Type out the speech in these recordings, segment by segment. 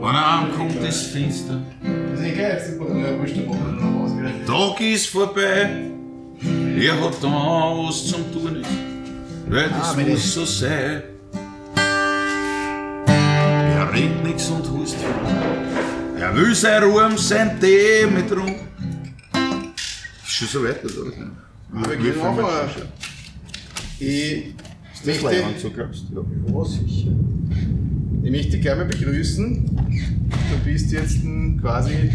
Wann er kommt, ist finster. Das ist eh geil, super. Ja, wurscht, dann machen wir noch was wieder. Tag ist vorbei. Er hat da was zum tun ist. Weil das Ah, muss so sein. Er redet nix und hust viel. Er will sein Ruhm, sein Tee mit rum. Ist schon so weit, oder? Wir Wie gehen du schon? Ich Das möchte? Ja. Ja, sicher. Ich möchte dich gerne mal begrüßen. Du bist jetzt quasi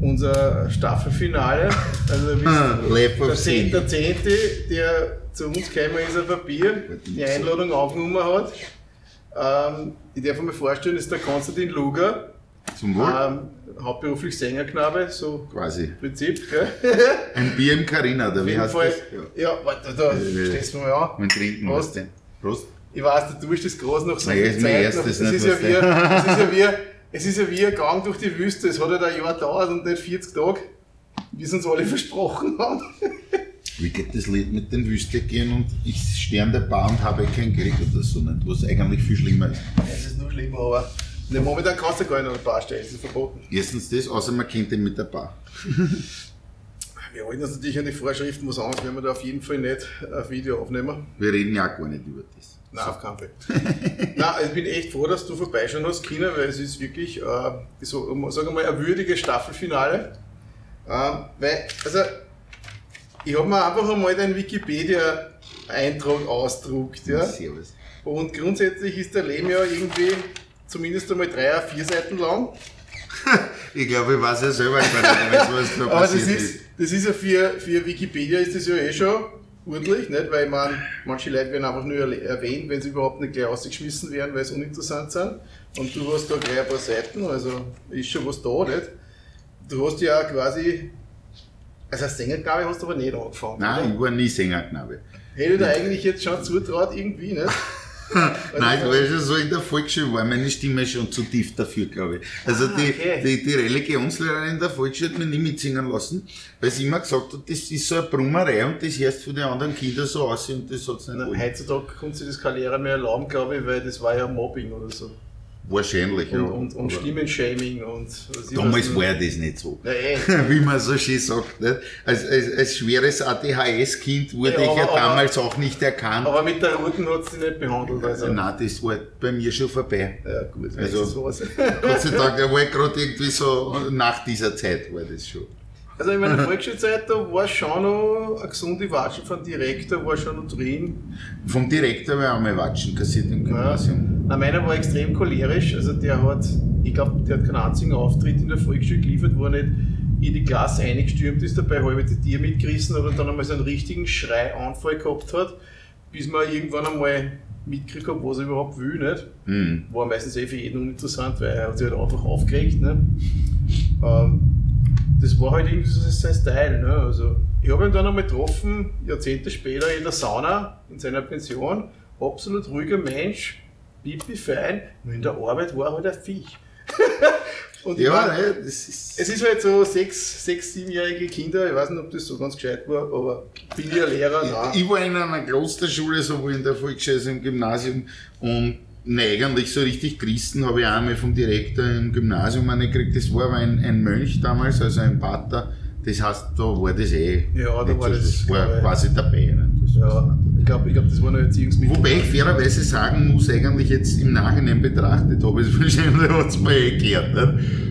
unser Staffelfinale. Also du bist Ah, der, Zehnte, der zu uns gekommen ist auf Papier, die Einladung aufgenommen hat. Ähm, ich darf mir vorstellen, das ist der Konstantin Luger, Zum Wohl? ähm, hauptberuflich Sängerknabe, so Quasi. im Prinzip. Gell? Ein Bier im Carina, oder wie heißt Fall. das? Ja. Ja, warte, da Äh, stehst du mal an. Mein Trinken, Prost. Prost. Ich weiß, du tust das groß noch so Naja, viel Zeit. noch. Es nicht ist, ja wie, es, ist ja wie, es ist ja wie ein Gang durch die Wüste. Es hat ja ein Jahr gedauert und nicht 40 Tage, wie es uns alle versprochen haben. Wie geht das Lied mit den Wüste gehen und ich stehe an der Bar und habe kein Geld oder so nicht, was eigentlich viel schlimmer ist. Es ist nur schlimmer, aber ne, momentan kannst du gar nicht an der Bar stellen, das ist verboten. Erstens das, außer man kennt ihn mit der Bar. Wir halten uns natürlich an die Vorschriften, was anderes werden wir da auf jeden Fall nicht ein Video aufnehmen. Wir reden ja auch gar nicht über das. Nein, auf keinen Fall. Nein, ich bin echt froh, dass du vorbeischauen hast, Kina, weil es ist wirklich, äh, so, sagen wir mal, ein würdiges Staffelfinale. Ähm, weil, also, ich habe mir einfach einmal deinen Wikipedia-Eintrag ausgedruckt, ja. Servus. Und grundsätzlich ist der Leben ja irgendwie zumindest einmal drei, vier Seiten lang. Ich glaube, ich weiß ja selber gar nicht, was da Aber das passiert ist, das ist ja für, für Wikipedia ist das ja eh schon ordentlich, nicht? Weil man, manche Leute werden einfach nur erwähnt, wenn sie überhaupt nicht gleich ausgeschmissen werden, weil sie uninteressant sind. Und du hast da gleich ein paar Seiten, also ist schon was da, nicht? Du hast ja quasi, also als Sänger, glaube ich, hast du aber nicht angefangen. Nein, oder? ich war nie Sängerknabe. Hätte da eigentlich jetzt schon zutraut, irgendwie, nicht? Nein, war schon so in der Volksschule, war meine Stimme schon zu tief dafür, glaube ich. Also Ah, die, okay. die, die Religionslehrerin in der Volksschule hat mich nie mitsingen lassen, weil sie immer gesagt hat, das ist so eine Brummerei und das hörst für die anderen Kinder so aus und das hat's nicht Na. Heutzutage konnte sich das keine Lehrer mehr erlauben, glaube ich, weil das war ja Mobbing oder so. Wahrscheinlich, Und, ja. und, und Aber Stimmenshaming und Damals war das nicht so. Eh. Wie man so schön sagt. Nicht? Als, als, als schweres ADHS-Kind wurde Ja, ich ja aber- damals auch nicht erkannt. Aber mit der Roten hat sie nicht behandelt. Also. nein, das war bei mir schon vorbei. Ja, gut, Also-. Gott sei Dank, da war ich gerade irgendwie so, nach dieser Zeit war das schon. Also in meiner Volksschulzeit, da war schon noch eine gesunde Watschen vom Direktor, war schon noch drin. Vom Direktor ich auch mal Watschen kassiert im Ja. Gymnasium. Na, meiner war extrem cholerisch, also der hat, ich glaube, der hat keinen einzigen Auftritt in der Volksschule geliefert, wo er nicht in die Klasse eingestürmt ist, dabei halbe die Tier mitgerissen hat und dann einmal so einen richtigen Schreianfall gehabt hat, bis man irgendwann einmal mitgekriegt hat, was er überhaupt will, nicht? Mhm. war meistens eh für jeden uninteressant, weil er hat sich halt einfach aufgeregt. Ne? Ähm, das war halt irgendwie so sein Style. Ne? Also, ich habe ihn dann einmal getroffen, Jahrzehnte später in der Sauna, in seiner Pension. Absolut ruhiger Mensch, pipi fein, nur in der Arbeit war er halt ein Viech. Und ich Ja, mein, ne, das ist. es ist halt so sechs, sechs, siebenjährige Kinder, ich weiß nicht, ob das so ganz gescheit war, aber bin ja Lehrer, nein. Ich war in einer Klosterschule, sowohl in der Volksschule als auch im Gymnasium und eigentlich so richtig Christen habe ich auch einmal vom Direktor im Gymnasium eine gekriegt. Das war aber ein, ein Mönch damals, also ein Pater. Das heißt, da war das eh. Ja, da war das, war quasi dabei. Ne? Ja, ich glaube, ich glaub, das war noch Erziehungsmittel. Wobei ich fairerweise sagen muss, eigentlich jetzt im Nachhinein betrachtet habe ich es wahrscheinlich, hat es mir eh?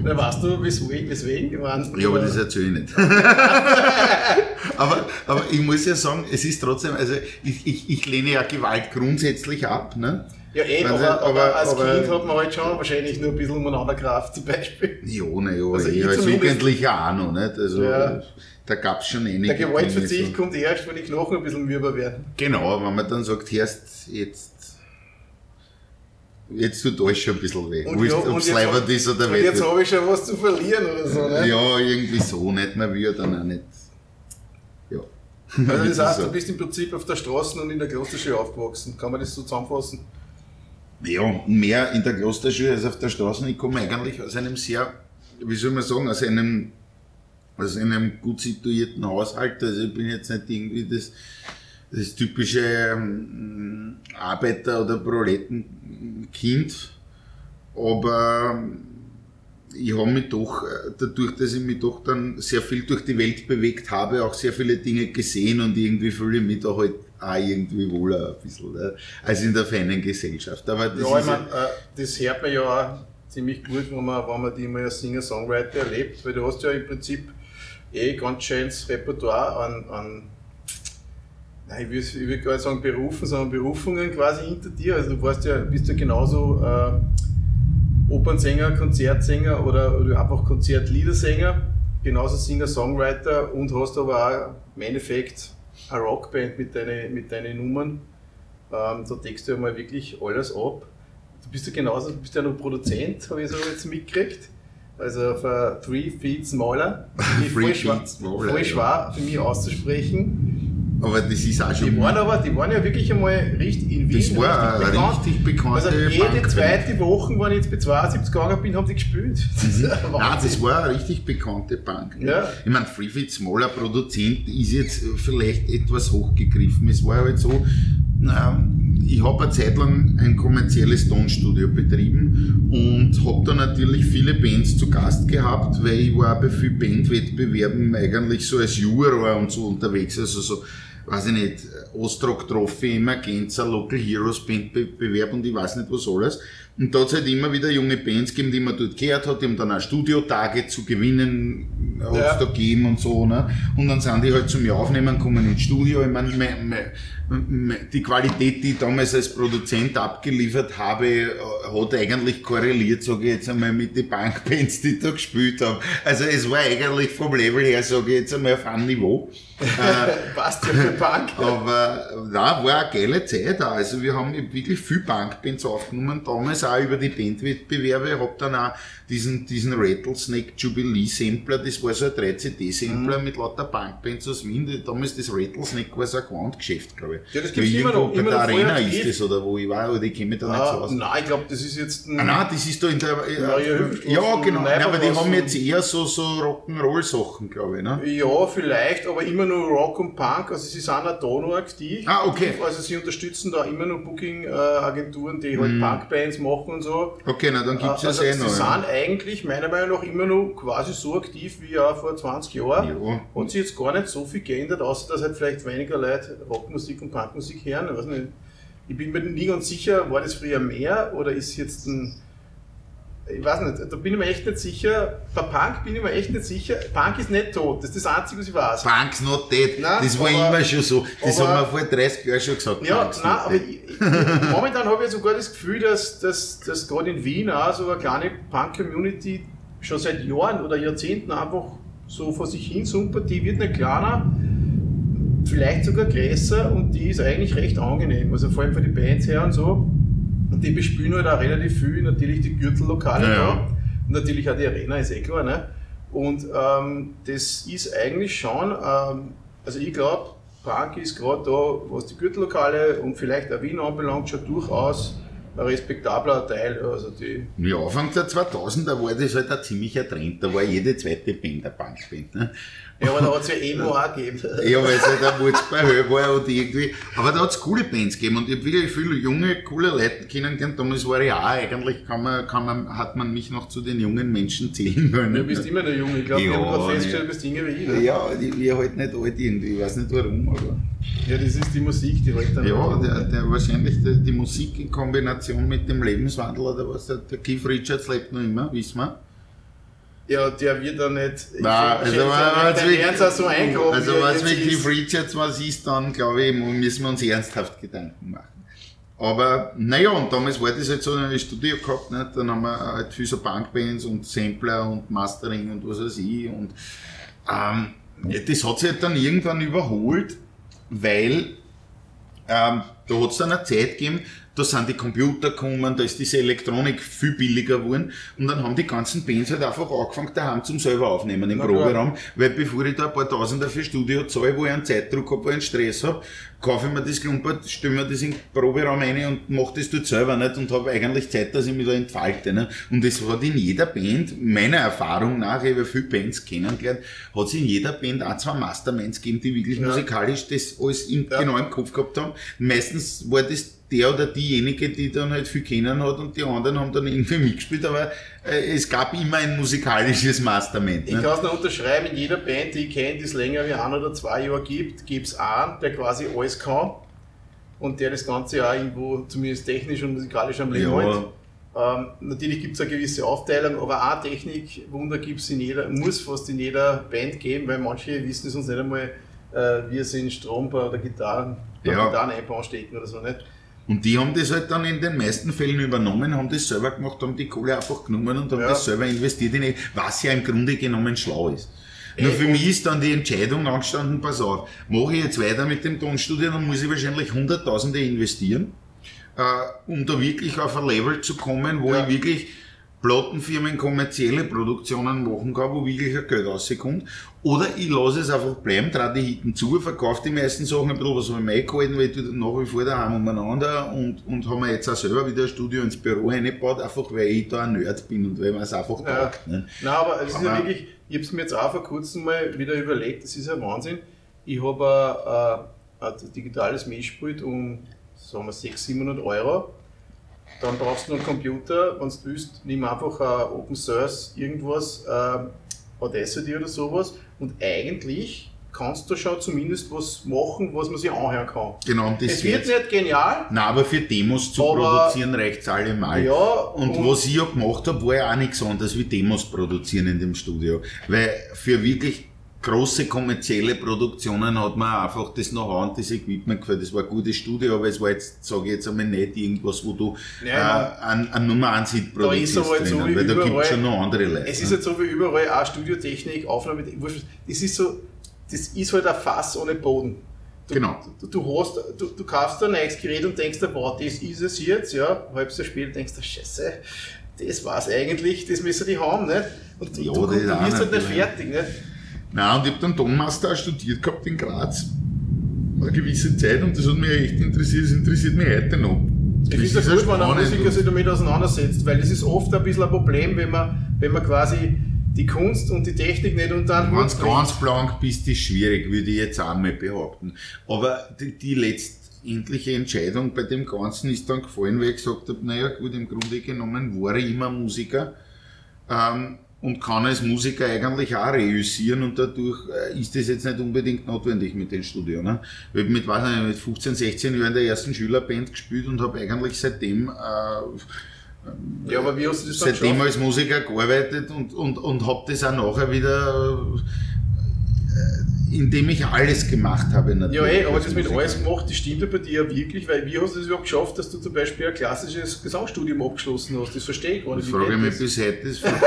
Na, weißt du, weswegen? weswegen? Ja, aber das erzähle ich nicht. aber, aber ich muss ja sagen, es ist trotzdem, also ich, ich, ich lehne ja Gewalt grundsätzlich ab. Ne? Ja, eh, aber, aber, aber- als aber- Kind hat man halt schon wahrscheinlich nur ein bisschen umeinander Kraft zum Beispiel. Ja, na ja, Also ich als zumindest- Jugendlicher auch noch. Nicht? Also, Ja. Da gab es schon einige. Der Gewaltverzicht so. kommt erst, wenn die Knochen ein bisschen mürber werden. Genau, wenn man dann sagt, erst jetzt. Jetzt tut alles schon ein bisschen weh. Und Wurscht, ja- ob es jetzt leibend ist oder Und jetzt habe ich schon was zu verlieren oder so, ne? Ja, irgendwie so nicht. Man will ja dann auch nicht. Ja. Also das heißt, so. du bist im Prinzip auf der Straße und in der Klosterschule aufgewachsen. Kann man das so zusammenfassen? Ja, mehr in der Klosterschule als auf der Straße. Ich komme eigentlich aus einem sehr, wie soll man sagen, aus einem, aus einem gut situierten Haushalt. Also ich bin jetzt nicht irgendwie das, das typische ähm, Arbeiter- oder Proletenkind. aber ich habe mich doch, äh, dadurch, dass ich mich doch dann sehr viel durch die Welt bewegt habe, auch sehr viele Dinge gesehen und irgendwie fühle ich mich da halt auch irgendwie wohler ein bisschen, ne? als in der feinen Gesellschaft. Aber das ja, ist ich mein, äh, das hört man ja auch ziemlich gut, wenn man, wenn man die mal als Singer-Songwriter erlebt, weil du hast ja im Prinzip eh ganz schönes Repertoire an, an nein, ich will, ich will gar nicht sagen Berufen, sondern Berufungen quasi hinter dir. Also du warst ja, bist ja genauso äh, Opernsänger, Konzertsänger oder, oder einfach Konzertliedersänger, genauso Singer-Songwriter und hast aber auch im Endeffekt eine Rockband mit deinen mit deine Nummern. Ähm, da deckst du ja mal wirklich alles ab. Du bist ja genauso, du bist ja noch Produzent, habe ich so jetzt mitgekriegt. Also auf uh, Three Feet Smaller. Three Feet Smaller. Voll schwer für mich auszusprechen. Aber das ist auch schon. Die waren aber, die waren ja wirklich einmal richtig in Wien. Das war richtig eine richtig bekannte Also jede Punkband. zweite Woche, wenn ich jetzt bei 72 gegangen bin, haben die gespielt. Das Nein, das war eine richtig bekannte Bank. Ja. Ich meine, Freefit Smaller Produzent ist jetzt vielleicht etwas hochgegriffen. Es war halt so, ich habe eine Zeit lang ein kommerzielles Tonstudio betrieben und habe da natürlich viele Bands zu Gast gehabt, weil ich war bei vielen Bandwettbewerben eigentlich so als Juror und so unterwegs, also so weiß ich nicht, Ostrock Trophy, Emergenza, Local Heroes Bandbewerb und ich weiß nicht was alles. Und da hat es halt immer wieder junge Bands gegeben, die man dort gehört hat, die haben dann auch Studiotage zu gewinnen, hat Ja. da gegeben und so, ne? Und dann sind die halt zum Jahr aufnehmen, kommen ins Studio. Ich meine, me- me- me- die Qualität, die ich damals als Produzent abgeliefert habe, äh, hat eigentlich korreliert, sage ich jetzt einmal, mit den Punkbands, die ich da gespielt haben. Also es war eigentlich vom Level her, sage ich jetzt einmal, auf einem Niveau. Äh, Passt ja für Punk. aber na, war eine geile Zeit auch. Also wir haben wirklich viel Punkbands aufgenommen, damals auch über die Bandwettbewerbe. Ich hab dann auch diesen, diesen Rattlesnake Jubilee Sampler, das war so ein 3CD-Sampler Mhm. mit lauter Punkbands aus Wien. Damals das Rattlesnake war so ein Gewandgeschäft, glaube ich. Ja, das gibt's Weil immer noch- bei immer der noch Arena ist das, oder wo ich war, aber ich kenne mich da nicht so Ah, aus. nein, ich glaube, das ist jetzt ein. Ah, nein, das ist da in der. Äh, ja, genau. Nein, aber die haben jetzt eher so, so Rock'n'Roll-Sachen, glaube ich. Ne? Ja, vielleicht, aber immer nur Rock und Punk. Also sie sind auch da noch aktiv. Ah, okay. Also sie unterstützen da immer noch Booking-Agenturen, die halt Punkbands machen und so. Okay, na dann gibt's ja also eh sie noch. sind ja. eigentlich meiner Meinung nach immer noch quasi so aktiv wie auch vor 20 Jahren. Ja. Hat sich jetzt gar nicht so viel geändert, außer dass halt vielleicht weniger Leute Rockmusik und Punkmusik hören. Ich, weiß nicht, ich bin mir nie ganz sicher, war das früher mehr oder ist jetzt ein. Ich weiß nicht, da bin ich mir echt nicht sicher. Bei Punk bin ich mir echt nicht sicher. Punk ist nicht tot, das ist das Einzige, was ich weiß. Punk's not dead. Nein, das war aber- immer schon so. Das aber- haben wir vor 30 Jahren schon gesagt. Ja, Punk's nein, aber ich, ich, momentan habe ich sogar das Gefühl, dass, dass, dass gerade in Wien auch so eine kleine Punk-Community schon seit Jahren oder Jahrzehnten einfach so vor sich hin sumpert. Die wird nicht kleiner, vielleicht sogar größer und die ist eigentlich recht angenehm. Also vor allem für die Bands her und so. Und die bespielen halt auch relativ viel, natürlich die Gürtellokale Ja, da. Und natürlich auch die Arena, ist eh klar. Ne? Und ähm, das ist eigentlich schon, ähm, also ich glaube, Punk ist gerade da, was die Gürtellokale und vielleicht auch Wien anbelangt, schon durchaus ein respektabler Teil. Also die, Ja, Anfang der 2000er war das halt ein ziemlicher Trend. Da war jede zweite Band eine Punkband. Ne? Ja, aber da hat es ja Emo auch gegeben. Ja, weil es halt ein Wurz bei Höhe war und irgendwie. Aber da hat es coole Bands gegeben und ich habe wirklich viele junge, coole Leute kennengelernt. Damals war ich auch eigentlich, kann man, kann man, hat man mich noch zu den jungen Menschen zählen können. Du bist immer der Junge. Ich glaube, Ja, wir haben gerade festgestellt, du bist jünger wie ich. Ne? Ja, die, wir halt nicht alt irgendwie. Ich weiß nicht warum, aber. ja, das ist die Musik, die halt dann. Ja, der, der wahrscheinlich die, die Musik in Kombination mit dem Lebenswandel oder was. Der, der Keith Richards lebt noch immer, wissen wir. Ja, der wird dann nicht. ich Nein, also der wenn jetzt auch so eingraben. also was jetzt mit Richards was ist, dann glaube ich, müssen wir uns ernsthaft Gedanken machen. Aber naja, und damals war das halt so ein Studio gehabt, nicht? dann haben wir halt viel so Punkbands und Sampler und Mastering und was weiß ich. Und ähm, das hat sich halt dann irgendwann überholt, weil ähm, da hat es dann eine Zeit gegeben, da sind die Computer gekommen, da ist diese Elektronik viel billiger geworden und dann haben die ganzen Bands halt einfach angefangen, daheim zum selber aufnehmen im Na. Proberaum, weil bevor ich da ein paar Tausender für Studio zahle, wo ich einen Zeitdruck habe, wo ich einen Stress habe, kaufe ich mir das Klumpert, stelle mir das in den Proberaum rein und mache das dort selber nicht und habe eigentlich Zeit, dass ich mich da entfalte. Ne? Und es hat in jeder Band, meiner Erfahrung nach, ich habe viele Bands kennengelernt, hat es in jeder Band auch zwei Masterminds gegeben, die wirklich Ja. musikalisch das alles im, Ja. genau im Kopf gehabt haben. Meistens war das der oder diejenige, die dann halt viel kennen hat und die anderen haben dann irgendwie mitgespielt, aber äh, es gab immer ein musikalisches Mastermind. Ne? Ich kann es noch unterschreiben, in jeder Band, die ich kenne, die es länger wie ein oder zwei Jahre gibt, gibt es einen, der quasi alles kann und der das Ganze auch irgendwo zumindest technisch und musikalisch am Leben ja. hält. Ähm, natürlich gibt es eine gewisse Aufteilung, aber auch Technikwunder gibt es in jeder, muss fast in jeder Band geben, weil manche wissen es uns nicht einmal, äh, wie sie in Strombau oder Gitarren, ja. Gitarreneinbau stecken oder so nicht. Und die haben das halt dann in den meisten Fällen übernommen, haben das selber gemacht, haben die Kohle einfach genommen und haben ja. das selber investiert in was ja im Grunde genommen schlau ist. Nur für mich ist dann die Entscheidung angestanden, pass auf, mache ich jetzt weiter mit dem Tonstudio, dann muss ich wahrscheinlich Hunderttausende investieren, äh, um da wirklich auf ein Level zu kommen, wo ja. ich wirklich Plattenfirmen kommerzielle Produktionen machen kann, wo wirklich ein Geld rauskommt. Oder ich lasse es einfach bleiben, trage die Hitten zu, verkaufe die meisten Sachen ein bisschen, was habe ich mir eingehalten, weil ich nach wie vor daheim umeinander und, und habe mir jetzt auch selber wieder ein Studio ins Büro eingebaut, einfach weil ich da ein Nerd bin und weil man es einfach ja. taugt. Ne? Nein, aber es ist ja wirklich, ich habe es mir jetzt auch vor kurzem mal wieder überlegt, das ist ja Wahnsinn. Ich habe ein, ein, ein digitales Mischpult um, sagen wir, 600, 700 Euro dann brauchst du noch einen Computer, wenn du willst, nimm einfach ein Open Source irgendwas, äh, Audacity oder sowas und eigentlich kannst du schon zumindest was machen, was man sich anhören kann. Genau, und das es wird nicht genial. Nein, aber für Demos zu produzieren reicht es allemal. Ja, und, und was ich ja gemacht habe, war ja auch nichts anderes wie Demos produzieren in dem Studio. Weil für wirklich große kommerzielle Produktionen hat man einfach das Know-how und das Equipment geführt. Das war ein gutes Studio, aber es war jetzt, sage ich jetzt einmal, nicht irgendwas, wo du ja, äh, ein, ein Nummer 1 Hit produzierst. Da halt so weil da gibt es schon noch andere Leute. Es ist ne? halt so wie überall auch Studiotechnik, Aufnahme, das ist so, das ist halt ein Fass ohne Boden. Du, genau. Du, du, hast, du, du kaufst ein neues Gerät und denkst, wow, das ist es jetzt, ja, halbes Jahr später denkst du, scheiße, das war's eigentlich, das müssen die haben, nicht? Und ja, du, du, du wirst halt nicht fertig, nicht? Nein, und ich habe dann Tonmaster studiert gehabt in Graz. Eine gewisse Zeit und das hat mich echt interessiert, das interessiert mich heute noch. Ich finde es gut, wenn ein Musiker sich damit auseinandersetzt, weil das ist oft ein bisschen ein Problem, wenn man, wenn man quasi die Kunst und die Technik nicht unter einen Wenn du ganz blank bist, ist schwierig, würde ich jetzt auch mal behaupten. Aber die, die letztendliche Entscheidung bei dem Ganzen ist dann gefallen, weil ich gesagt habe, naja gut, im Grunde genommen war ich immer Musiker. Ähm, und kann als Musiker eigentlich auch reüssieren und dadurch äh, ist das jetzt nicht unbedingt notwendig mit dem Studio. Ne? Ich habe mit, weiß nicht, mit 15, 16 Jahren in der ersten Schülerband gespielt und habe eigentlich seitdem äh, ja, aber wie hast du das seitdem als Musiker gearbeitet und, und, und habe das auch nachher wieder äh, indem ich alles gemacht habe. Natürlich. Ja, ey, aber das mit alles gemacht, das stimmt ja bei dir wirklich, weil wie hast du es überhaupt geschafft, dass du zum Beispiel ein klassisches Gesangsstudium abgeschlossen hast? Das verstehe ich gar nicht. Das frage ich mich bis heute, das fragt,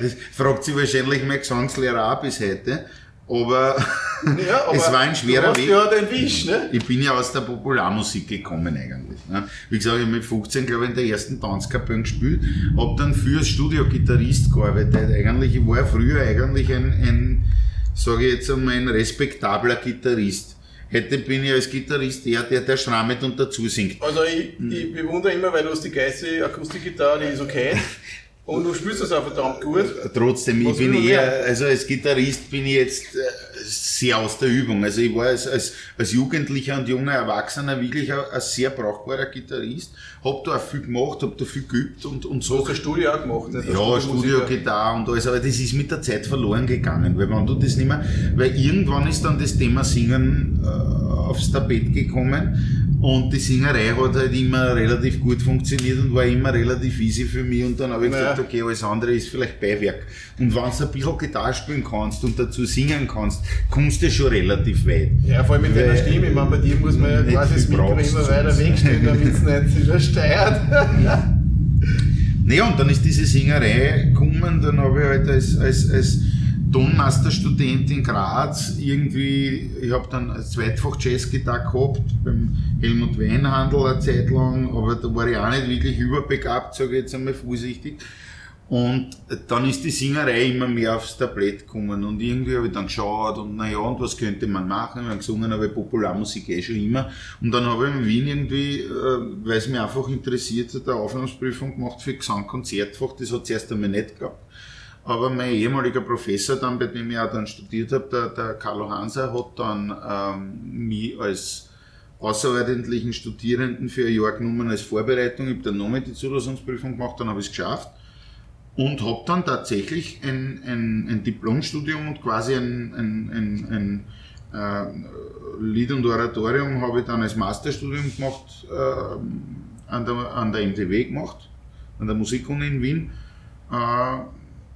sie, das fragt sich wahrscheinlich mein Gesangslehrer auch bis heute. Aber, ja, aber es war ein schwerer Weg. Ja Wisch, ne? Ich bin ja aus der Popularmusik gekommen eigentlich. Ne? Wie gesagt, ich habe mit 15, glaube ich, in der ersten Tanzkapelle gespielt, habe dann für Studiogitarrist gearbeitet. Eigentlich, ich war früher eigentlich ein, ein sage ich jetzt einmal, ein respektabler Gitarrist. Heute bin ich als Gitarrist eher der, der schrammet und dazu singt. Also ich, ich bewundere immer, weil du hast die geilste Akustikgitarre, die ich so kenne. Und du spielst das auch verdammt gut. Trotzdem, ich bin eher, also als Gitarrist bin ich jetzt äh, sehr aus der Übung. Also ich war als, als, als Jugendlicher und junger Erwachsener wirklich ein, ein sehr brauchbarer Gitarrist. Hab da auch viel gemacht, hab da viel geübt und, und so. Du hast ein Studio auch gemacht, nicht? Ja, Studio-Gitarre und alles, aber das ist mit der Zeit verloren gegangen, weil wenn du das nicht mehr, weil irgendwann ist dann das Thema Singen äh, aufs Tapet gekommen und die Singerei hat halt immer relativ gut funktioniert und war immer relativ easy für mich. Und dann habe ich naja. gesagt, okay, alles andere ist vielleicht Beiwerk. Und wenn du ein bisschen Gitarre spielen kannst und dazu singen kannst, kommst du schon relativ weit. Ja, vor allem mit deiner Stimme. Ich meine, bei dir muss man ja quasi das Mikro immer weiter wegstellen, damit es nicht übersteuert. naja, und dann ist diese Singerei gekommen, dann habe ich halt als, als, als Tonmasterstudent in Graz irgendwie, ich habe dann als Zweitfach Jazzgitarre gehabt beim Helmut Weinhandel eine Zeit lang, aber da war ich auch nicht wirklich überbegabt, sage ich jetzt einmal vorsichtig. Und dann ist die Singerei immer mehr aufs Tablett gekommen und irgendwie habe ich dann geschaut und naja, und was könnte man machen? Wir haben gesungen, aber Popularmusik eh schon immer. Und dann habe ich in Wien irgendwie, äh, weil es mich einfach interessiert hat, eine Aufnahmsprüfung gemacht für Gesangkonzertfach. Das hat es erst einmal nicht gehabt. Aber mein ehemaliger Professor, dann, bei dem ich auch dann studiert habe, der, der Carlo Hanser, hat dann ähm, mich als außerordentlichen Studierenden für ein Jahr genommen als Vorbereitung. Ich habe dann nochmal die Zulassungsprüfung gemacht, dann habe ich es geschafft und habe dann tatsächlich ein, ein, ein Diplomstudium und quasi ein, ein, ein, ein äh, Lied und Oratorium habe ich dann als Masterstudium gemacht, äh, an, der, an der MTW gemacht, an der Musikuni in Wien. Äh,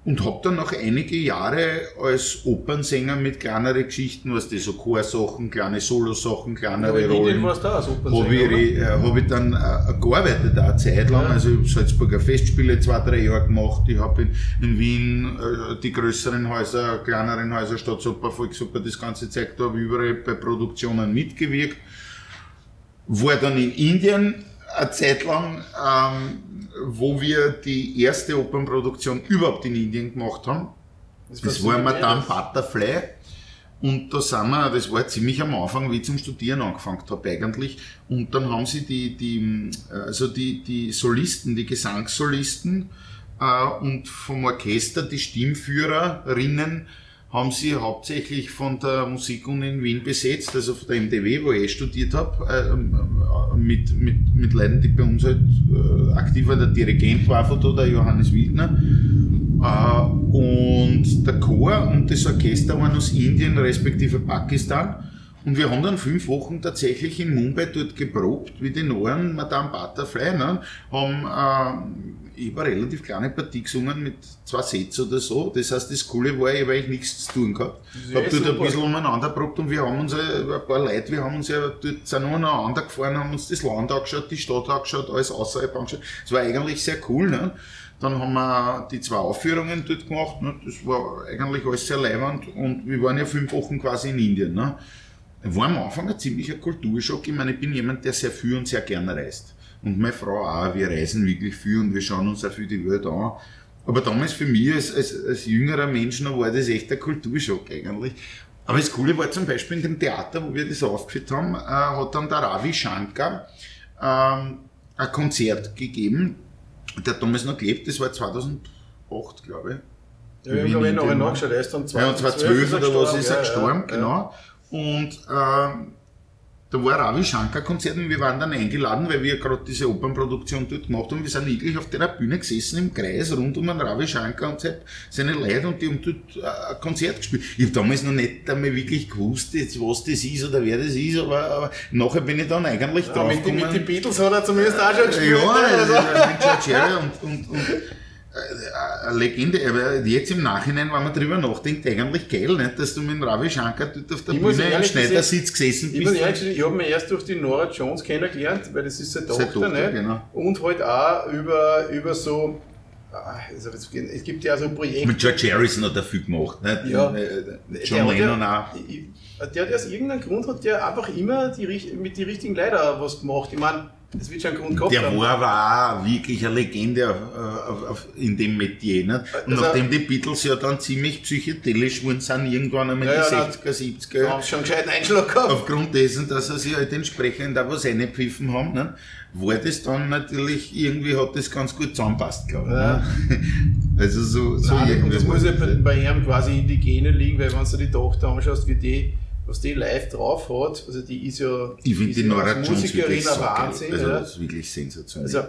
und habe dann noch einige Jahre als Opernsänger mit kleineren Geschichten, was die so Chorsachen, kleine Solosachen, kleinere ja, Rollen. warst du als Opernsänger, Habe ich, äh, hab ich dann äh, gearbeitet, eine Zeit lang. Ja. Also ich habe Salzburger Festspiele zwei, drei Jahre gemacht. Ich habe in, in Wien äh, die größeren Häuser, kleineren Häuser, Staatsoper, Volksoper, das ganze Zeug, da habe ich überall bei Produktionen mitgewirkt. War dann in Indien eine Zeit lang, ähm, wo wir die erste Opernproduktion überhaupt in Indien gemacht haben. Das war Madame Butterfly. Und da sind wir, das war ziemlich am Anfang, wie ich zum Studieren angefangen habe eigentlich. Und dann haben sie die, die, also die, die Solisten, die Gesangssolisten äh, und vom Orchester die Stimmführerinnen haben sie hauptsächlich von der Musikuni in Wien besetzt, also von der MDW, wo ich eh studiert habe, äh, mit, mit, mit Leuten, die bei uns halt äh, aktiv waren. Der Dirigent war von da, der Johannes Wildner. Äh, und der Chor und das Orchester waren aus Indien respektive Pakistan. Und wir haben dann fünf Wochen tatsächlich in Mumbai dort geprobt, wie die Noren Madame Butterfly, ne? haben äh, ich eine relativ kleine Partie gesungen mit zwei Sätzen oder so. Das heißt, das Coole war, ich habe eigentlich nichts zu tun gehabt. Ich habe dort ein bisschen umeinander probt und wir haben uns, ein paar Leute, wir haben uns ja dort sind umeinander gefahren, haben uns das Land angeschaut, die Stadt angeschaut, alles außerhalb angeschaut. Es war eigentlich sehr cool. Ne? Dann haben wir die zwei Aufführungen dort gemacht. Ne? Das war eigentlich alles sehr leibend und wir waren ja fünf Wochen quasi in Indien. Ne? War am Anfang ein ziemlicher Kulturschock. Ich meine, ich bin jemand, der sehr viel und sehr gerne reist. Und meine Frau auch. Wir reisen wirklich viel und wir schauen uns auch viel die Welt an. Aber damals für mich als, als, als jüngerer Mensch noch war das echt ein Kulturschock eigentlich. Aber das Coole war zum Beispiel in dem Theater, wo wir das aufgeführt haben, äh, hat dann der Ravi Shankar ähm, ein Konzert gegeben. Der hat damals noch gelebt, das war 2008, glaube ich. Ja, wir haben glaube ich noch nachgeschaut, er ist dann 2012 2012 oder was ist er ja, gestorben, ja, genau. Und äh, da war Ravi Shankar Konzert und wir waren dann eingeladen, weil wir gerade diese Opernproduktion dort gemacht haben. Wir sind wirklich auf der Bühne gesessen im Kreis rund um einen Ravi Shankar und seine Leute und die haben dort äh, ein Konzert gespielt. Ich habe damals noch nicht einmal wirklich gewusst, jetzt, was das ist oder wer das ist, aber, aber nachher bin ich dann eigentlich Ja, drauf mit, gekommen. mit den Beatles hat er zumindest auch schon gespielt. Ja, ne? also, Also. mit George und, und, und äh, Legende, aber jetzt im Nachhinein, wenn man drüber nachdenkt, eigentlich geil, nicht, dass du mit dem Ravi Shankar dort auf der Ich Bühne im ehrlich Schneidersitz gesessen Ich muss bist. ehrlich sagen, ich habe mich erst durch die Nora Jones kennengelernt, weil das ist seine Tochter, Tochter, nicht? genau. Und halt auch über, über so, also es gibt ja so Projekte. Mit George Harrison hat er viel gemacht, nicht? Ja. Äh, Der John Lennon ja, auch. ich- Der hat aus irgendeinem Grund hat der einfach immer die, mit den richtigen Leuten was gemacht. Ich meine, es wird schon einen Grund gehabt Der haben. war aber auch wirklich eine Legende auf, auf, auf, in dem Metier. Nicht? Und Also- nachdem die Beatles ja dann ziemlich psychedelisch wurden, sind irgendwann einmal Ja, die ja, 60er, 70er Da haben sie schon einen gescheiten Einschlag gehabt. aufgrund dessen, dass er sich halt entsprechend auch was reingepfiffen haben, ne, war das dann natürlich, irgendwie hat das ganz gut zusammenpasst, glaube ich. Ja. Ne? Also so, so Nein, das muss ja bei, bei ihm quasi in die Gene liegen, weil wenn du die Tochter anschaust, wie die, was die live drauf hat, also die ist ja, Ich ist die ja Nora als Musikerin ein. Wahnsinn. Also das ist wirklich sensationell. Also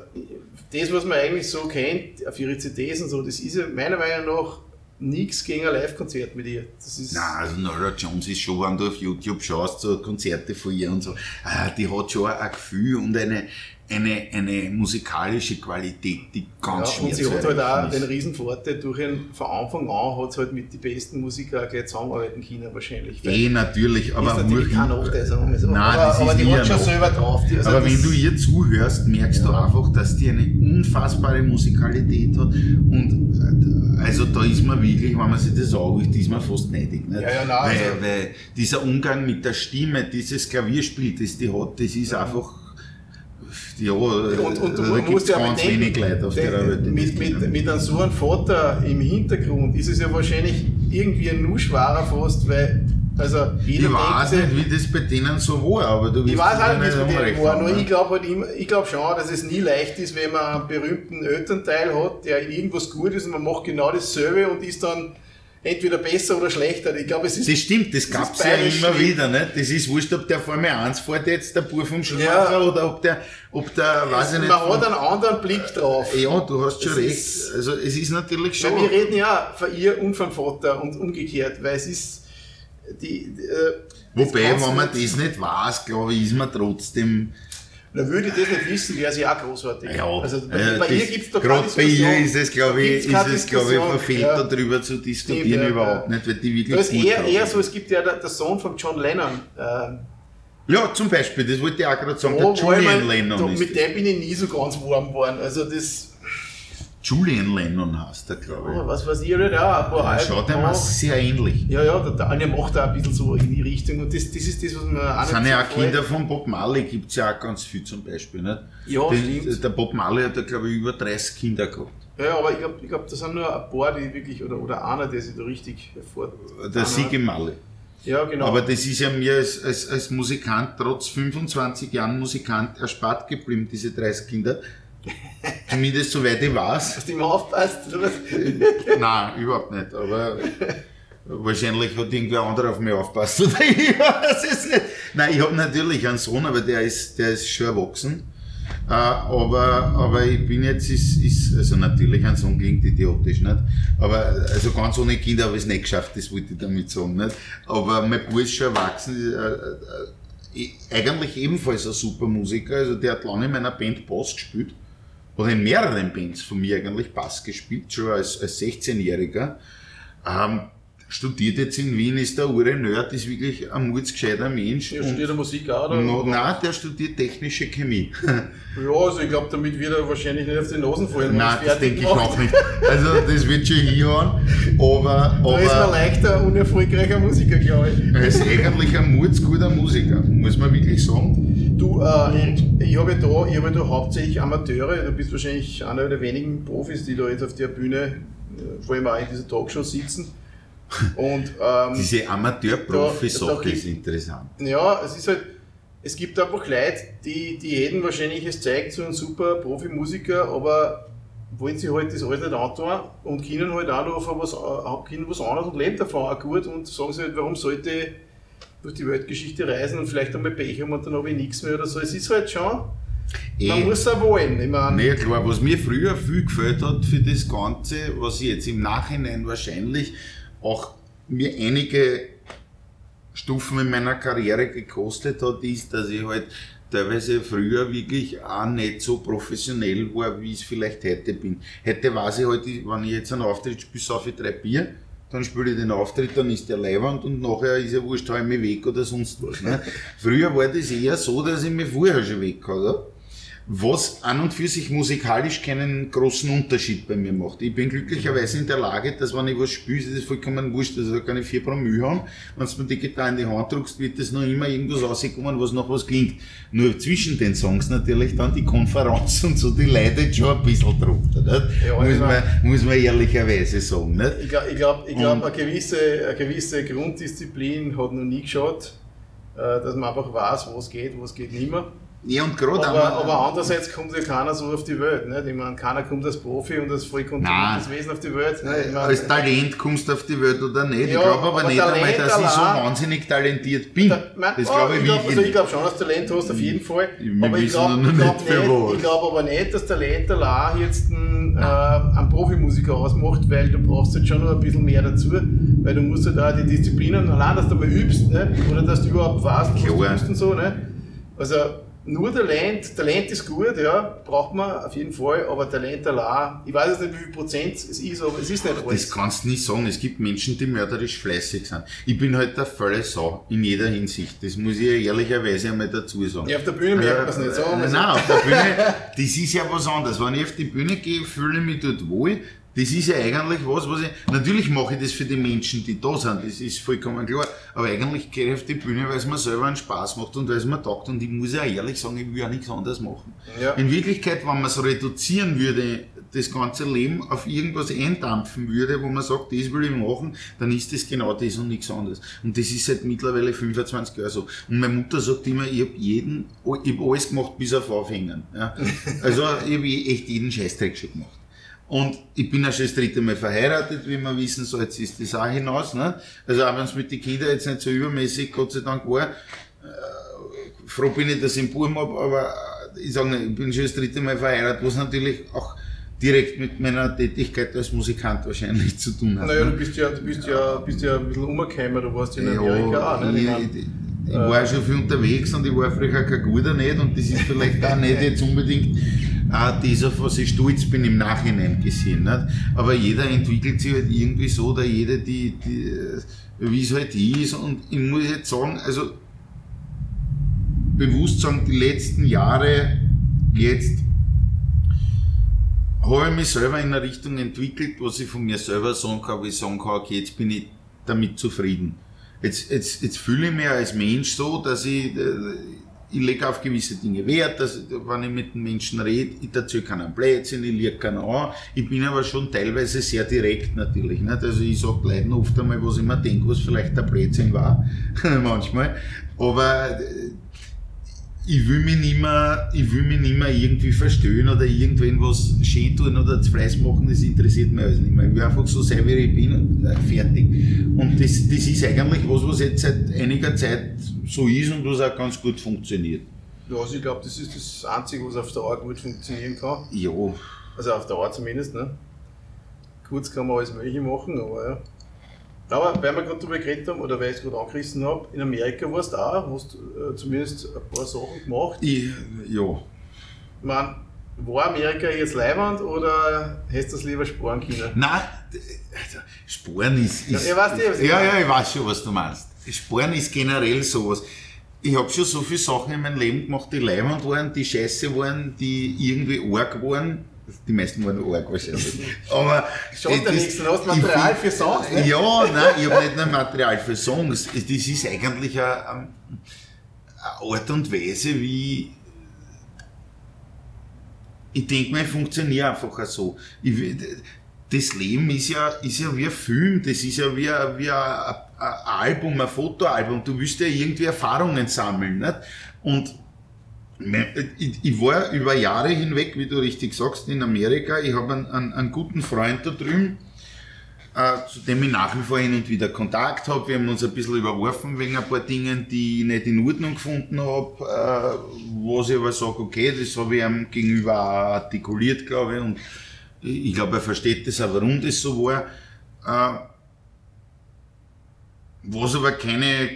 das, was man eigentlich so kennt, auf ihre CDs und so, das ist ja meiner Meinung nach nichts gegen ein Live-Konzert mit ihr. Das ist, Nein, also Nora Jones ist schon, wenn du auf YouTube schaust, so Konzerte von ihr und so, ah, die hat schon ein Gefühl und eine, eine, eine musikalische Qualität, die ganz ja, schwer und sie hat halt auch den ist. Riesenvorteil, durch ihren, von Anfang an hat sie halt mit den besten Musikern auch gleich zusammenarbeiten können wahrscheinlich. Eh, natürlich, aber ist natürlich kein Nachteil, sagen wir so. Nein, aber, das ist aber die nie hat schon selber drauf. Die, also Aber wenn du ihr zuhörst, merkst du einfach, dass die eine unfassbare Musikalität hat. Und äh, also da ist man wirklich, wenn man sich das anschaut, ist man fast neidig. Nicht? Ja, ja, nein, weil, also- weil dieser Umgang mit der Stimme, dieses Klavierspiel, das die hat, das ist einfach. Ja, und, und du da musst gibt ja ganz wenig Leute auf der Welt. mit, das mit, mit einem so einem Vater im Hintergrund ist es ja wahrscheinlich irgendwie nur schwerer fast, weil also ich weiß denkt, nicht, wie das bei denen so war, aber du Ich weiß auch mir nicht, wie es mit unrecht denen war, nur ne? ich glaube halt immer, ich glaube schon, dass es nie leicht ist, wenn man einen berühmten Elternteil hat, der in irgendwas gut ist und man macht genau dasselbe und ist dann entweder besser oder schlechter. Ich glaube, es ist. Das stimmt, das gab es ja immer schlimm. wieder, nicht? Das ist wurscht, ob der Formel 1 fährt jetzt, der Bur vom Schumacher, ja. oder ob der, ob der, es, weiß ich nicht. Man hat einen anderen Blick drauf. Ja, du hast schon es recht. Ist, also, es ist natürlich schon. wir reden ja von ihr und vom Vater und umgekehrt, weil es ist, die äh, Wobei, wenn man das nicht weiß, glaube ich, ist man trotzdem, dann würde ich das nicht wissen, wäre sie auch großartig. Ja, also bei, äh, bei ihr gibt es doch Gerade bei ihr ist es, glaube ich, ist es, glaube ich, verfehlt ja. darüber zu diskutieren Stimmt, ja, überhaupt nicht, weil die wirklich Das ist eher, eher so, es gibt ja der, der Sohn von John Lennon. Äh, ja, zum Beispiel, das wollte ich auch gerade sagen, der Julian Lennon. Da, mit dem bin ich nie so ganz warm geworden. Also das Julian Lennon heißt der, glaube ich. Ja, was weiß ich nicht, ja, ein paar Schaut ihm sehr ähnlich. Ja, ja, der Daniel macht da ein bisschen so in die Richtung und das, das ist das, was man auch sind ja auch Kinder von Bob Marley, gibt es ja auch ganz viel zum Beispiel. Nicht? Ja, das, stimmt. Der Bob Marley hat ja, glaube ich, über 30 Kinder gehabt. Ja, aber ich glaube, ich glaub, das sind nur ein paar, die wirklich, oder, oder einer, der sich da richtig hervor. Der Siege Marley. Ja, genau. Aber das ist ja mir als, als, als Musikant, trotz 25 Jahren Musikant, erspart geblieben, diese 30 Kinder. Zumindest soweit ich weiß. Hast du immer aufpasst, oder was? Nein, überhaupt nicht. Aber wahrscheinlich hat irgendwer anderer auf mich aufpasst. Oder ich weiß es nicht. Nein, ich habe natürlich einen Sohn, aber der ist, der ist schon erwachsen. Äh, aber, aber ich bin jetzt, ist, ist, also natürlich ein Sohn klingt idiotisch, nicht? Aber, also ganz ohne Kinder habe ich es nicht geschafft, das wollte ich damit sagen, nicht? Aber mein Bruder ist schon erwachsen, äh, äh, eigentlich ebenfalls ein super Musiker, also der hat lange in meiner Band Bass gespielt oder in mehreren Bands von mir eigentlich Bass gespielt, schon als, als 16-Jähriger. Ähm, studiert jetzt in Wien, ist der Ure Nerd, ist wirklich ein mutsgescheiter Mensch. Der studiert Musik auch, oder? No, nein, der studiert technische Chemie. ja, also ich glaube, damit wird er wahrscheinlich nicht auf die Nasen fallen. Nein, das denke ich auch nicht. Also das wird schon hinhauen, aber... Da ist man leichter unerfolgreicher Musiker, glaube ich. Er ist eigentlich ein mutsguter Musiker, muss man wirklich sagen. Du, äh, ich habe da, ich habe da hauptsächlich Amateure, du bist wahrscheinlich einer der wenigen Profis, die da jetzt auf der Bühne, äh, vor allem auch in dieser Talkshow sitzen. Und, ähm, Diese Amateur-Profi-Sache ist interessant. Ja, es ist halt, es gibt einfach Leute, die, die jeden wahrscheinlich es zeigt, so ein super Profimusiker, aber wollen sie halt das alles nicht antun und können halt auch noch von was, äh, können was anderes und leben davon auch gut und sagen sie halt, warum sollte ich durch die Weltgeschichte reisen und vielleicht einmal Pech haben und dann habe ich nichts mehr oder so. Es ist halt schon, man e muss auch wollen. Ich meine, nee, klar, was mir früher viel gefällt hat für das Ganze, was jetzt im Nachhinein wahrscheinlich auch mir einige Stufen in meiner Karriere gekostet hat, ist, dass ich halt teilweise früher wirklich auch nicht so professionell war, wie ich es vielleicht heute bin. Heute weiß ich halt, wenn ich jetzt einen Auftritt spiele, saufe ich drei Bier, dann spiele ich den Auftritt, dann ist der Leiwand und nachher ist ja wurscht, hau ich mich weg oder sonst was. Ne? Früher war das eher so, dass ich mich vorher schon weg hatte was an und für sich musikalisch keinen großen Unterschied bei mir macht. Ich bin glücklicherweise in der Lage, dass wenn ich was spiele, ist das vollkommen wurscht, also da kann ich vier Promille haben. Wenn du mir die Gitarre in die Hand drückst, wird das noch immer irgendwas rauskommen, was noch was klingt. Nur zwischen den Songs natürlich dann die Konferenz und so, die leidet schon ein bisschen drunter. Nicht? Ja, muss, man, muss man ehrlicherweise sagen. Nicht? Ich glaube, ich glaub, ich glaub, eine, gewisse, eine gewisse Grunddisziplin hat noch nie geschaut, äh, dass man einfach weiß, was geht, was geht nicht mehr. Ja, und gerade aber, aber andererseits kommt ja keiner so auf die Welt. Nicht? Ich meine, keiner kommt als Profi und als vollkontrolliertes Wesen auf die Welt. Nicht? Ich als Talent kommst du auf die Welt oder nicht. Ja, ich glaube aber, aber nicht einmal, dass allein, ich so wahnsinnig talentiert bin. Da, mein, das oh, glaube ich, ich glaub, also ich glaube schon, dass Talent hast, auf jeden Fall. Wir aber ich glaube glaub glaub aber nicht, dass Talent allein jetzt einen, äh, einen Profimusiker ausmacht, weil du brauchst jetzt schon noch ein bisschen mehr dazu. Weil du musst halt auch die Disziplinen, allein dass du mal übst, nicht? oder dass du überhaupt weißt, was du übst und so. Nicht? Also, nur Talent, Talent ist gut, ja, braucht man auf jeden Fall, aber Talent allein, ich weiß jetzt nicht, wie viel Prozent es ist, aber es ist nicht alles. Das kannst du nicht sagen, es gibt Menschen, die mörderisch fleißig sind. Ich bin halt der volle Sau, in jeder Hinsicht, das muss ich ehrlicherweise einmal dazu sagen. Ja, auf der Bühne merkt man es nicht so. Äh, nein, auf der Bühne, das ist ja was anderes. Wenn ich auf die Bühne gehe, fühle ich mich dort wohl, das ist ja eigentlich was, was ich, natürlich mache ich das für die Menschen, die da sind, das ist vollkommen klar, aber eigentlich gehe ich auf die Bühne, weil es mir selber einen Spaß macht und weil es mir taugt und ich muss ja ehrlich sagen, ich will ja nichts anderes machen. Ja. In Wirklichkeit, wenn man es reduzieren würde, das ganze Leben auf irgendwas eindampfen würde, wo man sagt, das will ich machen, dann ist das genau das und nichts anderes. Und das ist seit mittlerweile 25 Jahren so. Und meine Mutter sagt immer, ich habe jeden, ich habe alles gemacht bis auf Aufhängen. Ja. Also ich habe echt jeden Scheißdreck schon gemacht. Und ich bin ja schon das dritte Mal verheiratet, wie wir wissen, so jetzt ist das auch hinaus. Ne? Also auch wenn es mit den Kindern jetzt nicht so übermäßig, Gott sei Dank war, äh, froh bin ich, dass ich einen Buben habe, aber ich sage, ich bin schon das dritte Mal verheiratet, was natürlich auch direkt mit meiner Tätigkeit als Musikant wahrscheinlich zu tun hat. Naja, ne? du bist ja, du bist ja, bist ja ein bisschen umgekommen, du warst in Amerika auch, ne? ich, Ich mein, ich, ich war schon viel unterwegs und ich war früher kein Guter nicht und das ist vielleicht auch nicht jetzt unbedingt das, auf was ich stolz bin im Nachhinein gesehen. Nicht? Aber jeder entwickelt sich halt irgendwie so, oder jede, die, die, wie es halt ist und ich muss jetzt sagen, also bewusst sagen, die letzten Jahre jetzt habe ich mich selber in eine Richtung entwickelt, was ich von mir selber sagen kann, wo ich sagen kann, okay, jetzt bin ich damit zufrieden. Jetzt, jetzt, jetzt fühle ich mich als Mensch so, dass ich, äh, ich lege auf gewisse Dinge Wert, dass, wenn ich mit den Menschen rede, ich erzähle keinen Blödsinn, ich lege keinen an. Ich bin aber schon teilweise sehr direkt natürlich. Nicht? Also ich sage Leuten oft einmal, was ich mir denke, was vielleicht der Blödsinn war, manchmal. Aber äh, ich will mich nicht mehr, ich will mich nicht mehr irgendwie verstehen oder irgendwen was schön tun oder zu Fleiß machen, das interessiert mich alles nicht mehr. Ich will einfach so sein, wie ich bin und äh, fertig. Und das, das ist eigentlich was, was jetzt seit einiger Zeit so ist und was auch ganz gut funktioniert. ja, also ich glaube, das ist das Einzige, was auf Dauer gut funktionieren kann. Ja, Also auf Dauer zumindest, ne? Kurz kann man alles Mögliche machen, aber ja. Aber weil wir gerade darüber geredet haben, oder weil ich es gerade angerissen habe, in Amerika warst du auch, hast äh, zumindest ein paar Sachen gemacht. ich, ja. Ich meine, war Amerika jetzt Leihwand oder hättest du das lieber sparen können? Nein, also, Sporen ist. ist Ja, ich weiß nicht, was ich ja, ja, ich weiß schon, was du meinst. Sporen ist generell sowas. Ich habe schon so viele Sachen in meinem Leben gemacht, die leibend waren, die scheiße waren, die irgendwie arg waren. Die meisten waren arg wahrscheinlich. Aber. Schaut ja das- nichts, du hast Material find- für Songs, ne? Ja, nein, ich habe nicht nur Material für Songs. Das ist eigentlich eine, eine Art und Weise, wie ich denke mal, ich funktioniere einfach so. Ich, das Leben ist ja, ist ja wie ein Film, das ist ja wie ein, wie ein, ein Album, ein Fotoalbum. Du willst ja irgendwie Erfahrungen sammeln. Nicht? Und ich, ich war über Jahre hinweg, wie du richtig sagst, in Amerika. Ich habe einen, einen, einen guten Freund da drüben, äh, zu dem ich nach wie vor hin und wieder Kontakt habe. Wir haben uns ein bisschen überworfen wegen ein paar Dingen, die ich nicht in Ordnung gefunden habe, äh, was ich aber sage, okay, das habe ich ihm gegenüber artikuliert, glaube ich, und ich ich glaube, er versteht das auch, warum das so war. Äh, was aber keine,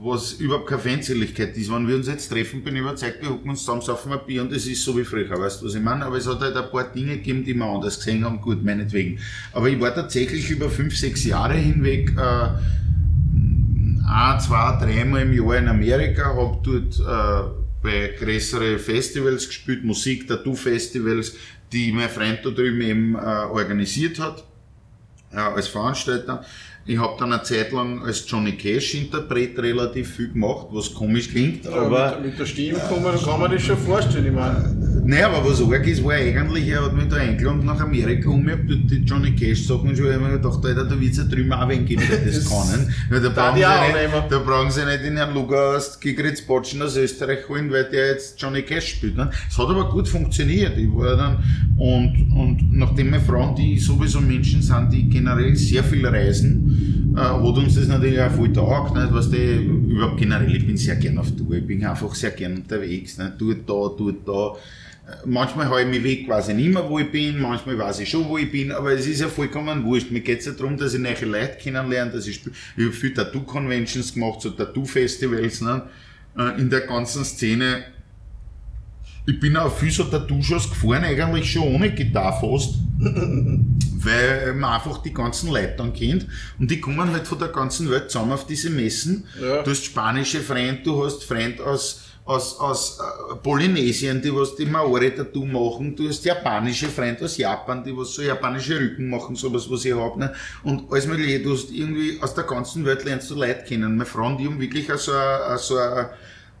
was überhaupt keine Feindseligkeit ist. Wenn wir uns jetzt treffen, bin ich überzeugt, wir hocken uns zusammen, saufen ein Bier und das ist so wie früher, weißt du, was ich meine? Aber es hat halt ein paar Dinge gegeben, die wir anders gesehen haben, gut, meinetwegen. Aber ich war tatsächlich über fünf, sechs Jahre hinweg, äh, ein, zwei, dreimal im Jahr in Amerika, habe dort äh, bei größeren Festivals gespielt, Musik, Tattoo-Festivals, die mein Freund da drüben eben äh, organisiert hat, äh, als Veranstalter. Ich habe dann eine Zeit lang als Johnny Cash-Interpret relativ viel gemacht, was komisch klingt, Ja, aber... mit, mit der Stimme kann man, kann man das schon vorstellen. Ich meine, Nein, aber was arg ist, war eigentlich, er hat mich da eingeladen nach Amerika um, ich hab dort die Johnny Cash Sachen schon, mir gedacht, Alter, da wird's ja drüben auch wen geben, der das kann. Weil da, brauchen sie nicht, da brauchen sie nicht in Herrn Luger aus Gigritz Botschen aus Österreich holen, weil der jetzt Johnny Cash spielt. Ne? Es hat aber gut funktioniert. Ich war dann, und, und nachdem meine Frauen, die sowieso Menschen sind, die generell sehr viel reisen, äh, hat uns das natürlich auch voll taugt. Nicht? Weißt du, überhaupt generell, ich bin sehr gern auf Tour, ich bin einfach sehr gern unterwegs. Nicht? Dort da, dort da. Manchmal habe ich mich weg, weiß ich nicht mehr, wo ich bin, manchmal weiß ich schon, wo ich bin, aber es ist ja vollkommen wurscht. Mir geht es ja darum, dass ich neue Leute kennenlerne, dass ich spiele. Ich habe viele Tattoo-Conventions gemacht, so Tattoo-Festivals, ne? äh, in der ganzen Szene. Ich bin auch viel so Tattoo-Shows gefahren, eigentlich schon ohne Gitarre fast, weil man einfach die ganzen Leute dann kennt und die kommen halt von der ganzen Welt zusammen auf diese Messen. Ja. Du hast spanische Freunde, du hast Freunde aus, aus, aus äh, Polynesien, die was die Maori-Tattoo machen, du hast japanische Freunde aus Japan, die was so japanische Rücken machen, sowas, was ich hab, ne? Und alles mögliche, du hast irgendwie aus der ganzen Welt lernst du Leute kennen. Meine Frauen, die haben wirklich so ein, so ein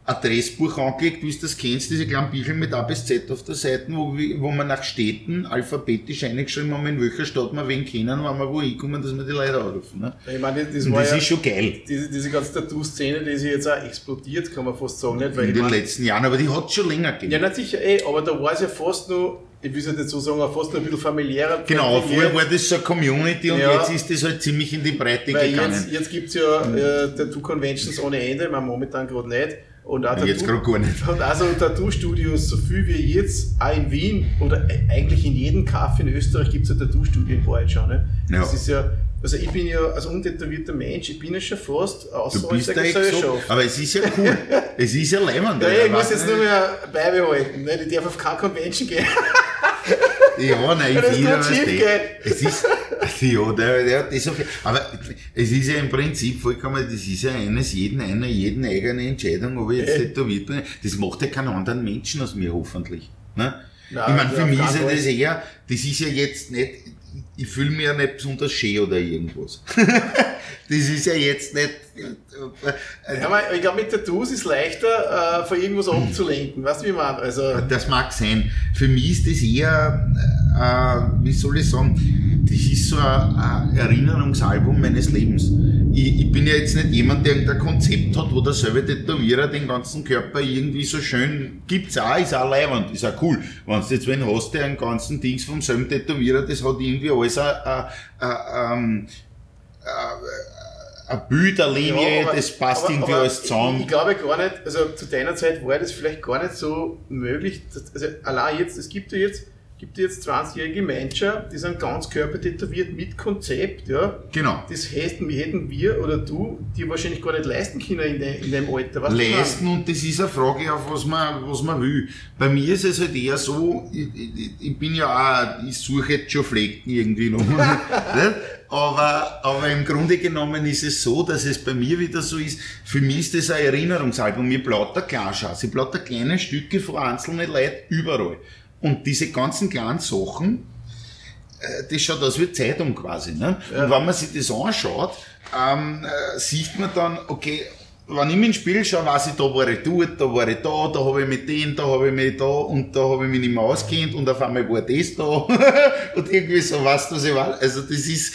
Adressbuch angelegt, wie du das kennst, diese kleinen Bücher mit A bis Z auf der Seite, wo, wir- wo man nach Städten alphabetisch eingeschrieben haben, in welcher Stadt wir wen kennen, wenn wir wo hinkommen, dass wir die Leute anrufen. Ne? ich meine, das war das ja ist schon geil. diese, diese ganze Tattoo-Szene, die sich jetzt auch explodiert, kann man fast sagen. Nicht? Weil In den meine, letzten Jahren, aber die hat schon länger gegeben. Ja, nicht sicher, eh, aber da war es ja fast nur ich will es nicht so sagen, fast ein bisschen familiärer. Genau, vorher war das so eine Community und Ja. jetzt ist das halt ziemlich in die Breite gegangen. jetzt, jetzt gibt es ja äh, Tattoo-Conventions ohne Ende, ich meine, momentan gerade nicht. Und auch Jetzt gerade gar nicht. Und also Tattoo-Studios, so viel wie jetzt, auch in Wien oder eigentlich in jedem Kaff in Österreich gibt es ein Tattoo-Studio in Wahrheit schon. Ne? Ja. Das ist ja, also ich bin ja als untätowierter Mensch, ich bin ja schon fast Du außerhalb bist der Gesellschaft. aber es ist ja cool. es ist ja leimend. Ja, ich muss jetzt du nur mehr beibehalten. Ne? Ich darf auf keine Convention gehen. Ja, nein, ich will gut was. Es ist, ja, der, der hat das viel. Aber es ist ja im Prinzip vollkommen, das ist ja eines jeden, einer, jeden eigene Entscheidung, ob ich jetzt tätowiert bin. Das macht ja keinen anderen Menschen aus mir, hoffentlich. Ne? Nein, ich meine, für mich auf ist ja das eher, das ist ja jetzt nicht, ich fühle mich ja nicht besonders schön oder irgendwas. das ist ja jetzt nicht, äh, Ja, ich glaube, mit Tattoos ist es leichter, äh, von irgendwas abzulenken. Weißt du, wie meine? Also, Das mag sein. Für mich ist das eher, äh, wie soll ich sagen, das ist so ein, ein Erinnerungsalbum meines Lebens. Ich, ich bin ja jetzt nicht jemand, der irgendein Konzept hat, wo der selbe Tätowierer den ganzen Körper irgendwie so schön, gibt's auch, ist auch leibend, ist auch cool. Wenn du jetzt wen hast, der einen ganzen Dings vom selben Tätowierer, das hat irgendwie alles ein, ein, ein, ein, ein Bild, eine Linie, Ja, aber- das passt aber- irgendwie aber alles zusammen. Ich, ich glaube gar nicht, also zu deiner Zeit war das vielleicht gar nicht so möglich. Also allein jetzt, es gibt ja jetzt, gibt jetzt 20-jährige Menschen, die sind ganz körpertätowiert mit Konzept, ja. genau. Das hätten, hätten wir oder du dir wahrscheinlich gar nicht leisten können in, de, in dem Alter. Was leisten und das ist eine Frage, auf was man, was man will. Bei mir ist es halt eher so, ich, ich, ich bin ja auch, ich suche jetzt schon Flecken irgendwie noch. nicht? aber, aber im Grunde genommen ist es so, dass es bei mir wieder so ist, für mich ist das ein Erinnerungsalbum. Mir lauter Glasschaus, ich lauter kleine Stücke von einzelnen Leuten überall. Und diese ganzen kleinen Sachen, äh, das schaut aus wie Zeitung quasi. Ne? Und wenn man sich das anschaut, ähm, äh, sieht man dann, okay, wenn ich mir ins Spiel schaue, weiß ich, da war ich dort, da war ich da, da habe ich mit dem, da habe ich mich da und da habe ich mich nicht mehr auskennt und auf einmal war das da und irgendwie so, was ich weiß. Also das ist,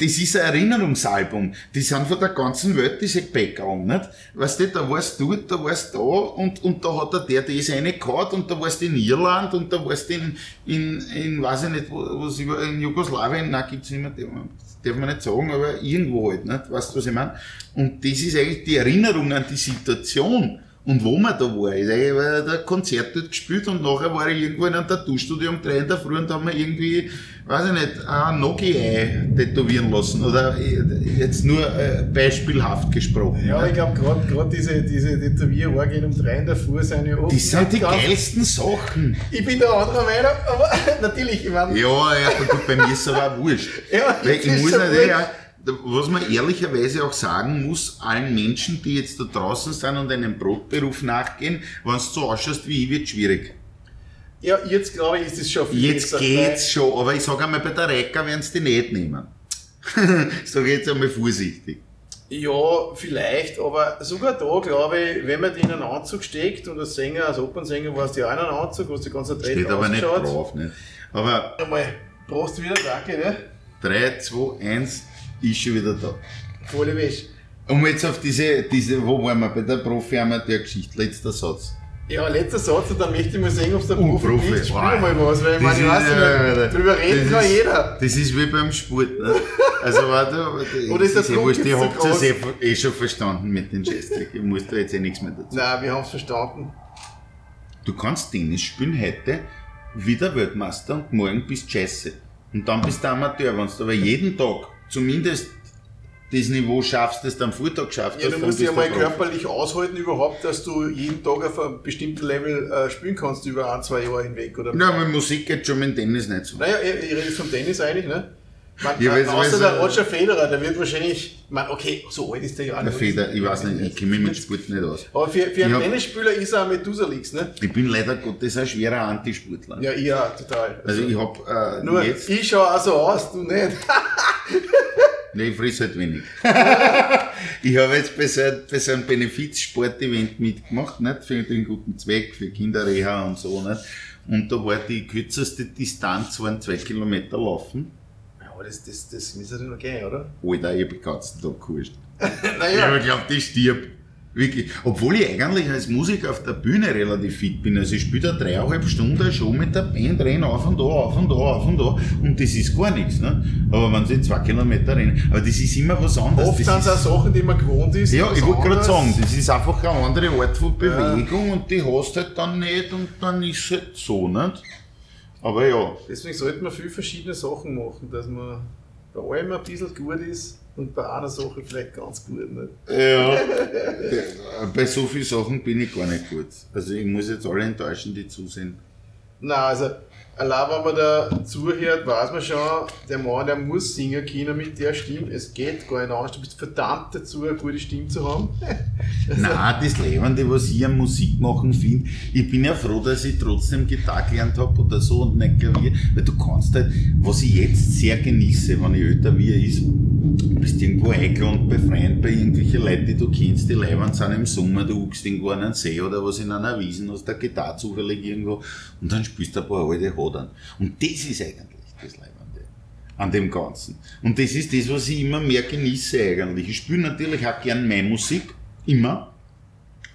das ist ein Erinnerungsalbum. Die sind von der ganzen Welt diese Background, nicht? Weißt du, da warst du dort, da warst du da und, und da hat der, der das reingehauen und da warst du in Irland und da warst du in, in, in weiß ich nicht, was über, in Jugoslawien, nein, gibt's nicht mehr, darf man nicht sagen, aber irgendwo halt, nicht? Weißt du, was ich meine? Und das ist eigentlich die Erinnerung an die Situation. Und wo man da war, ist eigentlich weil der Konzert dort gespielt und nachher war ich irgendwo in einem Tattoo-Studio um drei in der Früh und haben wir irgendwie, weiß ich nicht, ein Noki-Ei tätowieren lassen. Oder jetzt nur äh, beispielhaft gesprochen. Ja, ne? ich glaube, gerade diese, diese Tätowierorgien um drei in der Früh sind ja oft Das sind die nicht geilsten Sachen. Ich bin der anderer Meinung, aber natürlich, ich meine, Ja, ja, gut, bei mir ist es aber auch wurscht. Ja, ich muss wurscht. auch, was man ehrlicherweise auch sagen muss, allen Menschen, die jetzt da draußen sind und einem Brotberuf nachgehen, wenn du so ausschaust wie ich, wird schwierig. ja, jetzt glaube ich, ist es schon viel Jetzt besser, geht's schon, aber ich sage einmal, bei der Recker werden sie die nicht nehmen. ich jetzt einmal vorsichtig. Ja, vielleicht, aber sogar da glaube ich, wenn man die in einen Anzug steckt und als Sänger, als Opernsänger warst du ja auch in einem Anzug, hast du ganz Steht aber nicht drauf. Nicht? Aber Einmal, du wieder Danke, ne? 3, 2, 1 ist schon wieder da. Volle Wäsche. Um jetzt auf diese, diese wo waren wir bei der Profi-Amateur-Geschichte, letzter Satz. Ja, letzter Satz und dann möchte ich mal sehen, ob es der Oh, Profi Profi. ist. Spiel Wow. mal was, weil ich meine, ich weiß äh, nicht, drüber reden kann ist- jeder. Das ist wie beim Sport. Ne? Also warte, Oder ist das eh Druck wurscht, zu habt es eh, eh schon verstanden mit den Gestik. Ich muss da jetzt eh nichts mehr dazu. Nein, wir haben es verstanden. Du kannst Tennis spielen heute wie der Weltmeister und morgen bist du scheiße. Und dann bist du Amateur, wenn du aber jeden Tag zumindest das Niveau schaffst, das du am Vortag geschafft Ja, du musst bist ja mal Profi. körperlich aushalten überhaupt, dass du jeden Tag auf einem bestimmten Level äh, spielen kannst über ein, zwei Jahre hinweg, oder? Ja, mit Musik geht schon mit dem Tennis nicht so. Naja, ich, ich rede vom Tennis eigentlich, ne? Man, Ja, äh, weil- außer weil- der Roger Federer, der wird wahrscheinlich, man, okay, so alt ist der ja auch Der nicht. Feder, ich weiß nicht, ich kenne mich mit Sport nicht aus. Aber für, für einen Ja. Tennisspieler ist er auch Methusalix, ne? Ich bin leider Gottes ein schwerer Antisportler. Ja, auch, total. Also ich hab äh, Nur, jetzt, ich schaue auch so aus, du nicht. nee, ich friss halt wenig. ich habe jetzt bei so, bei so einem Benefizsport-Event mitgemacht, nicht? für den guten Zweck, für Kinderreha und so. Nicht? Und da war die kürzeste Distanz, waren zwei Kilometer laufen. Ja, aber das, das, das müsste noch gehen, oder? Alter, ich hab den ganzen Tag. Ich naja, habe geglaubt, ich stirb. Wirklich. Obwohl ich eigentlich als Musiker auf der Bühne relativ fit bin. Also ich spiele da dreieinhalb Stunden schon mit der Band, rennen auf und da, auf und da, auf und da. Und das ist gar nichts. Ne? Aber wenn sie zwei Kilometer rennen, aber das ist immer was anderes. Oft das sind es auch Sachen, die man gewohnt ist. ja, ich wollte gerade sagen, das ist einfach eine andere Art von Bewegung und die hast halt dann nicht und dann ist es halt so, nicht? Aber ja, Deswegen sollte man viele verschiedene Sachen machen, dass man bei allem ein bisschen gut ist und bei einer Sache vielleicht ganz gut nicht. ja, bei so vielen Sachen bin ich gar nicht gut. Also ich muss jetzt alle enttäuschen, die zusehen. Nein, also allein wenn man da zuhört, weiß man schon, der Mann, der muss singen können mit der Stimme. Es geht gar nicht anders. Du bist verdammt dazu, eine gute Stimme zu haben. Nein, das Lebende, was ich am Musik machen finde, ich bin ja froh, dass ich trotzdem Gitarre gelernt habe oder so und nicht Klavier, weil du kannst halt, was ich jetzt sehr genieße, wenn ich älter wie ist, bist irgendwo eingeladen bei Freunden, bei irgendwelchen Leuten, die du kennst, die Leibern sind im Sommer, du huckst irgendwo an einen See oder was in einer Wiesen, hast eine Gitarre zufällig irgendwo und dann spielst du ein paar alte Hodern. Und das ist eigentlich das Leibende an dem Ganzen. Und das ist das, was ich immer mehr genieße eigentlich. Ich spiele natürlich auch gern meine Musik, immer.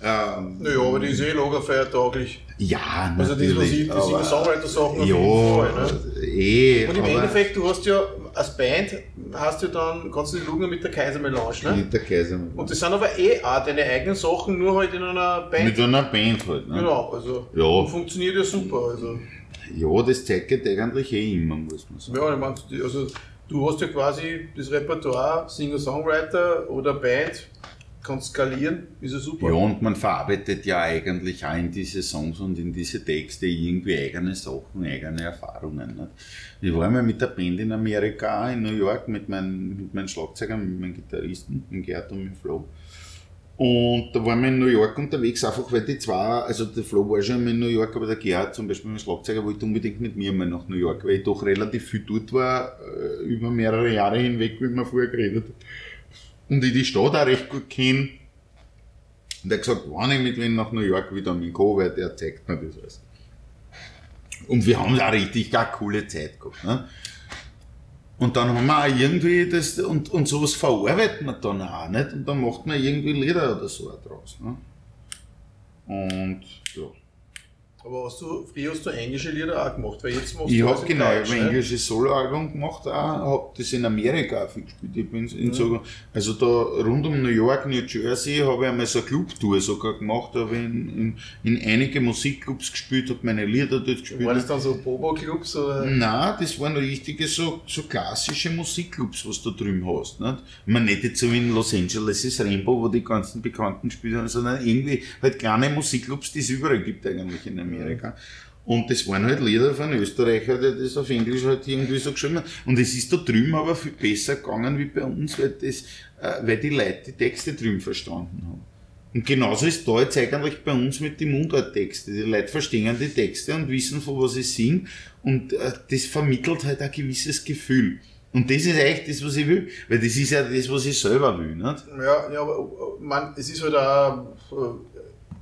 Ähm, Naja, aber die ist eh lagerfeiertaglich. ja, Also das, was natürlich. ich, das aber- Singer-Songwriter-Sachen auf ja, Fall. Ne? eh. Und im Endeffekt, du hast ja als Band, hast du dann, kannst du die Lungen mit der Kaisermelange, ne? Mit der Kaiser. Und das sind aber eh auch deine eigenen Sachen, nur halt in einer Band. Mit einer Band halt. Ne? Genau, also Ja. funktioniert ja super. Also. Ja, das zeigt eigentlich eh immer, muss man sagen. Ja, ich meine, also du hast ja quasi das Repertoire, Singer-Songwriter oder Band, kannst skalieren, ist ja super. Ja, und man verarbeitet ja eigentlich auch in diese Songs und in diese Texte irgendwie eigene Sachen, eigene Erfahrungen. Nicht? Ich war mal mit der Band in Amerika, in New York, mit meinen, mit meinen Schlagzeugern, mit meinen Gitarristen, mit Gerd und mit Flo. Und da waren wir in New York unterwegs, einfach weil die zwei, also der Flo war schon mal in New York, aber der Gerhard zum Beispiel, mein Schlagzeuger, wollte unbedingt mit mir mal nach New York, weil ich doch relativ viel dort war, äh, über mehrere Jahre hinweg, wie wir vorher geredet haben. Und ich die Stadt auch recht gut kenne. Und er hat gesagt, wenn ich mit wem nach New York wieder mit Co, weil der zeigt mir das alles. Und wir haben da richtig gar coole Zeit gehabt. Ne? Und dann haben wir auch irgendwie das, und, und sowas verarbeitet man dann auch nicht, und dann macht man irgendwie Lieder oder so draus. Ne? Und. Aber hast du, früher hast du englische Lieder auch gemacht, weil jetzt machst Ich du habe genau, ich Deutsch, hab ein ne? englisches Soloalbum gemacht, auch, habe das in Amerika viel gespielt. Ich bin in so, also da rund um New York, New Jersey, habe ich einmal so eine Clubtour sogar gemacht, da habe in, in, in einige Musikclubs gespielt, habe meine Lieder dort gespielt. War das dann so Bobo-Clubs? Nein, das waren richtige so, so klassische Musikclubs, was du drüben hast. Nicht? Ich meine, nicht jetzt so wie in Los Angeles ist Rainbow, wo die ganzen Bekannten spielen, sondern irgendwie halt kleine Musikclubs, die es überall gibt eigentlich in Amerika. Und das waren halt Lieder von Österreicher, die das auf Englisch halt irgendwie so geschrieben haben. Und es ist da drüben aber viel besser gegangen wie bei uns, weil, das, äh, weil die Leute die Texte drüben verstanden haben. Und genauso ist da jetzt eigentlich bei uns mit den Mundarttexten. Die Leute verstehen die Texte und wissen, von was ich singe. Und äh, das vermittelt halt ein gewisses Gefühl. Und das ist eigentlich das, was ich will. Weil das ist ja das, was ich selber will. Nicht? Ja, ja, aber äh, man, es ist halt auch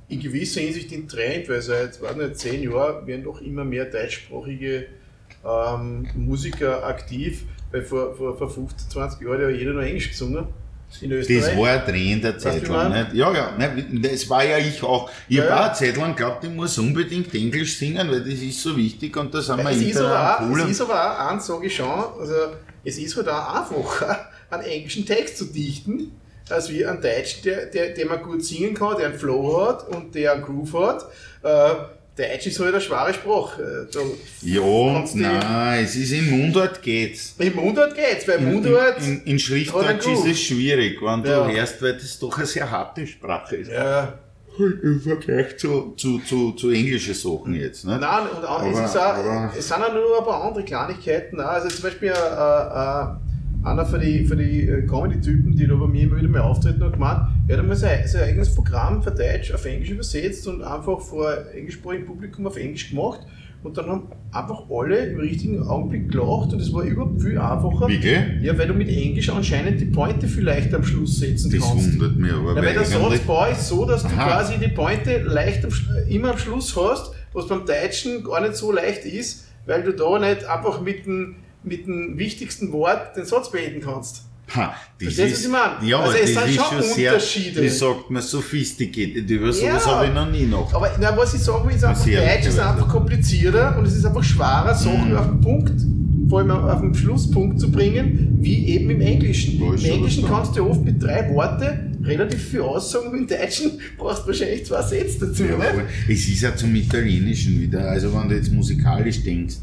in gewisser Hinsicht ein Trend, weil seit weiß nicht, zehn Jahren werden doch immer mehr deutschsprachige ähm, Musiker aktiv, weil vor, vor, vor 15, 20 Jahren hat ja jeder nur Englisch gesungen. Das war ein Trend der Zeit lang. Nicht? Ja, ja, ne, das war ja ich auch. Ich Ja, habe ja. eine Zeit lang geglaubt, ich muss unbedingt Englisch singen, weil das ist so wichtig und da sind wir es, ist aber cool. es ist aber auch, eins sage ich schon, also es ist halt auch einfacher, einen englischen Text zu dichten, als wie einen Deutschen, der, der, der man gut singen kann, der einen Flow hat und der einen Groove hat. Äh, Deutsch ist halt eine schwere Sprache. Äh, Da ja, du- nein, es ist im Mundart geht's. Im Mundart geht's, weil In, Mundart. in, in, in Schriftdeutsch ist es schwierig, wenn du Ja. hörst, weil das doch eine sehr harte Sprache ist. ja, Im Vergleich zu, zu, zu, zu englischen Sachen jetzt. Ne? nein, und auch, es, Aber- ist auch, es sind auch nur ein paar andere Kleinigkeiten. auch. Also zum Beispiel äh, äh, einer von die, von die äh, Comedy-Typen, die da bei mir immer wieder mal auftreten, hat gemeint, er hat einmal sein, sein eigenes Programm für Deutsch auf Englisch übersetzt und einfach vor englischsprachigem Publikum auf Englisch gemacht. Und dann haben einfach alle im richtigen Augenblick gelacht und es war überhaupt viel einfacher. Wirklich? Ja, weil du mit Englisch anscheinend die Pointe viel leichter am Schluss setzen Das kannst. wundert mich aber. Ja, weil der Satzbau ist so, dass du Aha. quasi die Pointe leicht am, immer am Schluss hast, was beim Deutschen gar nicht so leicht ist, weil du da nicht einfach mit dem, mit dem wichtigsten Wort den Satz beenden kannst. Ha, das Verstehst ist, was ich meine? Ja, Also es das sind ist schon sehr, Unterschiede. wie sagt man, sophisticated. Über sowas Ja. habe ich noch nie noch. Aber na, was ich sagen will, ist einfach, Deutsch ist einfach komplizierter und es ist einfach schwerer, Sachen Mhm. auf den Punkt, vor allem auf den Schlusspunkt zu bringen, wie eben im Englischen. Im Englischen kannst du oft mit drei Worten relativ viel aussagen im Deutschen brauchst du wahrscheinlich zwei Sätze dazu. Ja, ne? es ist ja zum Italienischen wieder, also wenn du jetzt musikalisch denkst,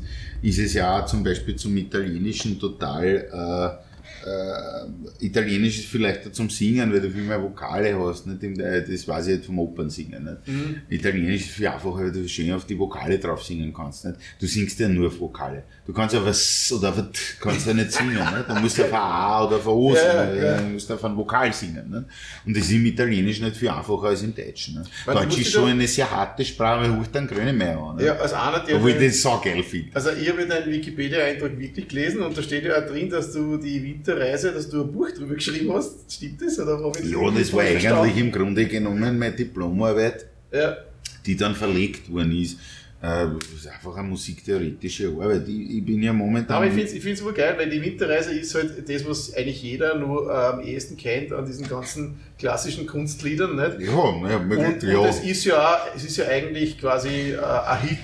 ist es ja zum Beispiel zum Italienischen total, äh, Italienisch ist vielleicht auch zum Singen, weil du viel mehr Vokale hast, nicht? Äh, das weiß ich jetzt vom Opernsingen. Nicht? Mhm. Italienisch ist viel einfacher, weil du schön auf die Vokale drauf singen kannst. Nicht? Du singst ja nur auf Vokale. Du kannst auf ein S oder auf T kannst ja nicht singen. Nicht? Du musst auf ein A oder auf ein O Ja, singen, ja, ja. du musst auf ein Vokal singen. Nicht? Und das ist im Italienischen nicht viel einfacher als im Deutschen. Nicht? Weil du Deutsch ist schon eine sehr harte Sprache, weil dann Grönemeyer an. Ja, als einer, der. Obwohl ich das saugeil finde. Also ich habe deinen Wikipedia-Eintrag wirklich gelesen und da steht ja auch drin, dass du die Winterreise, dass du ein Buch drüber geschrieben hast. Stimmt das? Oder habe ich Ja, das war eigentlich verstanden? im Grunde genommen meine Diplomarbeit, Ja. die dann verlegt worden ist. Äh, Das ist einfach eine musiktheoretische Arbeit. Ich, ich bin ja momentan. Aber ich finde es super geil, weil die Winterreise ist halt das, was eigentlich jeder nur äh, am ehesten kennt an diesen ganzen klassischen Kunstliedern. Nicht? ja, naja, Und, möglich, und ja. es ist ja es ist ja eigentlich quasi äh, ein Hit.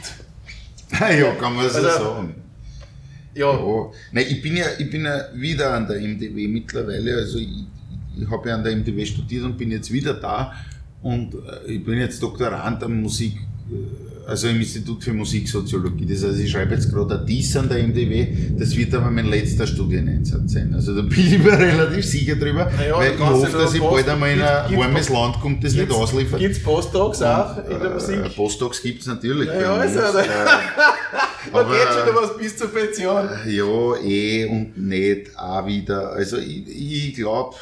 ja, kann man so Also- sagen. Ja, Ja, nein, ich bin ja, ich bin ja wieder an der MDW mittlerweile, also ich, ich habe ja an der MDW studiert und bin jetzt wieder da. Und äh, ich bin jetzt Doktorand am Musik, äh, also im Institut für Musiksoziologie. Das heißt, ich schreibe jetzt gerade ein Dies an der MDW, das wird aber mein letzter Studieneinsatz sein. Also da bin ich mir relativ sicher drüber, Na ja, weil ich hoffe, dass ich bald einmal in ein gibt's- warmes Land komme, das nicht ausliefert. Gibt es Postdocs auch in der äh, Musik? Postdocs gibt es natürlich. Ja, ja, uns, äh, aber- geht schon was bis zur Pension. ja, eh und nicht auch wieder. Also ich, ich glaube,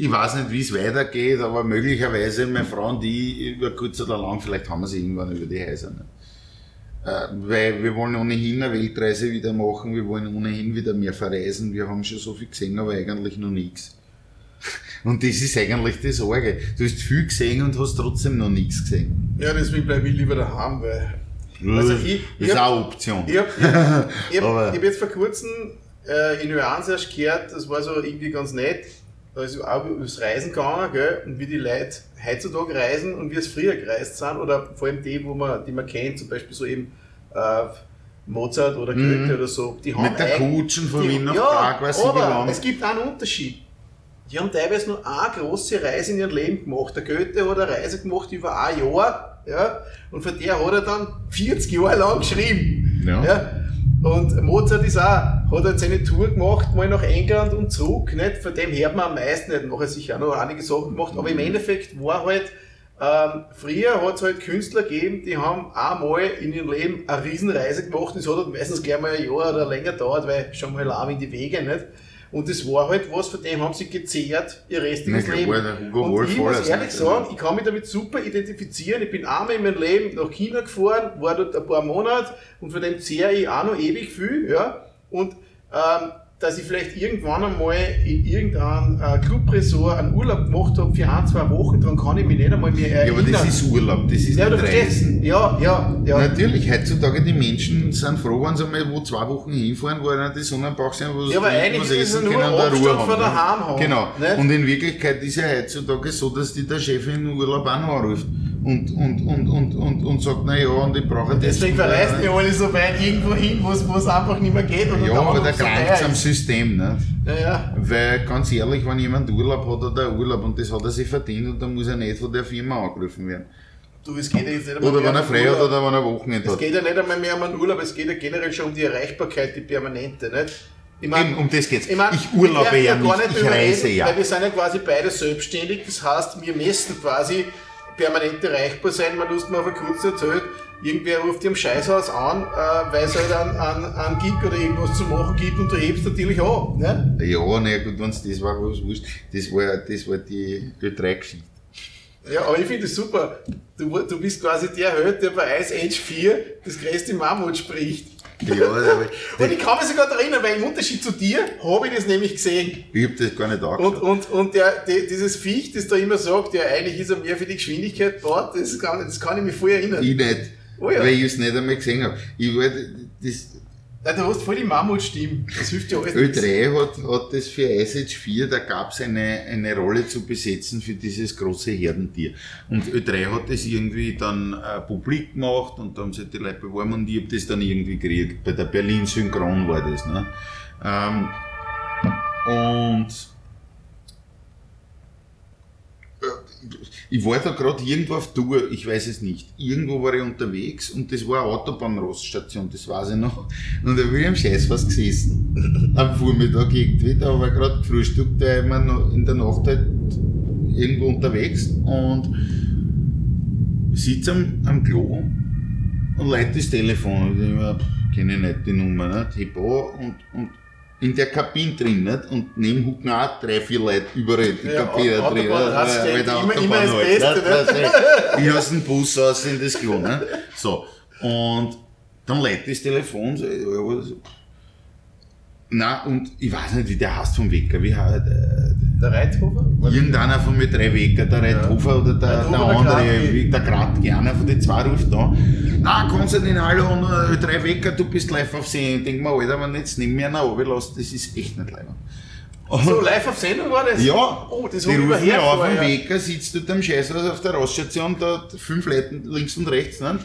ich weiß nicht, wie es weitergeht, aber möglicherweise, meine Frau und ich, über kurz oder lang, vielleicht haben wir sie irgendwann über die Häuser. Nicht? Äh, weil wir wollen ohnehin eine Weltreise wieder machen, wir wollen ohnehin wieder mehr verreisen, wir haben schon so viel gesehen, aber eigentlich noch nichts. Und das ist eigentlich das Sorge. Du hast viel gesehen und hast trotzdem noch nichts gesehen. Ja, deswegen bleibe ich lieber daheim, weil. Also ich- ich ist auch eine Option. Ich habe hab, hab jetzt vor kurzem äh, in Nuance erst gehört, das war so irgendwie ganz nett. Da ist auch übers Reisen gegangen, gell? und wie die Leute heutzutage reisen und wie es früher gereist sind, oder vor allem die, wo man, die man kennt, zum Beispiel so eben äh, Mozart oder Goethe oder so, die haben Mhm. Mit der Kutschen von Wien nach ja, Prag, weiß ich aber lang. es gibt einen Unterschied. Die haben teilweise nur eine große Reise in ihrem Leben gemacht. Der Goethe hat eine Reise gemacht über ein Jahr, ja, und von der hat er dann 40 Jahre lang geschrieben. Ja. Und Mozart ist auch, hat halt seine Tour gemacht, mal nach England und zurück, nicht? Von dem hört man am meisten nicht, nachher sicher auch noch einige Sachen gemacht, aber im Endeffekt war halt, ähm, früher hat es halt Künstler gegeben, die haben einmal in ihrem Leben eine Riesenreise gemacht, das hat halt meistens gleich mal ein Jahr oder länger gedauert, weil schon mal arm in die Wege, nicht? Und das war halt was, von dem haben sie gezehrt, ihr restliches Na, Leben. der Hugo Und Wolf ich war muss ehrlich sagen, also. ich kann mich damit super identifizieren. Ich bin einmal in meinem Leben nach China gefahren, war dort ein paar Monate und von dem zehre ich auch noch ewig viel. Ja? Und ähm, dass ich vielleicht irgendwann einmal in irgendeinem äh, Clubresort einen Urlaub gemacht habe für ein, zwei Wochen, daran kann ich mich nicht einmal mehr Ja, erinnern. aber das ist Urlaub, das ist ja, nicht. Reisen. Ja, ja, ja. Natürlich, heutzutage die Menschen sind froh, wenn sie mal wo zwei Wochen hinfahren, wo dann die Sonne sind, wo sie Ja, aber eigentlich was essen ja nur können eine Abstand Ruhe von haben, daheim ne? haben, Genau. nicht? Und in Wirklichkeit ist ja heutzutage so, dass die der Chef in Urlaub auch noch anruft und, und, und, und, und, und sagt, na ja, und ich brauche das. Deswegen verreisen wir alle so weit irgendwo hin, wo es es einfach nicht mehr geht. Oder Ja, aber da krankt teuer am. System. Ne? Ja, ja. Weil ganz ehrlich, wenn jemand Urlaub hat, hat er Urlaub und das hat er sich verdient und dann muss er nicht von der Firma angerufen werden. Du, es geht ja jetzt nicht einmal Oder mehr wenn er frei hat oder wenn er Wochenende Es hat. geht ja nicht einmal mehr um einen Urlaub, es geht ja generell schon um die Erreichbarkeit, die permanente. Nicht? Ich Eben, um das geht's. mein, Ich urlaube ja dürfen gar nicht, ich reise ja. Weil wir sind ja quasi beide selbstständig, das heißt, wir müssen quasi permanent erreichbar sein. Man lust mal auf kurz erzählt, irgendwer ruft dir im Scheißhaus an, äh, weil es halt einen, einen, einen Gig oder irgendwas zu machen gibt und du hebst natürlich an. Ne? Ja, naja, gut, wenn es das war, was wurscht. Das war, das war die Ö3-Geschichte. Ja, aber ich finde es super. Du, du bist quasi der Held, der bei Ice Age 4 das größte Mammut spricht. Ja, aber Und ich kann mich sogar erinnern, weil im Unterschied zu dir habe ich das nämlich gesehen. ich hab das gar nicht Und, angeschaut. und, und der, die, dieses Viech, das da immer sagt, ja, eigentlich ist er mehr für die Geschwindigkeit gebaut, das kann, das kann ich mich voll erinnern. Ich nicht, Oh ja. weil ich es nicht einmal gesehen habe. Ich wollte, das, Nein, du hast voll die Mammutstimme. Das hilft ja alles Ö3 hat, hat das für Ice Age 4, da gab es eine, eine Rolle zu besetzen für dieses große Herdentier. Und Ö3 hat das irgendwie dann äh, publik gemacht und da haben sich die Leute beworben und ich habe das dann irgendwie gekriegt. Bei der Berlin Synchron war das. Ne? Ähm, und ich war da gerade irgendwo auf Tour, ich weiß es nicht. Irgendwo war ich unterwegs und das war eine Autobahnroststation, das weiß ich noch. Und da bin ich am Scheiß was gesessen. Am Vormittag irgendwie, da war gerade gefrühstückt, da war noch in der Nacht halt irgendwo unterwegs und sitze am, am Klo und leite das Telefon. Und ich kenne nicht die Nummer, nicht? heb und, und in der Kabine drin, nicht? Und neben hucken auch drei, vier Leute überall die Ja, Kabine Autobahn drin. hast du weil der immer- Autobahn immer das halt, Beste, nicht? Weißt du, Ich aus dem Bus aus in das Klo, ne? So. Und dann leitet das Telefon, so, ja, na, und ich weiß nicht, wie der heißt vom Wecker, wie heißt der? Der Reithofer? Irgendeiner von mir drei Wecker, der Reithofer oder der, der der andere, wie- der Gradke, einer von den zwei ruft da. Na, Konstantin, hallo, und, äh, drei Wecker, du bist live auf Sehen. Ich denk mir, Alter, wenn du jetzt nicht mehr nach oben lässt, das ist echt nicht leibend. So, live auf Sendung war das? Ja, Oh, das habe ich mich auf vorher. Wecker, sitzt dort am Scheißhaus auf der Raststation, da fünf Leute links und rechts, ne?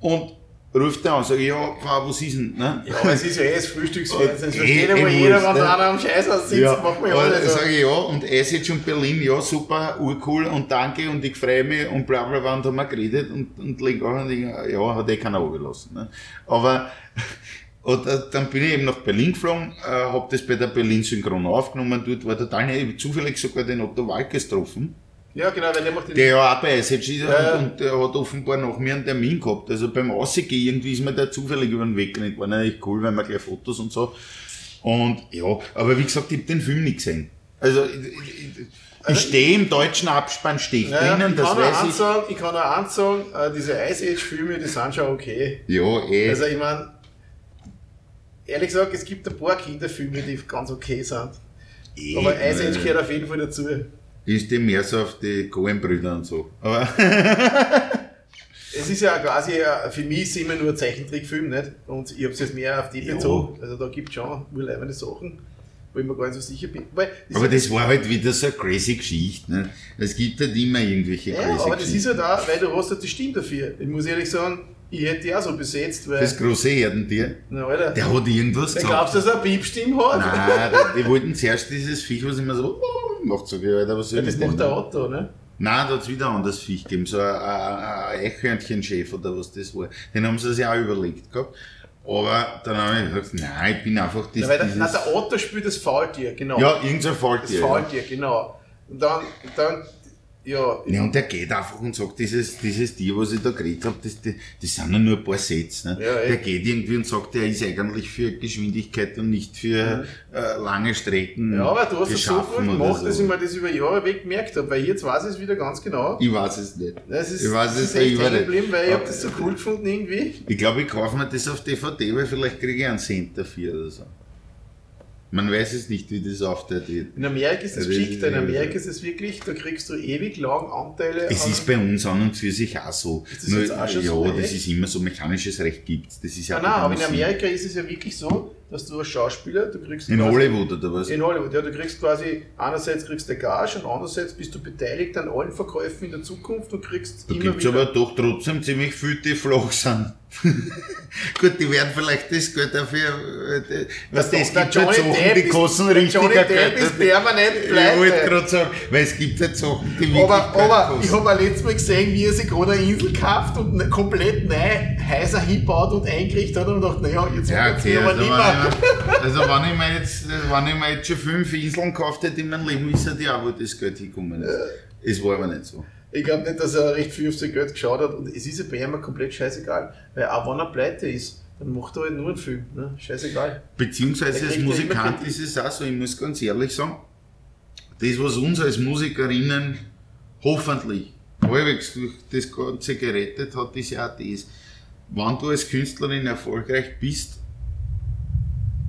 und ruft da an, sag ich, ja, Frau, was ist denn, ne? Ja, es ist ja eh das Frühstücksfernsehen. Das Eh, versteht eh aber jeder, wurscht, wenn ne? einer am Scheißhaus sitzt, Ja, macht man ja und alle so. sage ich ja, und Ice und Berlin, ja, super, urcool und danke und ich freue mich und bla bla bla und haben wir geredet und, und legen auch und ich, ja, hat eh keiner runtergelassen. Ne? Aber und, äh, dann bin ich eben nach Berlin geflogen, äh, habe das bei der Berlin Synchron aufgenommen, dort war total ich hab zufällig sogar den Otto Walkes getroffen, Ja, genau, weil der macht den. der ja auch bei Ice Ja. und, und der hat offenbar nach mir einen Termin gehabt. Also beim Rausgehen irgendwie ist mir der zufällig über den Weg gerannt. War natürlich cool, weil wir gleich Fotos und so. Und ja, aber wie gesagt, ich habe den Film nicht gesehen. Also ich, ich, ich stehe im deutschen Abspann, stehe ich Ja, drinnen, ich, das weiß ich. sagen, ich kann nur eins sagen, äh, diese Ice Age Filme, die sind schon okay. Ja, eh. Also ich meine, ehrlich gesagt, es gibt ein paar Kinderfilme, die ganz okay sind. eh, Aber Ice Age äh, gehört auf jeden Fall dazu. Ist dem mehr so auf die Coen-Brüder und so. Aber Es ist ja quasi, äh, für mich ist es immer nur ein Zeichentrickfilm, nicht? Und ich habe es jetzt mehr auf die Ja. bezogen. Also da gibt es schon urleibende Sachen, wo ich mir gar nicht so sicher bin. Das Aber das war halt wieder so eine crazy Geschichte. Ne? Es gibt halt immer irgendwelche Ja, crazy aber das ist Geschichten. halt auch, weil du hast halt die Stimme dafür. Ich muss ehrlich sagen, ich hätte die auch so besetzt, weil. Das große Herdentier, na, Alter, der hat irgendwas gesagt. glaubst du, dass er eine Piepstimme hat? Nein, die, die wollten zuerst dieses Viech, was immer so macht, so Alter, was soll Ja, das macht der Otto, ne? Nein, da hat es wieder ein anderes Viech gegeben, so ein, ein, Eichhörnchenchef oder was das war. Den haben sie sich auch überlegt gehabt. Aber dann habe ich gesagt, nein, ich bin einfach das, Ja, weil der, dieses, nein, der Otto spielt das Faultier, genau. ja, irgendein das Faultier. Ja. Faultier, genau. Und dann, dann ja, ja, und der geht einfach und sagt, dieses, dieses Tier, was ich da geredet habe, das, das, das sind ja nur ein paar Sätze. Ne? Ja, eh. der geht irgendwie und sagt, er ist eigentlich für Geschwindigkeit und nicht für äh, lange Strecken ja, aber du hast das so gut gemacht, so. dass ich mir das über Jahre weg gemerkt habe, weil jetzt weiß ich es wieder ganz genau. Ich weiß es nicht. Das ist, ich weiß das es ist echt nicht. geblieben, weil ich habe das so cool gefunden irgendwie. Ich glaube, ich kaufe mir das auf DVD, weil vielleicht kriege ich einen Cent dafür oder so. Man weiß es nicht, wie das auftritt. In Amerika ist es das geschickt, in ja- Amerika ist es wirklich, da kriegst du ewig lang Anteile. Es an- ist bei uns an und für sich auch so. Ist das jetzt auch schon ja, so, das ist immer so, mechanisches Recht gibt es. Das ist ja Nein, nein, auch aber in. Amerika ist es ja wirklich so, dass du als Schauspieler, du kriegst In quasi- Hollywood oder was? In Hollywood, ja, du kriegst quasi, einerseits kriegst du Gage und andererseits bist du beteiligt an allen Verkäufen in der Zukunft und kriegst Da gibt es aber doch trotzdem ziemlich viele, die flach sind. Gut, die werden vielleicht das Geld dafür. Äh, was das gibt halt Sachen, die kosten richtig Johnny Geld. Depp ist permanent Ich wollte pleite. gerade sagen, weil es gibt halt Sachen, die wirklich Aber, aber ich habe auch letztes Mal gesehen, wie er sich gerade eine Insel gekauft und ne- komplett neu Häuser hinbaut und eingerichtet hat und dachte, naja, jetzt Ja, okay, aber also, nicht wenn mehr. ich, also wenn ich mir jetzt, wenn ich mir jetzt schon fünf Inseln gekauft hätte in meinem Leben, ist ja auch, wo das Geld hingekommen ist. Es war aber nicht so. Ich glaube nicht, dass er recht viel auf sein Geld geschaut hat und es ist ja bei ihm komplett scheißegal. Weil auch wenn er pleite ist, dann macht er halt nur einen Film. Ne? Scheißegal. Beziehungsweise als Musikant ist es auch so, ich muss ganz ehrlich sagen, das, was uns als Musikerinnen hoffentlich halbwegs durch das Ganze gerettet hat, ist ja auch das. Wenn du als Künstlerin erfolgreich bist,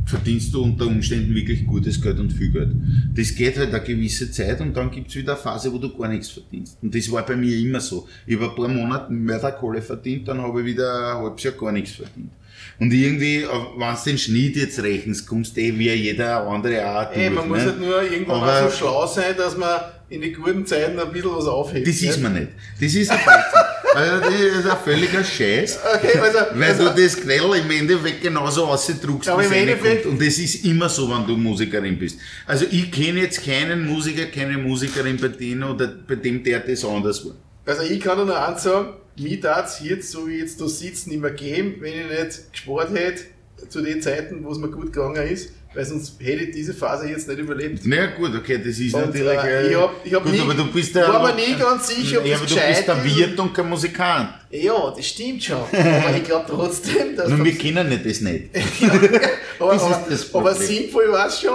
verdienst du unter Umständen wirklich gutes Geld und viel Geld. Das geht halt eine gewisse Zeit und dann gibt es wieder eine Phase, wo du gar nichts verdienst. Und das war bei mir immer so. Ich habe ein paar Monate Mörderkohle verdient, dann habe ich wieder ein halbes Jahr gar nichts verdient. Und irgendwie, wenn du den Schnitt jetzt rechnest, kommst du eh wie jeder andere durch. Ey, man muss ne? halt nur irgendwann Aber- mal so schlau sein, dass man in die guten Zeiten ein bisschen was aufhebt. Das ist man nicht. Das ist ein Blödsinn. also, das ist ein völliger Scheiß. Okay, also, Weil also du das Knell im Endeffekt genauso ausdruckst, wie es reinkommt. Und das ist immer so, wenn du Musikerin bist. Also ich kenne jetzt keinen Musiker, keine Musikerin bei denen oder bei dem der das anders war. Also ich kann nur eins sagen, mir darf jetzt, so wie jetzt da sitzt, nicht mehr geben, wenn ich nicht gespart hätte, zu den Zeiten, wo es mir gut gegangen ist, weil sonst hätte ich diese Phase jetzt nicht überlebt. Na ja, gut, okay, das ist Und, natürlich. äh, ich hab- ich hab gut, nie- aber du bist der, war mir nie ganz sicher, ob ja, das aber du bist der. Wirt und kein Musikant. Ja, das stimmt schon. Aber ich glaube trotzdem, dass Nun, wir kennen nicht das nicht. aber, das ist aber, das aber sinnvoll war es schon.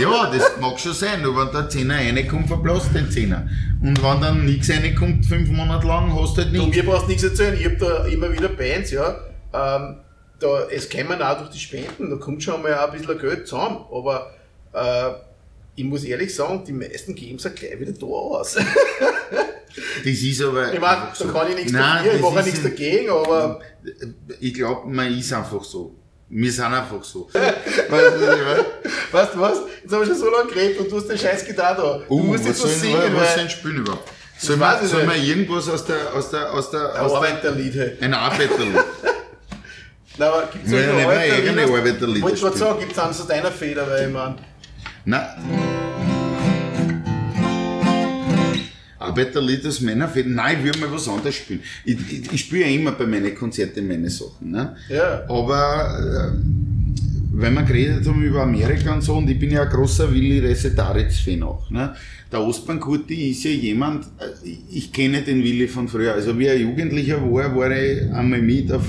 Ja, das mag schon sein, nur wenn der Zehner reinkommt, verblasst den Zehner. Und wenn dann nichts reinkommt, fünf Monate lang, hast du halt Du, nichts. mir brauchst nichts erzählen, ich habe da immer wieder Bands, ja. Ähm, da, es kämen auch durch die Spenden, da kommt schon mal ein bisschen Geld zusammen. Aber äh, ich muss ehrlich sagen, die meisten geben es gleich wieder da aus. Das ist aber. Ich meine, einfach da so. kann ich nichts Nein, dafür, ich mache nichts dagegen, aber Ich glaube, man ist einfach so. Wir sind einfach so. weißt du, was weißt du was? Jetzt habe ich schon so lange geredet und du hast den Scheiß Gitarre da. Du Uh, musst was jetzt was soll, singen, was, was soll weil ein Spielen überhaupt? Soll man, soll irgendwas aus der, aus der, aus der, ein aus der, Arbeiterlied. Hey. ein Arbeiterlied? Nein, aber gibt es Ja, nicht mal eigene Arbeiterlieder Wollte ich gerade sagen, gibt es eins aus deiner Feder, weil ich meine, Nein. Arbeiterlied aus meiner Feder. Nein, ich würde mal was anderes spielen. Ich, ich, ich spiele ja immer bei meinen Konzerten meine Sachen. Ne? ja. Aber äh, wenn wir geredet haben über Amerika und so, und ich bin ja ein großer Willi Resetaritz-Fan auch. Ne? Der Ostbankurti ist ja jemand, äh, ich kenne den Willi von früher. Also wie er Jugendlicher war, war ich einmal mit auf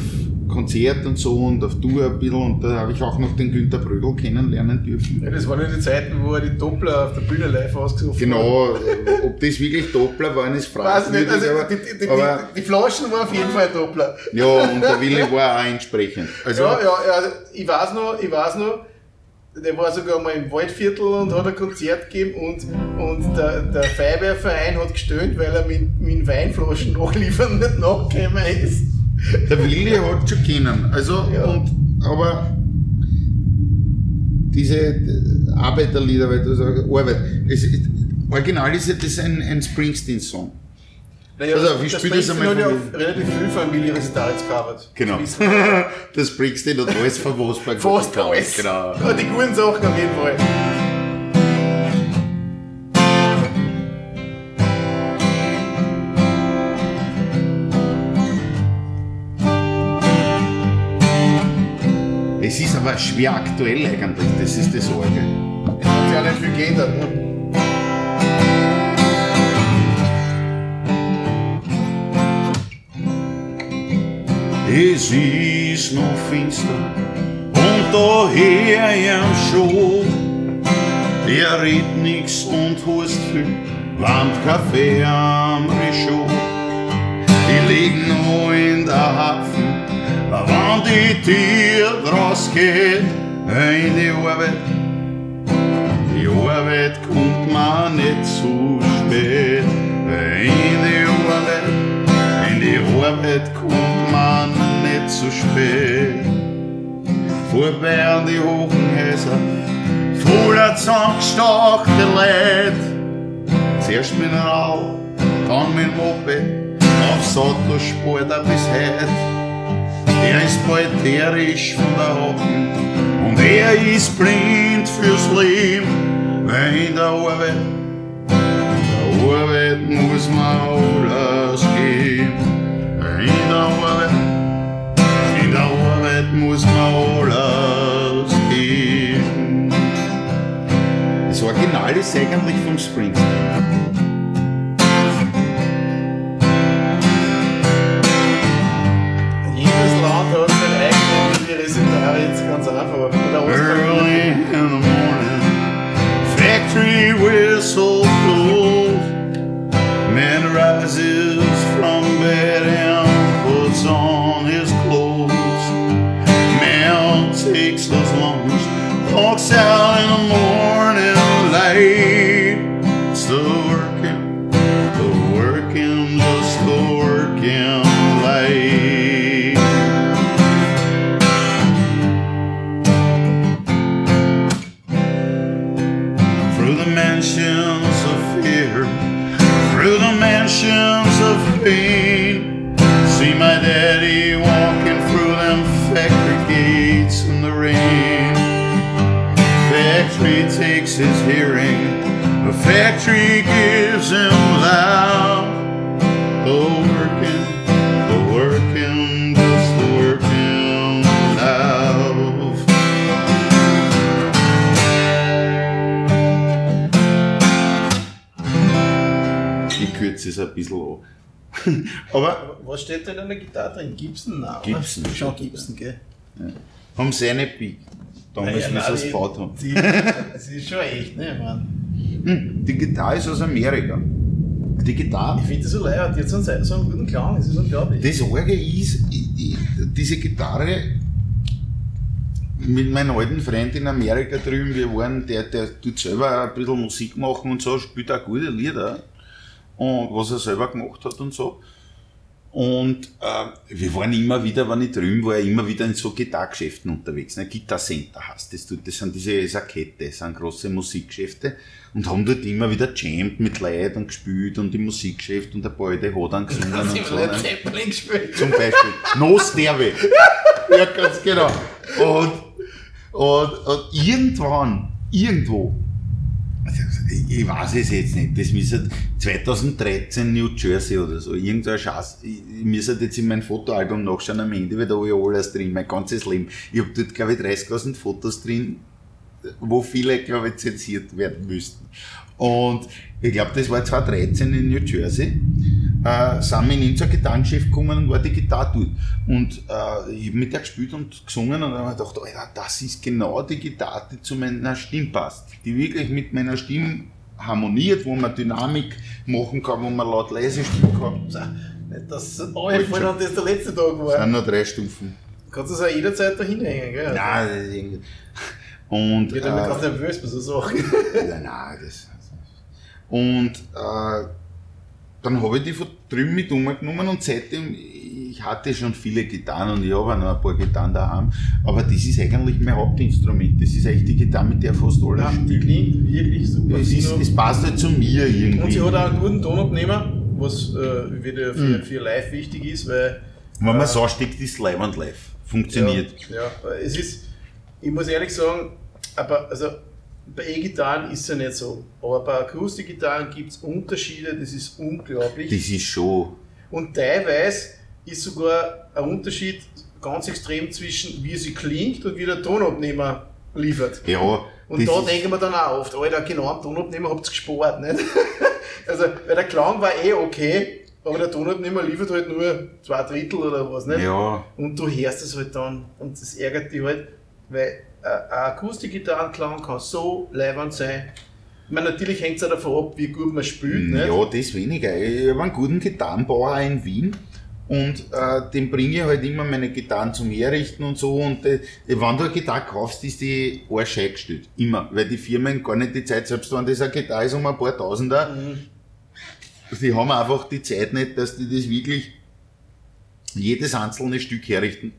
Konzert und so und auf Tour ein bisschen und da habe ich auch noch den Günter Brögel kennenlernen dürfen. ja. Das waren ja die Zeiten, wo er die Doppler auf der Bühne live ausgesucht hat. Genau, ob das wirklich Doppler waren, ist Weiß nicht, also aber, die, die, die, aber die, die Flaschen waren auf jeden Fall Doppler. ja, und der Willi war auch entsprechend. Also, ja, ja, ja, also ich weiß noch, ich weiß noch, der war sogar mal im Waldviertel und hat ein Konzert gegeben und, und der, der Feuerwehrverein hat gestöhnt, weil er mit, mit Weinflaschen nachliefern nicht nachgekommen ist. Der Willi hat schon kennen. Also, Ja. und, aber diese äh, Arbeiterlieder, weil du sagst, Arbeit, es ist, original ist ja das ein, ein Springsteen-Song. Naja, Also, wie das spielt das Springsteen einmal ja relativ viel von Willi Resitaritz gecovert. Genau. Das. Das Springsteen hat alles von Wasberg. Fast alles. Genau. Ja, die guten Sachen auf jeden Fall. Aber schwer aktuell eigentlich, das ist das Orgel. Es hat sich auch nicht viel geändert. Ne? Es ist noch finster und daher im Show. Er redet nix und hust viel, warmt Kaffee am Richaud. Die liegen noch in der Hafen, rausgeht, in die Arbeit. Die Arbeit kommt man nicht zu spät, in die Arbeit. In die Arbeit kommt man nicht zu spät. Vorbei an die Hochhäuser, voller zusammengestachte Leid. Zuerst mit dem Rau, dann mit dem Moped, aufs Auto spart er bis heut. Er ist baldterisch von der Hocken und er ist blind fürs Leben, weil in der Arbeit der Arbeit muss man alles geben. In der Arbeit, in der Arbeit muss man alles geben. Das Original ist eigentlich vom Springsteen. Gibson? Nein? Gibson. Schon Gibson, gell? haben sie eine Big. Damals, Naja, wie sie es gebaut haben. Die, das ist schon echt, ne? Man. Hm, Die Gitarre ist aus Amerika. Die Gitarre. Ich finde das so leid, die hat so einen, so einen guten Klang, das ist unglaublich. Das Orge ist, ich- ich- diese Gitarre mit meinem alten Freund in Amerika drüben, wir waren, der, der tut selber ein bisschen Musik machen und so, spielt auch gute Lieder. Und was er selber gemacht hat und so. Und äh, wir waren immer wieder, wenn ich drüben war, immer wieder in so Gitarrgeschäften unterwegs. Ne? Guitar Center heißt das. Das sind diese Sakette, das sind große Musikgeschäfte. Und haben dort immer wieder jammed mit Leuten und gespielt und im Musikgeschäft und der Beute hat dann gesungen und so. Ne? Zeppelin gespielt? Zum Beispiel. No Sterbe. ja, ganz genau. Und, und, und irgendwann, irgendwo, ich, weiß es jetzt nicht, das müsste 2013 New Jersey oder so, irgendein Scheiß. Ich, ich müsste jetzt in mein Fotoalbum nachschauen am Ende, weil da habe ich alles drin, mein ganzes Leben. Ich habe dort, glaube ich, 30.000 Fotos drin, wo viele, glaube ich, zensiert werden müssten. Und ich glaube, das war 2013 in New Jersey. Äh, sind wir in irgendein Gitarrengeschäft gekommen und war die Gitarre dort. Und äh, ich habe mit der gespielt und gesungen und dann habe ich gedacht, Alter, das ist genau die Gitarre, die zu meiner Stimme passt. Die wirklich mit meiner Stimme harmoniert, wo man Dynamik machen kann, wo man laut leise spielen kann. So, Nicht, dass es voll und das der letzte Tag Das war. sind noch drei Stufen. Kannst du es auch jederzeit da hinhängen, gell? Nein, das ist irgendwie- und Ich bin dann ganz nervös bei so Sachen. Nein, nein, das. Und äh, dann habe ich die von drüben mit umgenommen und seitdem, ich hatte schon viele Gitarren und ich habe auch noch ein paar Gitarren daheim, aber das ist eigentlich mein Hauptinstrument. Das ist eigentlich die Gitarre, mit der fast alles Ja, die spiele. klingt wirklich super. Es, ist, es passt halt zu mir irgendwie. und sie hat auch einen guten Tonabnehmer, was äh, wieder für, Mhm. für live wichtig ist, weil Wenn man so steckt, ist live und live. Funktioniert. Ja, ja, es ist, ich muss ehrlich sagen, aber also bei E-Gitarren ist es ja nicht so. Aber bei Akustikgitarren gibt es Unterschiede, das ist unglaublich. Das ist schon. Und teilweise ist sogar ein Unterschied ganz extrem zwischen wie sie klingt und wie der Tonabnehmer liefert. Ja, Und da denken wir dann auch oft, Alter, genau am Tonabnehmer habt ihr gespart, nicht? also, weil der Klang war eh okay, aber der Tonabnehmer liefert halt nur zwei Drittel oder was, nicht? ja, Und du hörst es halt dann und das ärgert dich halt, weil Akustikgitarrenklang kann so leibend sein. Ich meine, natürlich hängt es auch davon ab, wie gut man spielt. Nicht? Ja, das weniger. Ich habe einen guten Gitarrenbauer in Wien und äh, dem bringe ich halt immer meine Gitarren zum Herrichten und so. Und äh, wenn du eine Gitarre kaufst, ist die arschei gestellt. Immer. Weil die Firmen gar nicht die Zeit, selbst wenn das eine Gitarre ist um ein paar Tausender, Mhm. die haben einfach die Zeit nicht, dass die das wirklich jedes einzelne Stück herrichten.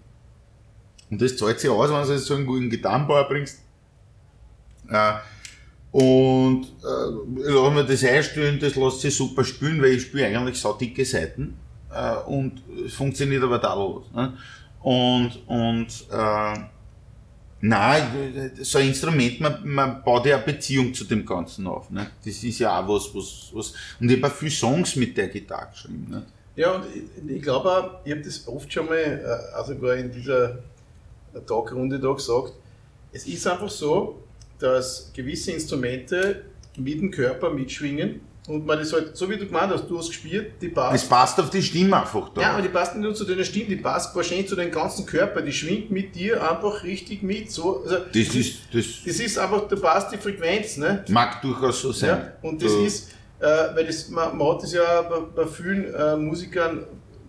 Und das zahlt sich aus, wenn du so einen guten Gitarrenbauer bringst. Äh, und äh, lasse mir das einstellen, das lässt sich super spielen, weil ich spiele eigentlich so dicke Seiten. Äh, und es funktioniert aber tadellos. Ne? Und, und äh, nein, so ein Instrument, man, man baut ja eine Beziehung zu dem Ganzen auf. Ne? Das ist ja auch was, was, was. Und ich habe auch viele Songs mit der Gitarre geschrieben. Ne? Ja, und ich, ich glaube auch, ich habe das oft schon mal, auch sogar in dieser Talkrunde da gesagt, es ist einfach so, dass gewisse Instrumente mit dem Körper mitschwingen und man das halt, so wie du gemeint hast, du hast gespielt, die Es passt. passt auf die Stimme einfach da. Ja, aber die passt nicht nur zu deiner Stimme, die passt wahrscheinlich zu deinem ganzen Körper, die schwingt mit dir einfach richtig mit. So, also, das ist, das das ist einfach, du passt die Frequenz, ne? mag durchaus so sein. Ja, und das Da- ist, äh, weil das, man, man hat das ja bei, bei vielen äh, Musikern,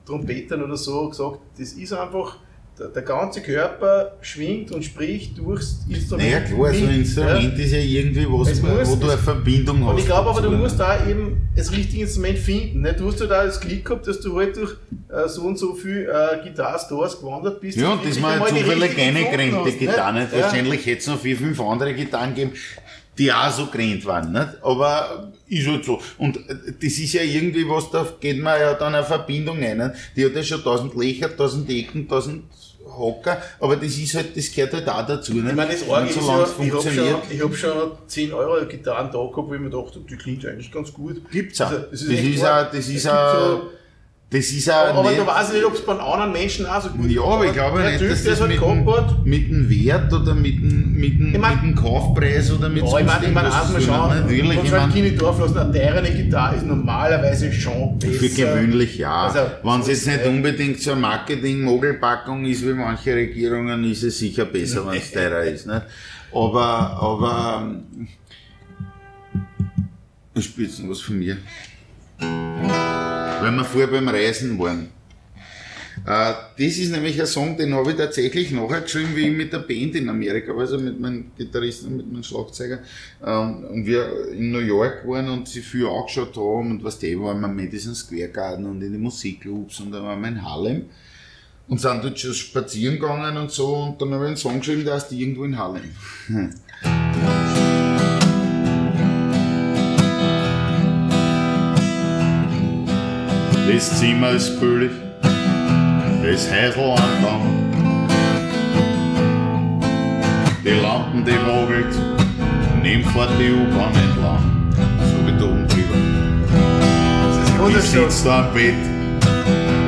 Trompetern oder so gesagt, das ist einfach, der, ganze Körper schwingt und spricht durchs Instrument. Naja, klar, so ein mit, Instrument ist ja irgendwie was, Es muss- wo du eine Verbindung Ja. hast. Und ich glaube aber, du musst ne? da eben das richtige Instrument finden. Ne? Du hast ja da das Glück gehabt, dass du halt durch äh, so und so viel äh, Gitarre-Stores gewandert bist. Ja, und das war zufällig richtige keine gefunden Grente hast, ne? Gitarre. nicht? Ja. Wahrscheinlich hätte es noch vier, fünf andere Gitarren gegeben. die auch so gerannt waren. Nicht? Aber ist halt so. Und das ist ja irgendwie was, da geht man ja dann eine Verbindung ein. Nicht? Die hat ja schon tausend Löcher, tausend Ecken, tausend Hocker, aber das ist halt, das gehört halt auch dazu. Nicht? Ich meine, das Orgel ist ja, ich habe schon, ich hab schon 10 Euro Gitarren da gehabt, wo ich mir dachte, die klingt eigentlich ganz gut. Gibt's auch. Also, das ist, das ist auch, das ist auch, das ist auch aber nicht, du weißt nicht, ob es bei anderen Menschen auch so gut ist. Ja, aber ich glaube nicht, dass das halt mit, dem, mit dem Wert oder mit dem, mit dem, ich mein, mit dem Kaufpreis oder mit ja, so ich meine, ich mein, mal schauen, natürlich, man sagt keine Dorf lassen, eine teurere Gitarre ist normalerweise schon besser. Für gewöhnlich ja. Also, Wenn es jetzt nicht unbedingt so eine Marketing-Mogelpackung ist wie manche Regierungen, ist es sicher besser, wenn es teurer ist. Nicht? Aber, aber, ich spiele jetzt noch was von mir weil wir vorher beim Reisen waren. Äh, das ist nämlich ein Song, den habe ich tatsächlich nachher geschrieben, wie ich mit der Band in Amerika war, also mit meinem Gitarristen und mit meinem Schlagzeuger. Ähm, und wir in New York waren und sie viel angeschaut haben und was die waren wir im Madison Square Garden und in die Musikclubs und dann waren wir in Harlem und sind dort schon spazieren gegangen und so und dann habe ich einen Song geschrieben, der heißt irgendwo in Harlem. Das Zimmer ist kühlig, das Häusl Gang. Die Lampen, die wogelt, nimm fort die U-Bahn entlang, so wie oben drüber. Ich sitz da am Bett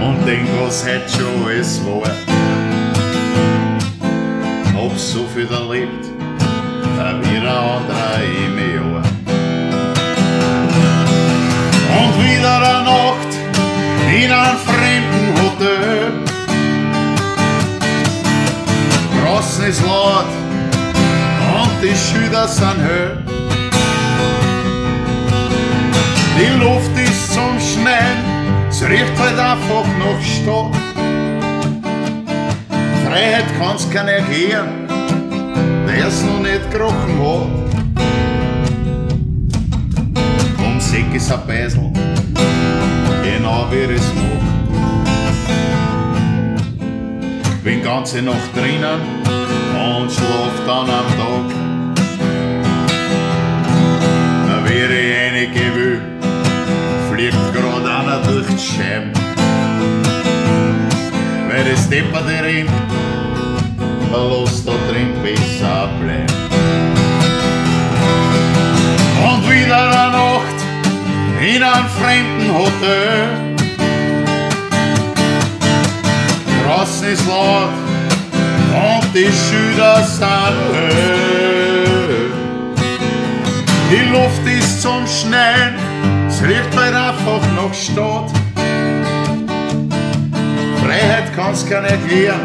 und denk, was heute schon alles war. Hab so viel erlebt, wie ein anderer im Jahr. Und wieder eine Nacht in einem fremden Hotel. Draußen ist laut und die Schüler sind höher. Die Luft ist zum Schneien, es riecht halt einfach nach Stadt. Freiheit kann's keiner erklären, der es noch nicht gerochen hat. Um Säck ist ein Beisel wie es macht. Bin ganze Nacht drinnen und schlaf dann am Tag. Da wäre einige will, fliegt grad einer durch die Scheiben. Weil das depperte Rind, lass da drin besser bleiben. Und wieder eine Nacht in einem fremden Hotel. Und die Schüler sind höher. Die Luft ist zum Schneien, es riecht halt einfach nach Stadt. Freiheit kann's gar nicht lehren,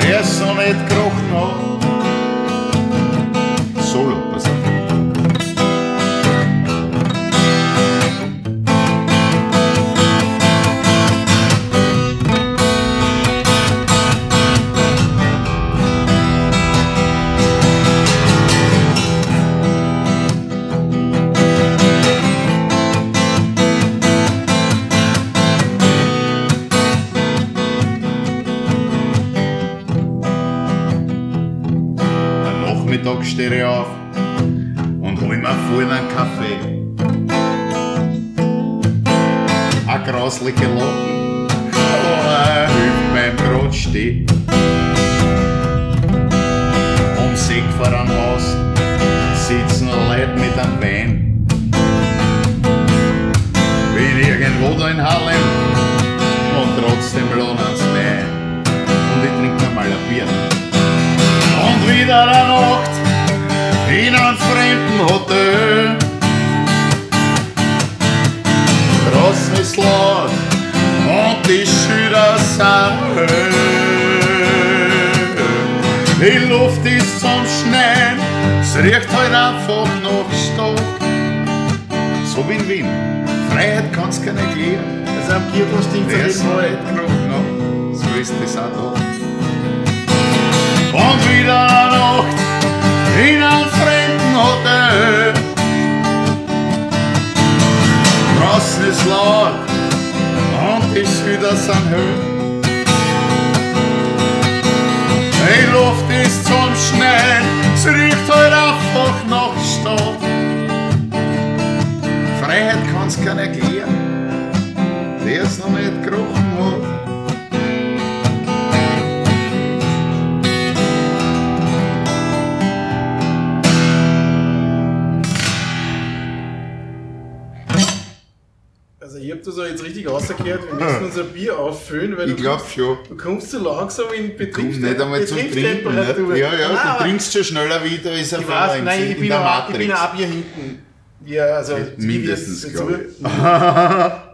wer so nicht gerochen hat. Stehe ich gehen. Also am Kirchhof stinkt es rausgehört, wir müssen unser Bier auffüllen, weil Ich du, glaube schon. du kommst so langsam in Komm Betriebs nicht einmal zum Trinken. Nicht? Ja, ja, Nein, du trinkst schon schneller wie da ist ein Ich weiß, nein, in, ich bin, in der auch, ich bin Matrix. auch Bier hinten. Ja, also mindestens, wie glaub wir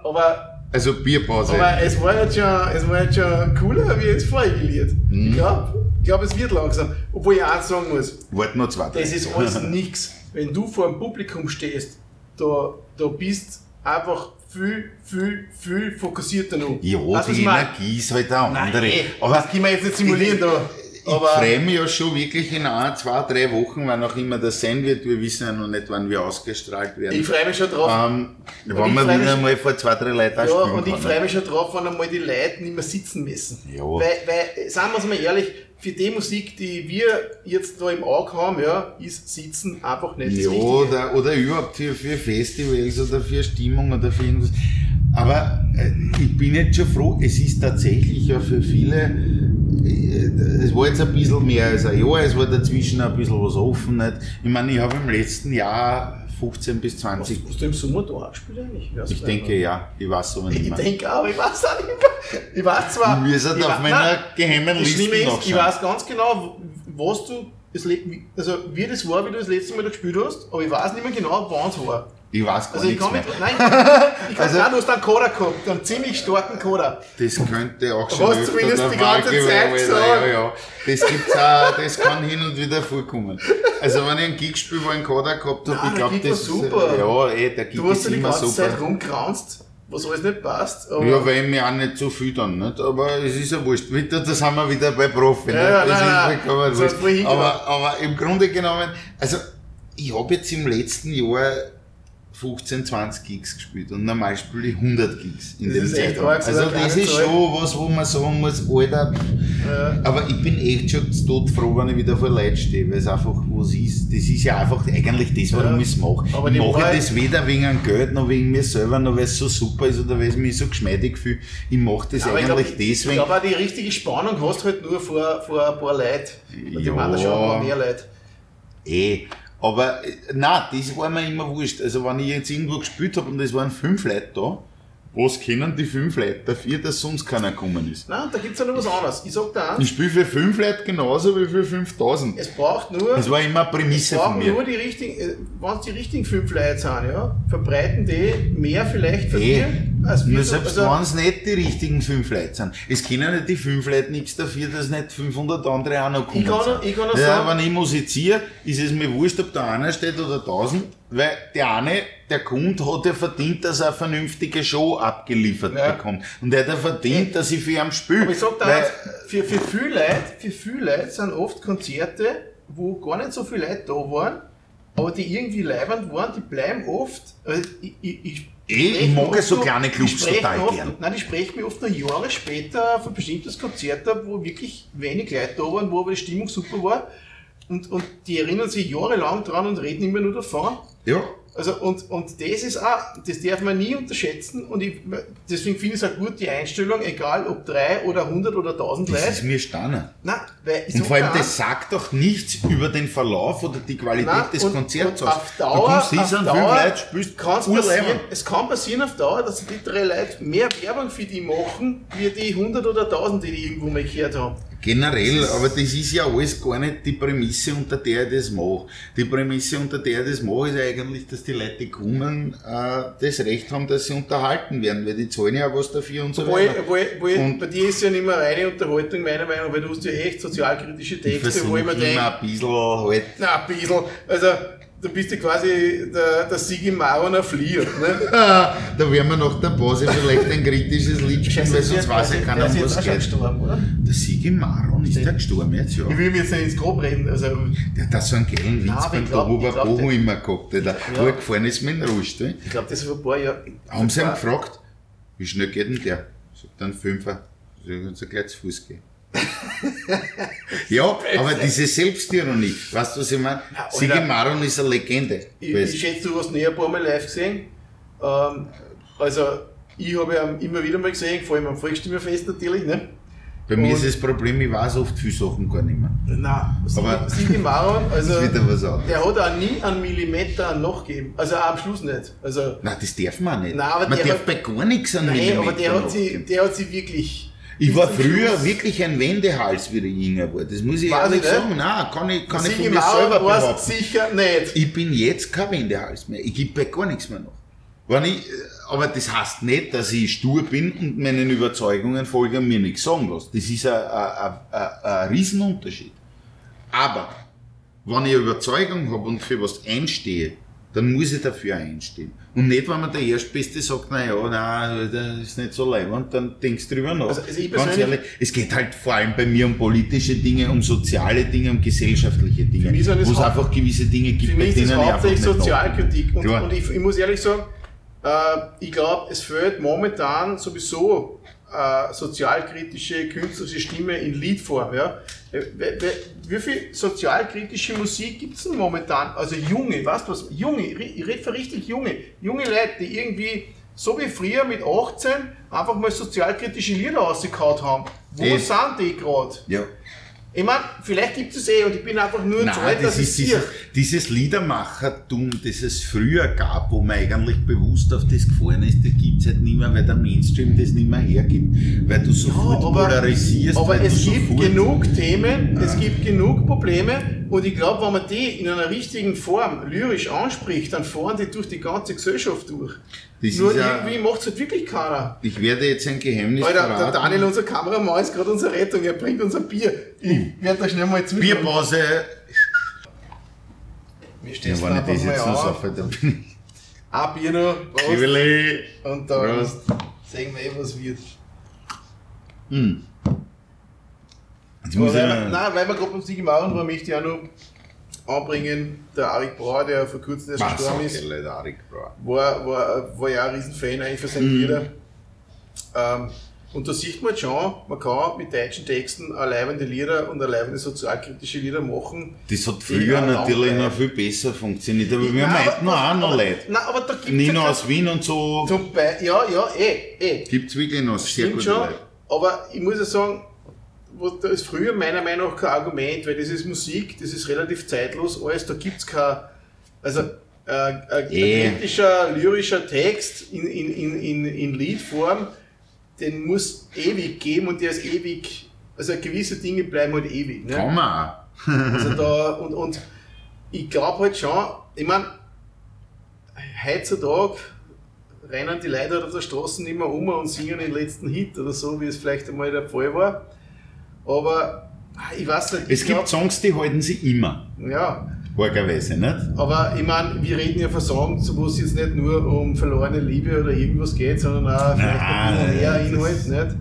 aber, Also Bierpause. aber es war jetzt schon, es war jetzt schon cooler wie jetzt vorgeliert. Mhm. Ich glaube, ich glaub, es wird langsam. Obwohl ich eins sagen muss, Warte noch zwei. das ist alles nix. Wenn du vor einem Publikum stehst, da, da bist einfach viel, viel, viel fokussierter noch. Ja, du, die? Energie ist halt eine Nein, andere. eh, aber das können wir jetzt nicht simulieren da. ich freue mich ja schon wirklich in ein, zwei, drei Wochen, wann auch immer das sein wird. Wir wissen ja noch nicht, wann wir ausgestrahlt werden. ich freue mich schon drauf. ähm, wenn freu wieder mich- mal vor zwei, drei Leuten Ja, und ich freue mich schon drauf, wenn einmal die Leute nicht mehr sitzen müssen. Ja. Weil, weil, sagen wir es mal ehrlich, für die Musik, die wir jetzt da im Auge haben, ja, ist Sitzen einfach nicht das Ja, Richtige. oder, oder überhaupt für, für Festivals oder für Stimmung oder für irgendwas. Aber äh, ich bin jetzt schon froh, es ist tatsächlich ja für viele, äh, es war jetzt ein bisschen mehr als ein Jahr, es war dazwischen ein bisschen was offen. Nicht? Ich meine, ich habe im letzten Jahr 15 bis 20, Hast du im Sommer da gespielt eigentlich? Weiß ich denke ja, ich weiß so nicht Ich mehr. denke auch, ich weiß auch nicht mehr. Ich weiß zwar. Wir sind ich auf weiß- meiner nein, geheimen Liste ist, ich weiß ganz genau, was du, das, also wie das war, wie du das letzte Mal da gespielt hast, aber ich weiß nicht mehr genau, wann es war. Ich weiß gar Also ich nichts kann mehr. mich, nein, ich kann, Also- nein, du hast einen Coder gehabt, einen ziemlich starken Coder. Das könnte auch Du schon hast öfter zumindest der die ganze Zeit gesagt. Ja, ja. Das gibt's auch, das kann hin und wieder vorkommen. Also wenn ich ein Gig spiele, wo ich einen Kader gehabt habe, Nein, ich glaube, das war super. Ja, eh, der Gig Du hast ist ja die immer ganze Zeit super. rumgeranzt, was alles nicht passt. Aber Ja, weil ich mich auch nicht so viel dann, nicht? Aber es ist ja wurscht. Wieder, da sind wir wieder bei Profi, Ja, ja, nicht? Das nein, nein, ist das hat vorhin wurscht. Aber, aber im Grunde genommen, also, ich habe jetzt im letzten Jahr 15, 20 Gigs gespielt und normal spiele ich 100 Gigs in Das dem Zeitraum. arg, Also das ist schon was, wo man sagen muss, Alter, äh, aber ich bin echt schon tot froh, wenn ich wieder vor Leuten stehe, weil es einfach was ist. Das ist ja einfach eigentlich das, warum Ja. ich es mache. Aber Ich mache das weder wegen dem Geld, noch wegen mir selber, noch weil es so super ist oder weil es mich so geschmeidig fühlt. Ich mache das aber ich eigentlich ich deswegen. glaube auch die richtige Spannung hast du halt nur vor, vor ein paar Leuten. Die Ja. waren da schon ein paar mehr Leute. Eh. Aber äh, nein, das war mir immer wurscht. Also wenn ich jetzt irgendwo gespielt habe und es waren fünf Leute da, was können die fünf Leute dafür, dass sonst keiner gekommen ist? Nein, da gibt es ja noch was anderes. Ich sag dir Ich eins, spiele für fünf Leute genauso wie für 5000. es braucht nur, Das war immer eine es Prämisse von brauchen mir. nur die richtigen, äh, wenn es die richtigen fünf Leute sind, ja, verbreiten die mehr vielleicht von Eh. dir, als wir. Nur selbst also, wenn es nicht die richtigen fünf Leute sind. Es können nicht die fünf Leute nichts dafür, dass nicht 500 andere auch noch kommen. Ich kann sind. ich kann noch ja, sagen- wenn ich musiziere, ist es mir wurscht, ob da einer steht oder 1000, weil der eine, der Kunde hat ja verdient, dass er eine vernünftige Show abgeliefert Ja. bekommt. Und er hat ja verdient, dass ich für ihn spiele. aber ich sag dir für, für viele Leute, für viele Leute sind oft Konzerte, wo gar nicht so viele Leute da waren, aber die irgendwie leibend waren, die bleiben oft. Also ich, ich, ich, Eh, ich spreche mag ja so kleine Clubs total oft, gern. Nein, die sprechen mir oft noch Jahre später auf ein bestimmtes Konzert ab, wo wirklich wenig Leute da waren, wo aber die Stimmung super war. Und, und die erinnern sich jahrelang dran und reden immer nur davon. ja, Also und, und das ist auch, das darf man nie unterschätzen und ich, deswegen finde ich es auch gut, die Einstellung, egal ob drei oder hundert oder tausend das Leute. ist mir staunen. Nein, weil ich Und vor allem, das sagt doch nichts über den Verlauf oder die Qualität Nein, des und- Konzerts und aus. auf Dauer- du hin, auf Dauer Leute, spielst kann's passieren, es kann passieren auf Dauer, dass die drei Leute mehr Werbung für die machen, wie die 100 oder 1000, die die irgendwo mal gehört haben. Generell, aber das ist ja alles gar nicht die Prämisse, unter der ich das mache. Die Prämisse, unter der ich das mache, ist eigentlich, dass die Leute, die kommen, äh, das Recht haben, dass sie unterhalten werden, weil die zahlen ja was dafür und so weiter. obwohl, obwohl Und- bei dir ist ja nicht mehr reine Unterhaltung, meiner Meinung nach, weil du hast ja echt sozialkritische Ich Texte, versuche wo ich mir immer denke, ein bisschen halt, na, ein bisschen, also du bist ja quasi der, der Sigi Maurer Flieger, ne? da werden wir nach der Pause vielleicht ein kritisches Lied spielen, weil sonst weiß ja keiner, um auch schon geht. gestorben, oder? Der Sigi Maron, ist der gestorben jetzt, ja? Ich will mir jetzt nicht ins Grab reden, also Der hat so einen geilen Witz Nein, beim ich ich glaub, Bohu der- immer gehabt, der Ja. wo er gefahren ist mit dem Rollstuhl. ich glaube, das ist vor ein paar Jahren. Haben sie ihn gefragt, wie schnell geht denn der? Sagt dann Fünfer, so kannst du gleich zu Fuß gehen. ja, aber diese Selbstironie, weißt du, was ich meine? Sigi. Maron ist eine Legende. Ich, ich schätze, du hast nie ein paar Mal live gesehen. Ähm, also, ich habe ja immer wieder mal gesehen, vor allem am Volksstimmerfest natürlich, ne? Bei mir Und- ist das Problem, ich weiß oft viele Sachen gar nicht mehr. Nein, Aber- Sigi Mauern, also, der hat auch nie einen Millimeter nachgegeben. Also auch am Schluss nicht. Also, Nein, das darf man nicht. Nein, aber man der darf hat- bei gar nichts an nein, Millimeter aber der hat, sie, der hat sie wirklich. Ich war früher Schluss- wirklich ein Wendehals, wie ich jünger war. Das muss ich Weiß ehrlich ich nicht. sagen. Nein, kann ich, kann ich von mir selber behaupten. sicher nicht. Ich bin jetzt kein Wendehals mehr. Ich gebe bei gar nichts mehr nach. Wenn ich, aber das heißt nicht, dass ich stur bin und meinen Überzeugungen folge und mir nichts sagen lasse. Das ist ein, ein, ein, ein Riesenunterschied. Aber wenn ich eine Überzeugung habe und für was einstehe, dann muss ich dafür einstehen. Und nicht, wenn man der Erstbeste sagt, naja, nein, das ist nicht so leibend, dann denkst du drüber nach. Also- also Ganz ehrlich, es geht halt vor allem bei mir um politische Dinge, um soziale Dinge, um gesellschaftliche Dinge. Das Wo es Haupt- einfach gewisse Dinge gibt, Für mich ist das ich einfach hauptsächlich Sozialkritik. Und, und ich, ich muss ehrlich sagen, äh, ich glaube, es fehlt momentan sowieso äh, sozialkritische, künstlerische Stimme in Liedform. Ja? Wie viel sozialkritische Musik gibt es denn momentan? Also junge, weißt du was? Junge, ich rede für richtig junge. Junge Leute, die irgendwie, so wie früher mit 18, einfach mal sozialkritische Lieder rausgehauen haben. Wo Eh. sind die gerade? Ja. Ich meine, vielleicht gibt es eh und ich bin einfach nur das dass sehe. dieses, dieses Liedermachertum, das es früher gab, wo man eigentlich bewusst auf das gefahren ist, das gibt es halt nicht mehr, weil der Mainstream das nicht mehr hergibt. Weil du sofort polarisierst, aber weil es du gibt sofort, genug Themen, es gibt genug Probleme und ich glaube, wenn man die in einer richtigen Form lyrisch anspricht, dann fahren die durch die ganze Gesellschaft durch. Das Nur ja- irgendwie macht es halt wirklich keiner. Ich werde jetzt ein Geheimnis Alter, der verraten. Daniel, unser Kameramann, ist gerade unsere Rettung, er bringt uns ein Bier. Ich werde da schnell mal zu. Bierpause. Wir Ja, stehen wenn ich das jetzt noch auf. sage, dann bin ich. Ein Bier noch, Prost. Und dann Prost. sehen wir eh, was wird. Hm. Jetzt muss weil, wir- nein, weil wir gerade beim Sigi Mauern waren, möchte ich auch noch anbringen, der Arik Brauer, der vor kurzem erst gestorben ist. der Arik war, war, war ja ein Riesenfan eigentlich für seine Mhm. Lieder. Ähm, und da sieht man schon, man kann mit deutschen Texten alleibende Lieder und alleibende sozialkritische Lieder machen. Das hat früher natürlich noch viel besser funktioniert, aber wir meinten auch noch aber- Leute. Nein, aber da gibt Nino ja aus Wien und so zum Be Ja, ja, eh, eh. gibt es wirklich noch sehr gute schon. Leute. Aber ich muss ja sagen, da ist früher meiner Meinung nach kein Argument, weil das ist Musik, das ist relativ zeitlos, alles, da gibt es kein. Also, äh, ein Eh. kritischer, lyrischer Text in, in, in, in, in Liedform, den muss ewig geben und der ist ewig. Also, gewisse Dinge bleiben halt ewig. Ne? Kann man. Also da, und, und ich glaube halt schon, ich meine, heutzutage rennen die Leute halt auf der Straße nicht mehr um und singen den letzten Hit oder so, wie es vielleicht einmal der Fall war. Aber ah, ich weiß nicht. Es ich gibt glaub- Songs, die halten sie immer. Ja, Argerweise, nicht? aber ich meine, wir reden ja von Songs, wo es jetzt nicht nur um verlorene Liebe oder irgendwas geht, sondern auch vielleicht ein Nein, mehr das Inhalt, nicht?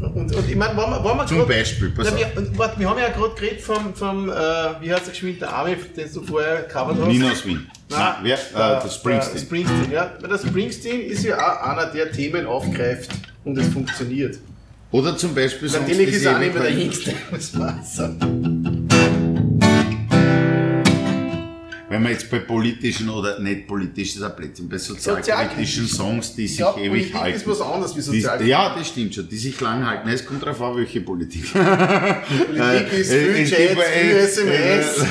Und, und ich meine, wenn wir, wenn wir Zum grad- Beispiel, pass auf. wir, warte, wir haben ja gerade geredet vom, vom äh, wie heißt der geschwind, der Arme, den du vorher gecovert hast. Nino aus Wien. Nein, wer? Äh, der Springsteen. Der Springsteen, ja. Weil der Springsteen ist ja auch einer, der Themen aufgreift und es funktioniert. Oder zum Beispiel Songs, Natürlich ist auch nicht mehr der. Jüngste, man. Wenn wir jetzt bei politischen oder nicht politischen, das ist ein Blödsinn, bei sozialkritischen Sozialkritisch. Songs, die sich Ja, ewig Politik halten. ist was anderes wie Sozialkritik. ja, das stimmt schon, die sich lang halten. Es kommt darauf an, welche Politik. Politik ist Äh, viel es Chat, gibt, viel äh, SMS.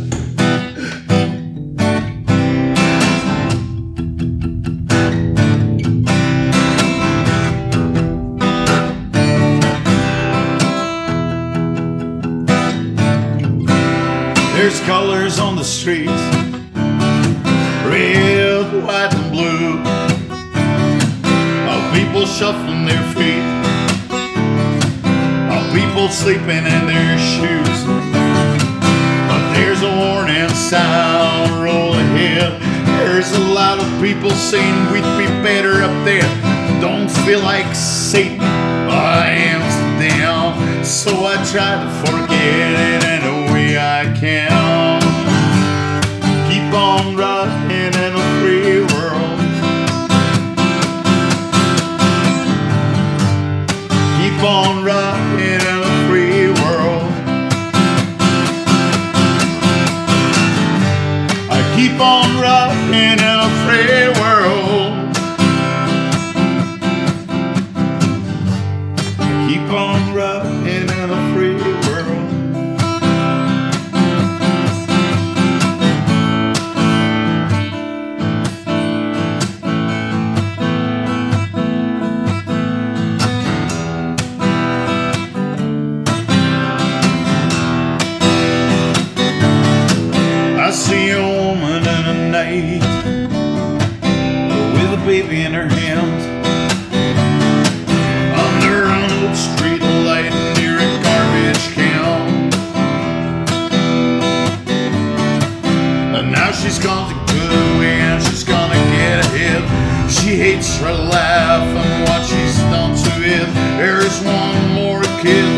colors on the streets red, white, and blue. Of people shuffling their feet. Of people sleeping in their shoes. But there's a warning sound rolling ahead. There's a lot of people saying we'd be better up there. Don't feel like Satan, I am down. So I try to forget it any way I can. There's one more kid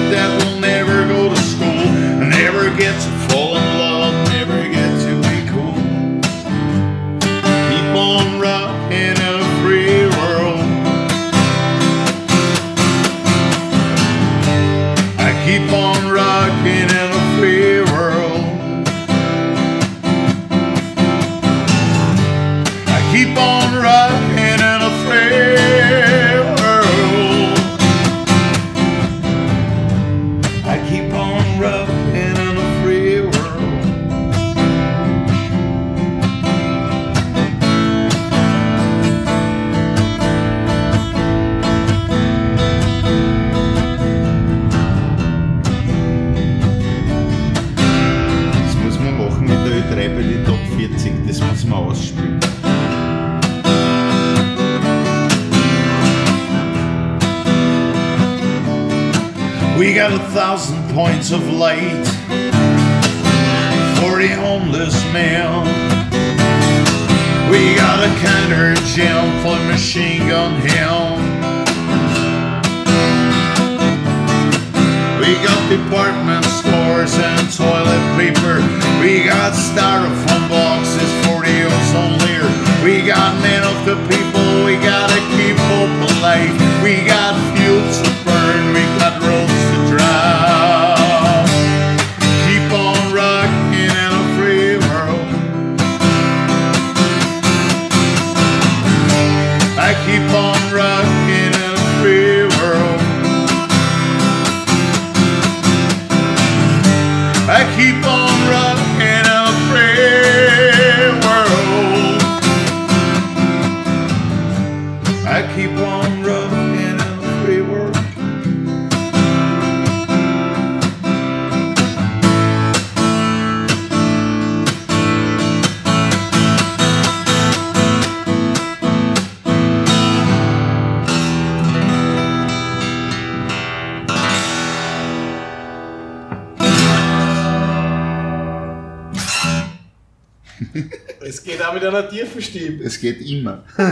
Es geht immer. äh,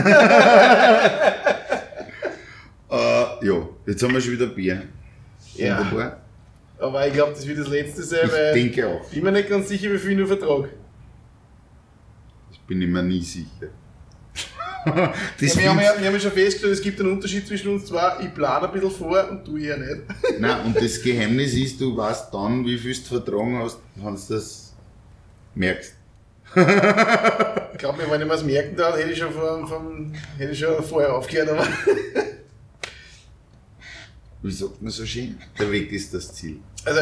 ja, jetzt haben wir schon wieder Bier. Ja. Wunderbar. Aber ich glaube, das wird das letzte sein, Ich weil denke auch. ich bin mir nicht ganz sicher, wie viel ich nur vertrage. Ich bin ich mir nie sicher. Ja, das wir, haben ja, wir haben ja schon festgestellt, es gibt einen Unterschied zwischen uns zwei. Ich plane ein bisschen vor und du eher nicht. Nein, und das Geheimnis ist, du weißt dann, wie viel du vertragen hast, wenn du das merkst. Ich glaube, wenn ich mir das merken darf, hätte ich schon, vom, vom, hätte ich schon vorher aufgehört. Aber Wie sagt man so schön? Der Weg ist das Ziel. also,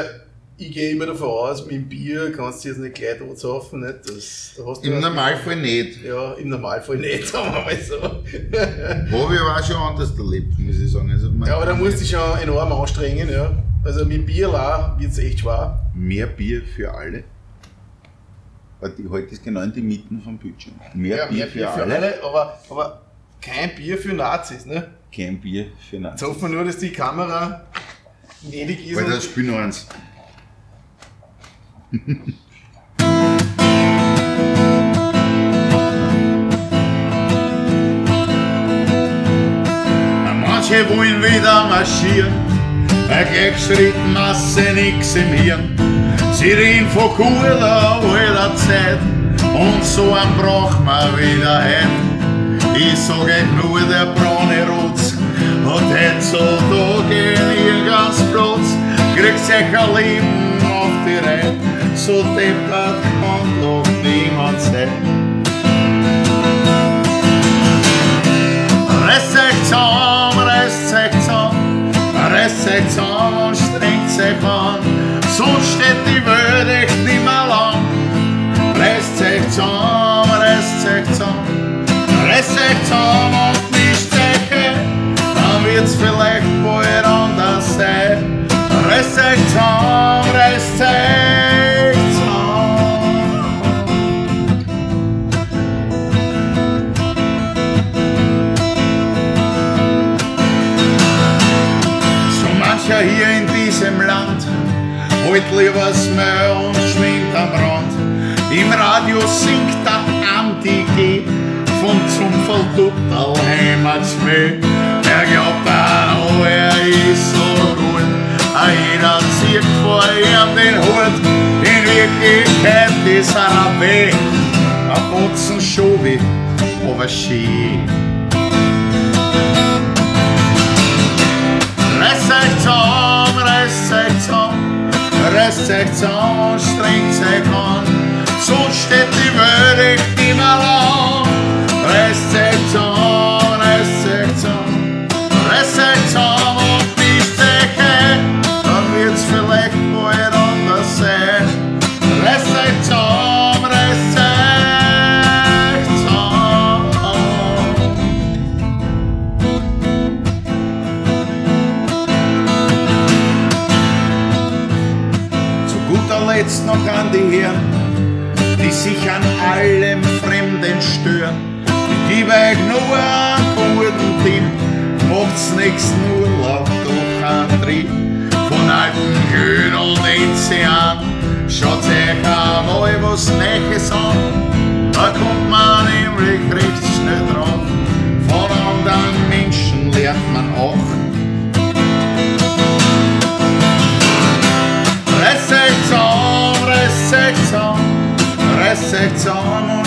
ich gehe immer davon aus, mit dem Bier kannst du jetzt nicht gleich tot saufen. Nicht? Das, da hast du Im Normalfall nicht. Ja, im Normalfall nicht, sagen wir mal so. Habe ich aber auch schon anders erlebt, muss ich sagen. Also, ja, aber da musst du dich schon enorm anstrengen. Ja. Also mit Bier wird es echt schwer. Mehr Bier für alle. Heute heute ist genau in die Mitten vom Bildschirm. Mehr, Ja, Bier, mehr für, Bier für alle. alle, aber, aber kein Bier für Nazis. Ne? Kein Bier für Jetzt Nazis. hoffen wir nur, dass die Kamera gnädig ist. Weil das Spiel noch eins. Manche wollen wieder marschieren, ein Gleichschrittmasse nix im Hirn. Sirin får koeda och hela sätt Hon så en brachma vida hem I såg en bloede från Erots Och tätt så tog en Kriegt sich ein Leben auf die red So tippat kann doch niemand sein. Rest sich zusammen, rest sich zusammen, rest resektion, zusammen, strengt sig an, so steht chcą, nareszcie chcą, nareszcie chcą odnieść cechę, a więc wylech pojeronda se, nareszcie chcą, nareszcie zusammen. So mancher hier in diesem Land, heute lieber Smell und schwingt am Rand, im Radio singt der Anti-G von Zunfall total Heimatsmüll. Er glaubt an, oh, er ist so gut. A jeder zieht vor ihm den Hut. In Wirklichkeit ist er ein Weh. Ein Botzen Schobi, aber schön. Reißt euch zusammen, reißt euch zusammen, reißt euch zusammen strengt euch an. Sonst steht die Welt Macht's nächsten Urlaub doch einen Trip. Von alten Höhen und Enzian, schaut euch einmal was Neues an. Da kommt man nämlich recht schnell drauf, von anderen Menschen lernt man auch. Reißt euch zusammen,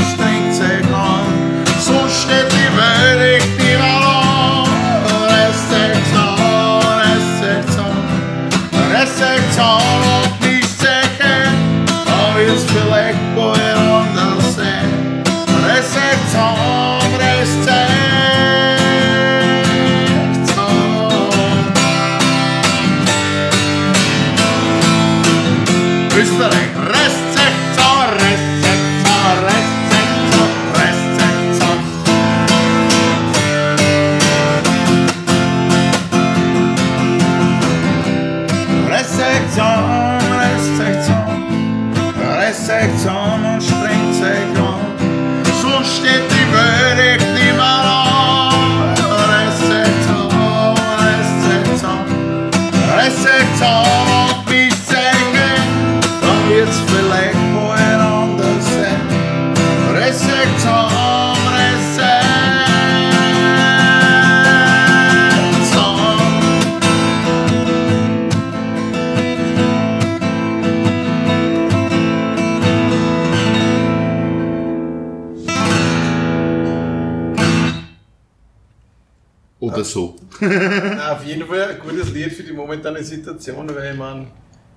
Na, auf jeden Fall ein gutes Lied für die momentane Situation, weil ich meine,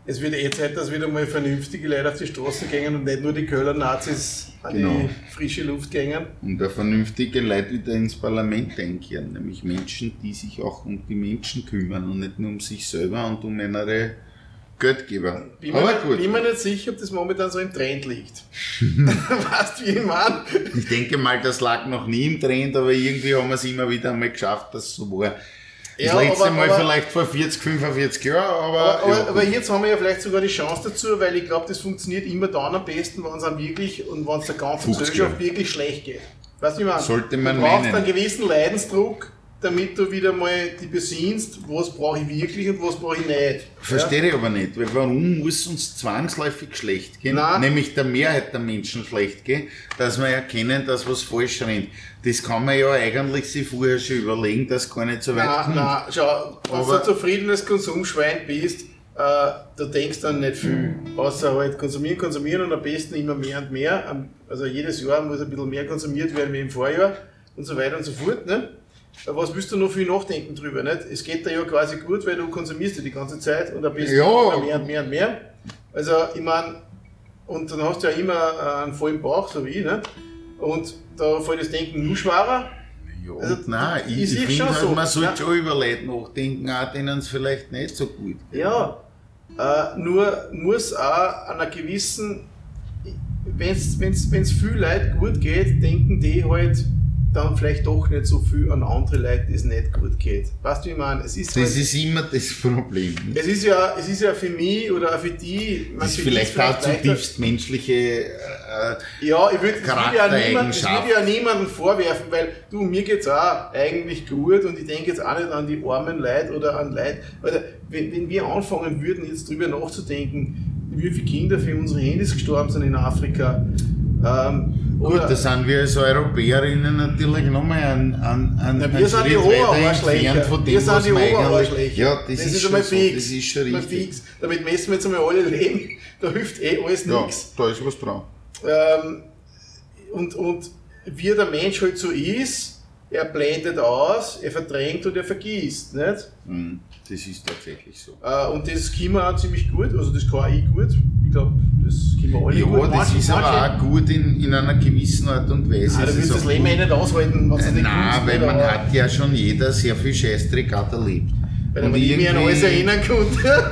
es wird eh Zeit, dass wieder mal vernünftige Leute auf die Straße gehen und nicht nur die Kölner Nazis an Genau. die frische Luft gehen. Und der vernünftige Leute wieder ins Parlament einkehren, nämlich Menschen, die sich auch um die Menschen kümmern und nicht nur um sich selber und um ihre Geldgeber. Bin Aber mir, gut, bin mir nicht sicher, ob das momentan so im Trend liegt. weißt du, wie ich meine? ich denke mal, das lag noch nie im Trend, aber irgendwie haben wir es immer wieder einmal geschafft, dass es so war. Das Ja, letzte aber- Mal aber- vielleicht vor 40, 45 Jahren, aber, Aber, ja, aber jetzt haben wir ja vielleicht sogar die Chance dazu, weil ich glaube, das funktioniert immer dann am besten, wenn es einem wirklich und wenn es der ganzen 50 Gesellschaft wirklich schlecht geht. Weißt du, wie meine? Sollte man du brauchst meinen. einen gewissen Leidensdruck, damit du wieder mal die besinnst, was brauche ich wirklich und was brauche ich nicht. Verstehe ich aber nicht, weil warum muss uns zwangsläufig schlecht gehen, Nein. nämlich der Mehrheit der Menschen schlecht gehen, dass wir erkennen, dass was falsch rennt. Das kann man ja eigentlich sich vorher schon überlegen, dass gar nicht so weit Nein, kommt. nein, schau, wenn du ein zufriedenes Konsumschwein bist, äh, du denkst dann nicht viel. Außer halt konsumieren, konsumieren und am besten immer mehr und mehr. Also jedes Jahr muss ein bisschen mehr konsumiert werden wie im Vorjahr und so weiter und so fort. Ne? Was willst du noch viel nachdenken drüber? Nicht? Es geht dir ja quasi gut, weil du konsumierst ja die ganze Zeit und am besten Ja. immer mehr und mehr und mehr. Also ich meine, und dann hast du ja immer äh, einen vollen Bauch, so wie ich. Nicht? Und da fällt das Denken nur schwerer. Ja, Also, nein, ich, ist ich finde halt, so, man sollte ja. schon über Leute nachdenken, auch denen es vielleicht nicht so gut geht. Ja, äh, nur muss auch an einer gewissen, wenn es viel Leute gut geht, denken die halt, dann vielleicht doch nicht so viel an andere Leute, die es nicht gut geht. Weißt du, wie ich meine? Es ist Das halt- ist immer das Problem. es ist ja, es ist ja für mich oder auch für die, man Das ist vielleicht auch zutiefst menschliche. Äh, Ja, ich würde würd ja, niemand, ja niemandem vorwerfen, weil du, mir geht's auch eigentlich gut und ich denke jetzt auch nicht an die armen Leute oder an Leute. Oder wenn, wenn wir anfangen würden, jetzt drüber nachzudenken, wie viele Kinder für unsere Handys gestorben sind in Afrika. Ähm, Gut, oder, da sind wir als Europäerinnen natürlich nochmal an, an, an Na, wir sind die Oberarschlöcher. entfernt von dem, Wir sind die. Oberarschlöcher. Ja, das, ist, schon einmal so, fix. das ist schon Mal richtig. fix. Damit messen wir jetzt einmal alle Leben. Da hilft eh alles Ja, nichts. da ist was dran. Ähm, und, und wie der Mensch halt so ist, er blendet aus, er verdrängt und er vergisst. Nicht? Mhm, Das ist tatsächlich so. Äh, und das können wir auch ziemlich gut, also das kann ich gut. Ich glaube, das können wir alle Ja, gut. das Manche- ist aber manche- auch gut in, in einer gewissen Art und Weise. Du ist willst das Leben eh nicht aushalten, wenn es nicht Nein, weil man aber- hat ja schon jeder sehr viel Scheißdreck gerade erlebt. Weil Und man mehr an alles irgendwie- erinnern konnte.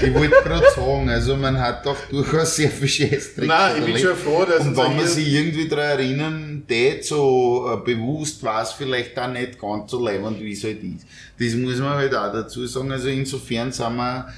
Ich wollte gerade sagen, also man hat doch durchaus sehr viel Scheißdreck Nein, ich bin schon froh, dass Und wenn man sich irgendwie daran erinnern tät, so äh, bewusst war es vielleicht auch nicht ganz so leibend, wie es halt ist. Das muss man halt auch dazu sagen. Also insofern sind wir,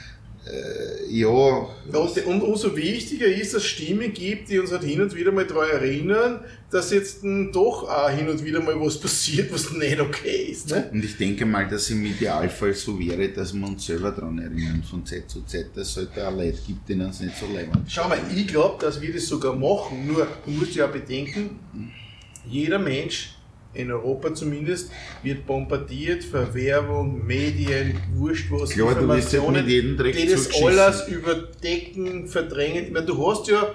äh, ja, Und, umso wichtiger ist, dass es Stimmen gibt, die uns halt hin und wieder mal daran erinnern, dass jetzt doch auch hin und wieder mal was passiert, was nicht okay ist. Ne? und ich denke mal, dass im Idealfall so wäre, dass wir uns selber daran erinnern von Zeit zu Zeit, dass es halt auch Leute gibt, denen es nicht so ist. Schau mal, ich glaube, dass wir das sogar machen, nur du musst ja bedenken, jeder Mensch, in Europa zumindest, wird bombardiert von Werbung, Medien, wurscht was, Klar, halt Dreck die das alles überdecken, verdrängen. Ich meine, du hast ja,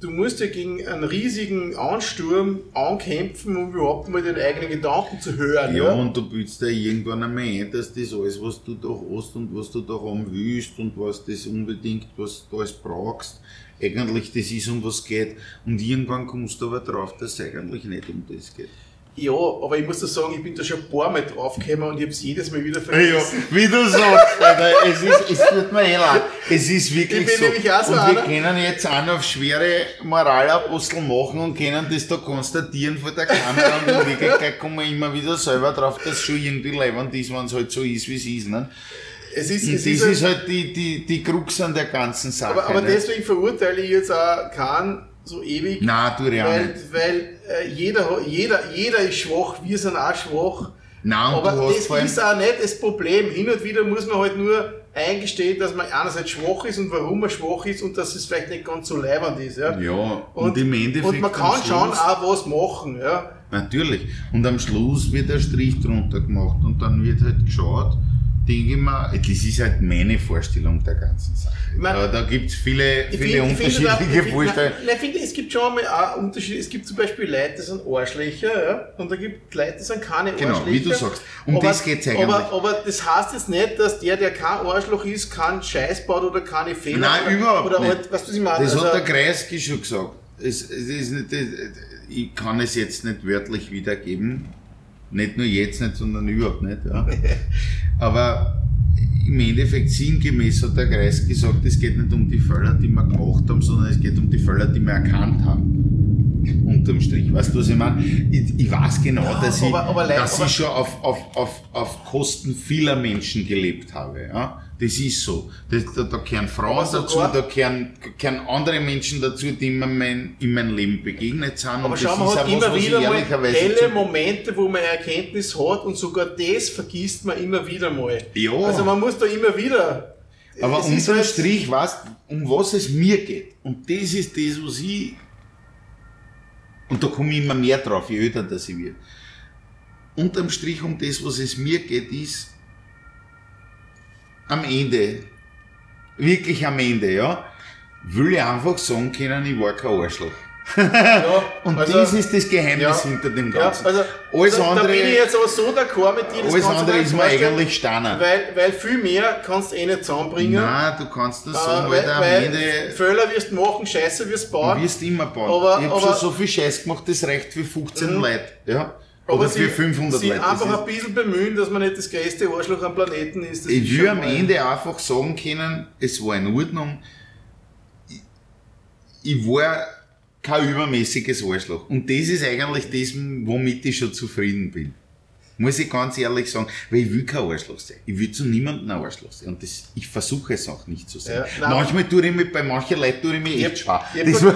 du musst ja gegen einen riesigen Ansturm ankämpfen, um überhaupt mal den eigenen Gedanken zu hören. Ja, und du bildest dir irgendwann einmal ein, dass das alles, was du da hast und was du da haben willst und was das unbedingt, was du alles brauchst, eigentlich das ist, um was geht. Und irgendwann kommst du aber drauf, dass es eigentlich nicht um das geht. Ja, aber ich muss da sagen, ich bin da schon ein paar Mal draufgekommen und ich habe es jedes Mal wieder vergessen. wie du sagst, Alter, es, ist, es tut mir eh leid. Es ist wirklich so. so und wir einer. können jetzt auch noch auf schwere Moralapostel machen und können das da konstatieren vor der Kamera und in Wirklichkeit kommen wir immer wieder selber drauf, dass es schon irgendwie leibend ist, wenn es halt so ist, wie es ist. Ne? Es ist, es das ist, ist ein- halt die, die, die Krux an der ganzen Sache. aber, aber ne? deswegen verurteile ich jetzt auch keinen so ewig. Nein, auch weil, nicht. weil äh, jeder, jeder, jeder ist schwach, wir sind auch schwach. Nein, aber du das ist auch nicht das Problem. Hin und wieder muss man halt nur eingestehen, dass man einerseits schwach ist und warum man schwach ist und dass es vielleicht nicht ganz so leibend ist. Ja? ja, und, Und, im Endeffekt. und man kann schon auch was machen. Ja? Natürlich. Und am Schluss wird der Strich drunter gemacht und dann wird halt geschaut, denke ich mir, das ist halt meine Vorstellung der ganzen Sache. mein- Aber da gibt es viele, viele find- da- unterschiedliche Vorstellungen. Nein, ich finde, es gibt schon einmal auch Unterschiede. Es gibt zum Beispiel Leute, die sind Arschlöcher, ja? und da gibt Leute, die sind keine Genau, Arschlöcher. wie du sagst. Um das geht's eigentlich. Aber, aber das heißt jetzt nicht, dass der, der kein Arschloch ist, keinen Scheiß baut oder keine Fehler Nein, oder, überhaupt oder nicht. Halt, weißt du, was ich meine? Das Also, hat der Kreisky schon gesagt. Es, es ist nicht, ich kann es jetzt nicht wörtlich wiedergeben. Nicht nur jetzt nicht, sondern überhaupt nicht. Ja. Aber im Endeffekt sinngemäß hat der Kreis gesagt, es geht nicht um die Fehler, die wir gemacht haben, sondern es geht um die Fehler, die wir erkannt haben. Unterm Strich. Weißt du, was ich meine? Ich, ich weiß genau, Ja, dass, ich, aber- aber Leute- dass aber- ich schon auf, auf, auf, auf Kosten vieler Menschen gelebt habe. Ja? Das ist so. Das, da, da gehören Frauen Aber dazu, da gehören, gehören andere Menschen dazu, die mir mein, in meinem Leben begegnet sind. aber und schau ist hat immer was wieder mal helle Momente, wo man Erkenntnis hat und sogar das vergisst man immer wieder mal. Ja. Also man muss da immer wieder. Aber unterm halt- Strich weißt um was es mir geht. Und das ist das, was ich. Und da komme ich immer mehr drauf, je älter das ich wird. Unterm Strich um das, was es mir geht, ist am Ende, wirklich am Ende, ja, will ich einfach sagen können, ich war kein Arschloch. Ja, Und also- das ist das Geheimnis Ja. hinter dem Ja, Ganzen. also alles da, andere, da bin ich jetzt aber so d'accord mit dir. das alles andere ist mir eigentlich Steiner. Weil, weil viel mehr kannst du eh nicht zusammenbringen. Nein, du kannst das Äh, sagen, weil, weil am weil Ende Fehler wirst du machen, Scheiße wirst du bauen. Du wirst immer bauen. Aber- ich habe schon so viel Scheiß gemacht, das reicht für 15 Mhm. Leute. Ja? Oder sie, für 500 sie Leute. einfach ein bisschen bemühen, dass man nicht das größte Arschloch am Planeten ist. Das ich will am Ende einfach sagen können, es war in Ordnung. Ich, ich war kein übermäßiges Arschloch. Und das ist eigentlich das, womit ich schon zufrieden bin. Muss ich ganz ehrlich sagen, weil ich will kein Arschloch sein. Ich will zu niemandem ein Arschloch sein. Und das, ich versuche es auch nicht zu sein. Ja. Manchmal tue ich mich, bei manchen Leuten tue ich mich echt schwer. ich hab Das, vor-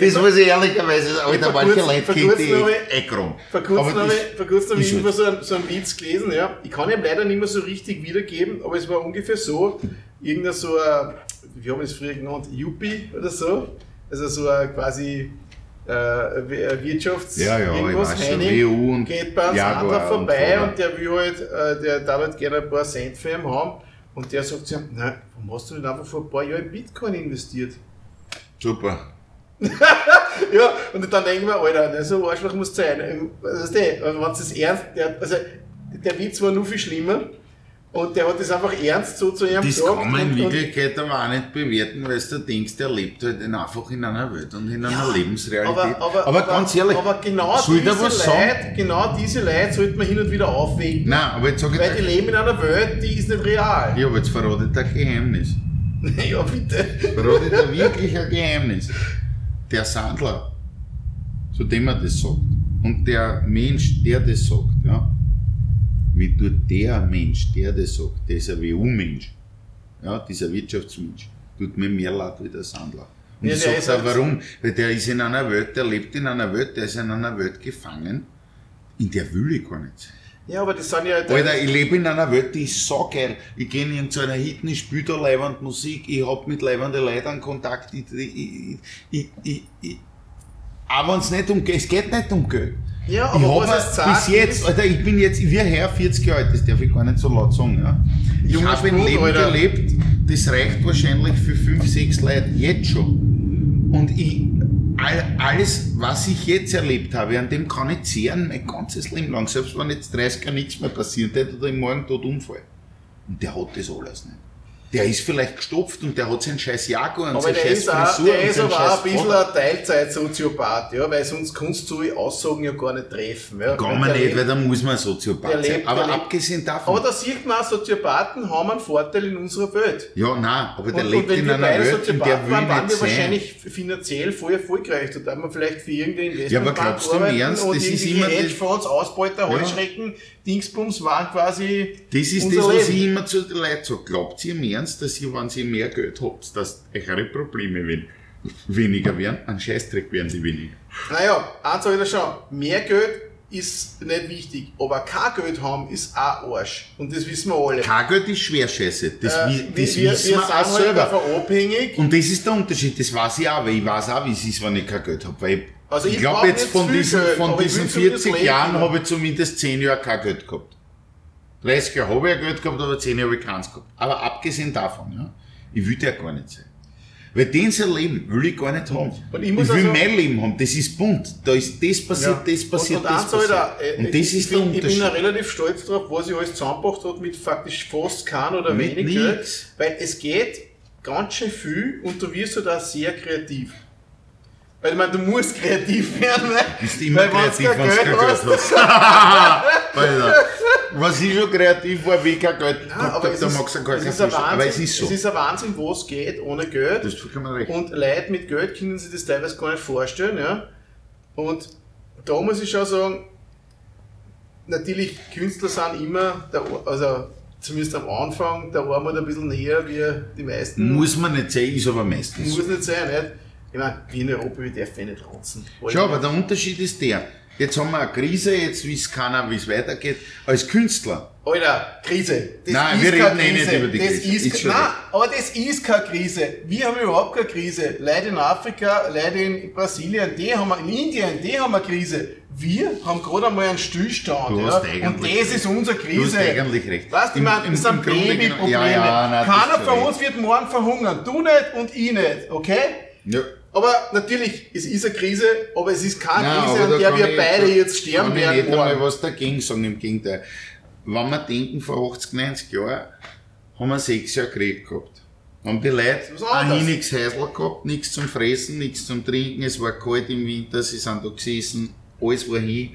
das muss ich ehrlicherweise sagen. Alter, manche Leute kennt ich habe echt krumm. Vor kurzem habe ich, vor kurzem ich halt- so einen, so einen Witz gelesen, ja. Ich kann ihn leider nicht mehr so richtig wiedergeben, aber es war ungefähr so, irgendein so ein, wie haben wir es früher genannt, Yuppie oder so. Also so ein quasi äh, ein Wirtschafts... Ja, ja, irgendwas, Heini, WU und geht bei einem Jaguar und vorbei Volvo. und, der will halt, äh, der darf halt gerne ein paar Cent für ihn haben. Und der sagt zu ihm, nein, warum hast du nicht einfach vor ein paar Jahren in Bitcoin investiert? Super. Ja, und dann denken wir, Alter, ne, so ein Arschloch muss sein. Ähm, Also, der, wenn es das ernst, der, also, der Witz war nur viel schlimmer. Und der hat das einfach ernst so zu ihm Das gesagt. kann man in und, und, Wirklichkeit aber auch nicht bewerten, weil du denkst, der lebt halt in- einfach in einer Welt und in einer Ja, Lebensrealität. aber, aber, ganz ehrlich, aber genau, soll diese was sagen? Leute, genau diese Leute sollte man hin und wieder aufwecken. Nein, aber jetzt sag ich Weil die dir, leben in einer Welt, die ist nicht real. ja, aber jetzt verrate ich dir ein Geheimnis. Ja, bitte. Verrate ich dir wirklich ein Geheimnis. Der Sandler, zu dem er das sagt, und der Mensch, der das sagt, ja, wie tut der Mensch, der das sagt, dieser WU-Mensch, ja, dieser Wirtschaftsmensch, tut mir mehr leid wie der Sandler. Und Ja, ich der sag ist dir halt- warum, weil der ist in einer Welt, der lebt in einer Welt, der ist in einer Welt gefangen, in der will ich gar nicht sein. Ja, aber das sind ja. Alter, ich lebe in einer Welt, die ist so geil. Ich gehe in so einer Hitten, ich spiele da leibend Musik, ich hab mit leibenden Leuten Kontakt. Ich, ich, ich, ich, ich, auch wenn es nicht um Geld, es geht nicht um Geld. Ja, ich aber was hab es sagt, bis jetzt, Alter, ich bin jetzt, ich werde her 40 Jahre alt, das darf ich gar nicht so laut sagen. Ja. Ich habe ein Leben Alter. gelebt, das reicht wahrscheinlich für 5, 6 Leute jetzt schon. Und ich, all, alles, was ich jetzt erlebt habe, an dem kann ich zehren mein ganzes Leben lang. Selbst wenn jetzt 30 Jahre nichts mehr passiert hätte oder ich morgen tot umfall. Und der hat das alles nicht. Der ist vielleicht gestopft und der hat seinen scheiß Jaguar und Aber seine scheiß Frisur der ist aber auch ein bisschen ein Teilzeit-Soziopath, ja, weil sonst kannst du so Aussagen ja gar nicht treffen. Ja. Weil man nicht, lebt- weil da muss man Soziopath sein. lebt- Aber der lebt- abgesehen davon. Aber da sieht man auch, Soziopathen haben einen Vorteil in unserer Welt. ja, nein, aber der Und, lebt und in einer Welt, in der will waren, waren wir sein. wahrscheinlich finanziell voll erfolgreich. Da darf man vielleicht für irgendeine Investmentbank Ja, aber glaubst du im Ernst, das ist immer die- Hedgefonds, Ausbeuter, Ja. Dingsbums waren quasi Das ist das, was Leben. ich immer zu den Leuten sage. Glaubt ihr im Ernst, dass ihr, wenn ihr mehr Geld habt, dass eure Probleme wen- weniger werden? Ein Scheißdreck werden sie weniger. Naja, eins sag ich dir schon, mehr Geld ist nicht wichtig, aber kein Geld haben ist auch Arsch. Und das wissen wir alle. Kein Geld ist schwer scheiße. Das, Äh, das wir, wissen wir wir auch halt selber. abhängig. Und das ist der Unterschied, das weiß ich auch, weil ich weiß auch, wie es ist, wenn ich kein Geld habe. Weil Also ich ich glaube jetzt von diesen, Geld, von diesen will für das 40 Leben. Jahren habe ich zumindest 10 Jahre kein Geld gehabt. 30 Jahre habe ich ja Geld gehabt, aber 10 Jahre habe ich keins gehabt. Aber abgesehen davon, ja, ich will der gar nicht sein. Weil den sein Leben will ich gar nicht haben. Ich ich, will also- mein Leben haben. Das ist bunt. Da ist das passiert, das passiert, und, und das passiert. dir, äh, und das ich, ist bin, der ich bin Unterschied. da relativ stolz drauf, was ich alles zusammengebracht habe mit faktisch fast kein oder Mit wenig Geld. Weil es geht ganz schön viel und du wirst halt auch sehr kreativ. Weil ich meine, du musst kreativ werden, ne? Du bist immer Weil kreativ, wenn du kein Geld Geld hast. was ich schon kreativ war, wie ich kein Geld gehabt aber es da ist, magst du es kein Fisch. Aber Wahnsinn, es ist so. es ist ein Wahnsinn, was geht ohne Geld. Du hast vollkommen recht. Und Leute mit Geld können sich das teilweise gar nicht vorstellen. Ja? Und da muss ich schon sagen, natürlich, Künstler sind immer, der, also zumindest am Anfang, der Armut ein bisschen näher wie die meisten. Muss man nicht sein, ist aber meistens. Muss nicht sein, nicht? Ich meine, wir in Europa, wir dürfen eh nicht ranzen. Schau, aber der Unterschied ist der. Jetzt haben wir eine Krise, jetzt weiß keiner, wie es weitergeht. Als Künstler, Alter, Krise. Das Nein, wir keine reden eh nicht über die das Krise. Ist, nein, aber das ist keine Krise. Wir haben überhaupt keine Krise. Leute in Afrika, Leute in Brasilien, die haben wir, in Indien, die haben eine Krise. Wir haben gerade einmal einen Stillstand. Du ja? Und das ist unsere du Krise. hast eigentlich recht. Weißt du, ich meine, das sind Babyprobleme. Ja, ja, nein, Keiner von uns wird morgen verhungern. Du nicht und ich nicht, okay? Ja. Aber natürlich, es ist eine Krise, aber es ist keine Nein, Krise, an der wir ich- beide jetzt sterben kann ich werden. nicht einmal was dagegen sagen, im Gegenteil. Wenn wir denken, vor 80, 90 Jahren haben wir sechs Jahre Krieg gehabt. Haben die Leute auch nichts Häusl gehabt, nichts zum Fressen, nichts zum Trinken, es war kalt im Winter, sie sind da gesessen, alles war hin,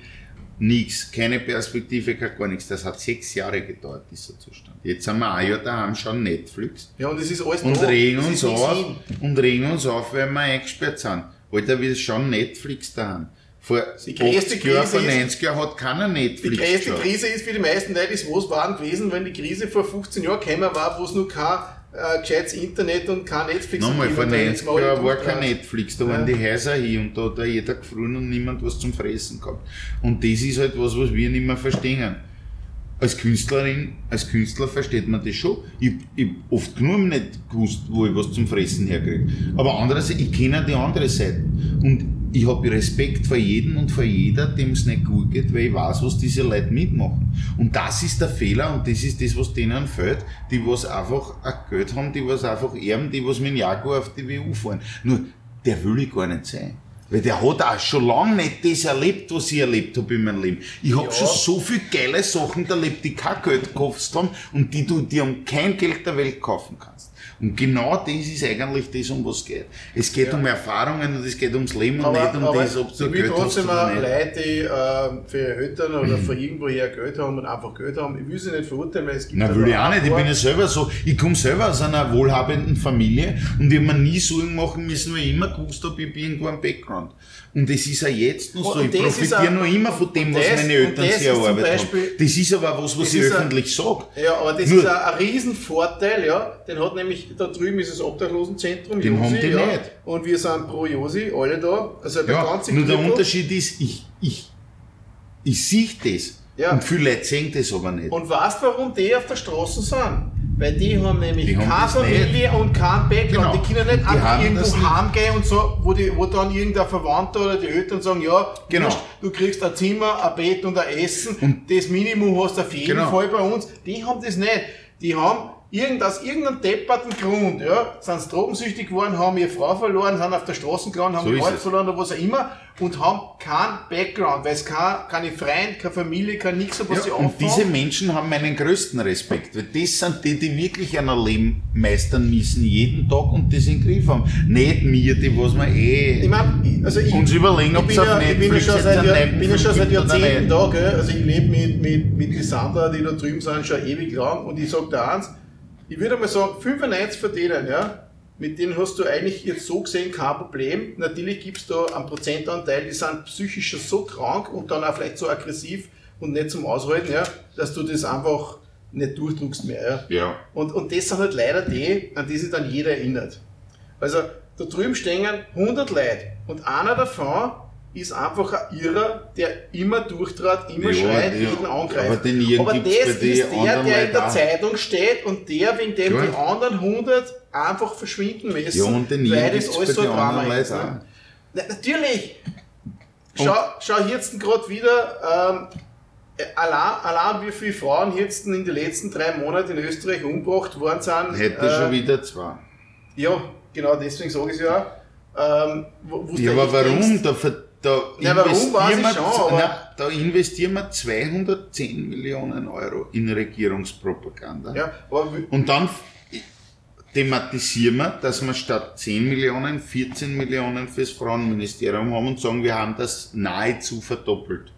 nichts, keine Perspektive, gar nichts. Das hat sechs Jahre gedauert, dieser Zustand. Jetzt sind wir ein Jahr daheim, schauen Netflix Ja, und es ist alles und da. regen uns auf hin. und regen uns auf, weil wir eingesperrt sind. Alter, wir schauen Netflix da an. Vor Die größte 80 Jahren, Krise vor ist- 90 Jahren hat keiner Die Netflix größte geschaut. Krise ist für die meisten Leute, ist, was war gewesen, wenn die Krise vor 15 Jahren gekommen war, wo es noch kein äh, gescheites Internet und kein Netflix Nochmal, vor hat, da jetzt 90 mal Jahren war durch kein. Netflix, da Ja. waren die Häuser hin und da hat jeder gefroren und niemand was zum Fressen gehabt. Und das ist halt was, was wir nicht mehr verstehen. Als Künstlerin, als Künstler versteht man das schon. Ich, ich hab oft genug nicht gewusst, wo ich was zum Fressen herkriege. Aber andererseits, ich kenne die andere Seite. Und ich habe Respekt vor jedem und vor jeder, dem es nicht gut geht, weil ich weiß, was diese Leute mitmachen. Und das ist der Fehler und das ist das, was denen fehlt, die was einfach ein Geld haben, die was einfach erben, die was mit dem Jaguar auf die WU fahren. Nur, der will ich gar nicht sein. Weil der hat auch schon lange nicht das erlebt, was ich erlebt habe in meinem Leben. Ich habe Ja. schon so viele geile Sachen erlebt, die kein Geld gekostet haben und die du dir um kein Geld der Welt kaufen kannst. Und genau das ist eigentlich das, um was es geht. Es geht Ja. um Erfahrungen und es geht ums Leben und Aber, nicht um aber das, ob du Geld hast oder nicht. Leute, die äh, für ihre Eltern oder für irgendwoher Geld haben und einfach Geld haben, ich will sie nicht verurteilen, weil es gibt Na, will ich auch nicht. Ich bin ja selber so. Ich komme selber aus einer wohlhabenden Familie und ich habe mir nie Sorgen machen müssen, weil ich immer gewusst habe, ich bin irgendwo am Background. Und das ist auch jetzt noch so. Und Ich profitiere noch immer von dem, was das- meine Eltern zum erarbeitet haben. Das ist aber was, was ich öffentlich sage. Ja, aber das Nur- ist ein, Riesenvorteil, ja. Den hat nämlich, da drüben ist das Obdachlosenzentrum, Den haben die ja. nicht. Und wir sind pro Josi, alle da. Also der Ja, ganze nur der Unterschied ist, ich, ich, ich sehe das. Ja. Und viele Leute sehen das aber nicht. Und weißt du, warum die auf der Straße sind? Weil die haben nämlich Die haben keine das Familie und kein Background. Genau. Die können nicht Die einfach haben irgendwo heimgehen und so, wo, die, wo dann irgendein Verwandter oder die Eltern sagen, ja, Genau. wurscht, du kriegst ein Zimmer, ein Bett und ein Essen. Und das Minimum hast du auf jeden Genau. Fall bei uns. Die haben das nicht. Die haben irgend, aus irgendeinem depperten Grund, ja, sind sie drogensüchtig geworden, haben ihre Frau verloren, sind auf der Straße gelandet, haben So Arbeit es. verloren oder was auch immer und haben keinen Background, weil es kein, keine Freund, keine Familie, kein nix, was sie Ja, und diese Menschen haben meinen größten Respekt, weil das sind die, die wirklich ein Leben meistern müssen, jeden Tag und das in den Griff haben. Nicht mir, die was man eh Ich mein, also ich, uns überlegen, ob bin es auf ja, ich bin ja Netflix schon seit, Jahr, bin ja schon seit Jahrzehnten da, gell? Also ich lebe mit, mit, mit die Sandra, die da drüben sind, schon ewig lang und ich sag dir eins, ich würde mal sagen, 95 von denen, ja, mit denen hast du eigentlich jetzt so gesehen kein Problem. Natürlich gibt es da einen Prozentanteil, die sind psychisch schon so krank und dann auch vielleicht so aggressiv und nicht zum Aushalten, ja, dass du das einfach nicht durchdruckst mehr. Ja. Ja. Und, und das sind halt leider die, an die sich dann jeder erinnert. Also da drüben stehen 100 Leute und einer davon ist einfach ein Irrer, der immer durchtrat, immer Ja, schreit, ja. jeden angreift. Aber den Aber das ist der, der in Leuten der auch. Zeitung steht und der, wegen dem Ja. die anderen 100 einfach verschwinden müssen, Ja, und den weil das alles so Drama ist. Ne? Na, natürlich! Schau, schau jetzt gerade wieder, ähm, allein, allein wie viele Frauen jetzt in den letzten drei Monaten in Österreich umgebracht worden sind. Hätte äh, schon wieder zwei. Ja, genau, deswegen sage ich es ja. Ähm, wo, Ja, da aber warum? denkst, Da, Ja, investieren wir, schon, na, da investieren wir 210 Millionen Euro in Regierungspropaganda. Ja, aber Und dann thematisieren wir, dass wir statt 10 Millionen 14 Millionen fürs Frauenministerium haben und sagen, wir haben das nahezu verdoppelt.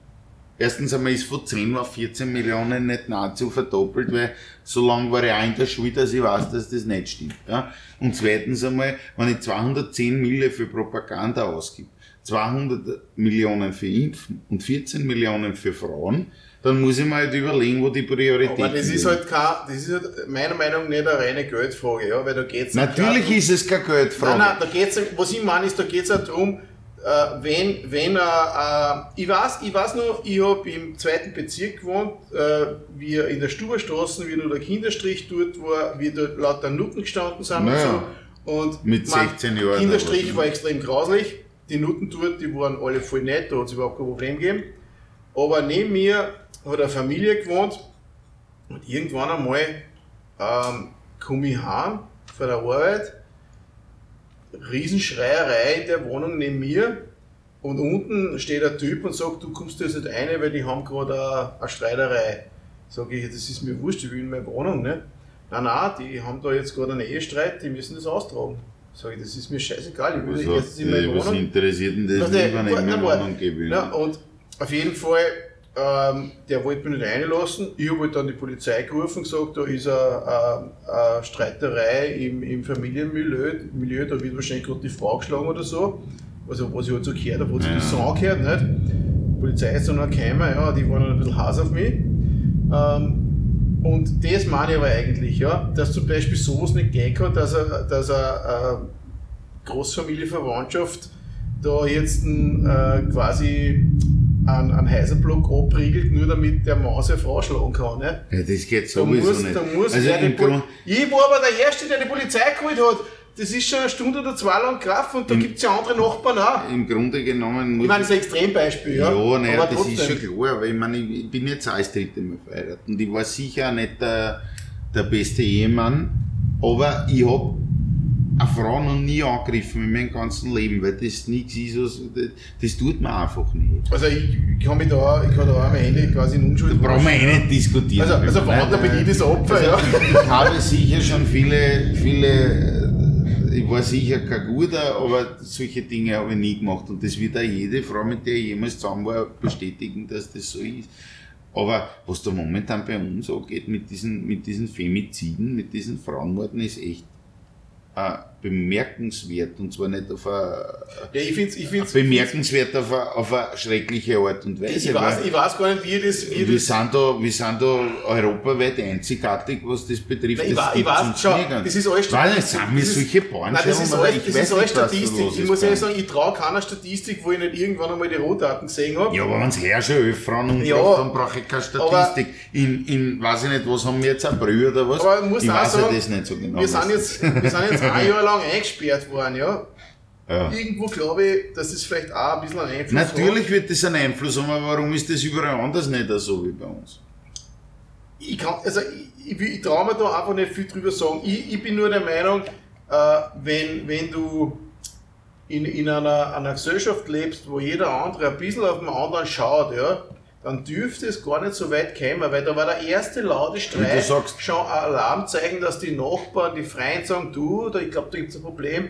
Erstens einmal ist von 10 auf 14 Millionen nicht nahezu verdoppelt, weil so lange war ich auch in der Schule, dass ich weiß, dass das nicht stimmt. Ja? Und zweitens einmal, wenn ich 210 Mille für Propaganda ausgib, 200 Millionen für Impfen und 14 Millionen für Frauen, dann muss ich mir halt überlegen, wo die Prioritäten aber das ist liegen. halt kein, das ist halt meiner Meinung nach nicht eine reine Geldfrage, ja, weil da geht's Natürlich ist es keine Geldfrage. Nein, nein, da geht's, was ich meine, ist, da geht es auch darum, äh, wenn, wenn äh, äh, ich weiß, ich weiß noch, ich habe im zweiten Bezirk gewohnt, äh, wir in der Stuberstraße, wie nur der Kinderstrich dort war, wie dort lauter Nutten gestanden sind Naja. und so. Und Mit mein 16 Jahren Kinderstrich war ne? extrem grauslich. Die Nutten dort, die waren alle voll nett, da hat es überhaupt kein Problem gegeben. Aber neben mir hat eine Familie gewohnt und irgendwann einmal ähm, komme ich heim von der Arbeit, Riesenschreierei in der Wohnung neben mir und unten steht ein Typ und sagt, du kommst jetzt nicht rein, weil die haben gerade eine, eine Streiterei. Sag ich, das ist mir wurscht, ich will in meine Wohnung. Ne? Nein, nein, die haben da jetzt gerade einen Ehestreit, die müssen das austragen. Sag ich, das ist mir scheißegal, ich will Was, jetzt in meine was Wohnung. interessiert denn das Na, nicht na, mehr warte. Wohnung geben? Ja, und auf jeden Fall, ähm, der wollte mich nicht reinlassen. Ich habe halt dann die Polizei gerufen und gesagt, da ist eine, eine, eine Streiterei im, im Familienmilieu, Milieu, da wird wahrscheinlich gerade die Frau geschlagen oder so. also was ich halt so gehört habe, hat sich das so angehört, nicht? Die Polizei ist dann noch gekommen, ja, die waren dann ein bisschen heiß auf mich. Ähm, und das meine ich aber eigentlich, ja, dass zum Beispiel sowas nicht gehen kann, dass er, dass er äh, Großfamilienverwandtschaft da jetzt äh, quasi einen, einen Heisenblock abriegelt, nur damit der Maus eine Frau schlagen kann. Ne? Ja, das geht Da sowieso muss, nicht. da muss also Grund, ich war aber der Erste, der die Polizei geholt hat. Das ist schon eine Stunde oder zwei lang gelaufen und da gibt es ja andere Nachbarn auch. im Grunde genommen muss Ich meine, das ist ein Extrembeispiel, ja. Ja, naja, aber das ist schon klar, aber ich meine, ich ich bin jetzt auch das dritte Mal verheiratet und ich war sicher auch nicht der, der beste Ehemann, aber ich hab eine Frau noch nie angegriffen in meinem ganzen Leben, weil das nichts ist, was, das, das tut man einfach nicht. Also ich, ich kann mich da, ich kann da auch am Ende quasi in Unschuld Da brauchen wir eh nicht diskutieren. Also, also da bin nein. ich das Opfer, Also, ja. Ich habe sicher schon viele, viele, ich war sicher kein guter, aber solche Dinge habe ich nie gemacht. Und das wird auch jede Frau, mit der ich jemals zusammen war, bestätigen, dass das so ist. Aber was da momentan bei uns angeht mit diesen, mit diesen Femiziden, mit diesen Frauenmorden, ist echt äh, bemerkenswert. Und zwar nicht auf eine, Ja, ich finde ich find's, bemerkenswert auf eine, auf eine schreckliche Art und Weise. ich, weiß, ich weiß gar nicht, wie das, wie wir das sind, da, wir sind da europaweit einzigartig, was das betrifft. Ich Das weiß- ich weiß, schau, das ist alles Statistik. es sind wir solche Nein, das ist alles, ich das ist alles Statistik. Ich muss ehrlich sagen, ich traue keiner Statistik, wo ich nicht irgendwann einmal die Rohdaten gesehen habe. Ja, aber wenn es her schon elf Frauen umgebracht, Ja, dann brauche ich keine Statistik. in, in, weiß ich nicht, was haben wir jetzt, ein Brühe oder was? Aber ich muss ich auch weiß sagen, ja das nicht so genau. wir, sind jetzt, wir sind jetzt ein Jahr lang eingesperrt worden, ja. ja. Irgendwo glaube ich, dass das vielleicht auch ein bisschen einen Einfluss hat. Natürlich wird das einen Einfluss haben, aber warum ist das überall anders nicht so wie bei uns? ich kann, also ich, ich, ich traue mir da einfach nicht viel drüber sagen. Ich, ich bin nur der Meinung, äh, wenn, wenn du in, in einer, einer Gesellschaft lebst, wo jeder andere ein bisschen auf den anderen schaut, ja, dann dürfte es gar nicht so weit kommen, weil da war der erste laute Streit du sagst- schon ein Alarmzeichen, dass die Nachbarn, die Freien sagen, du, da, ich glaube, da gibt es ein Problem.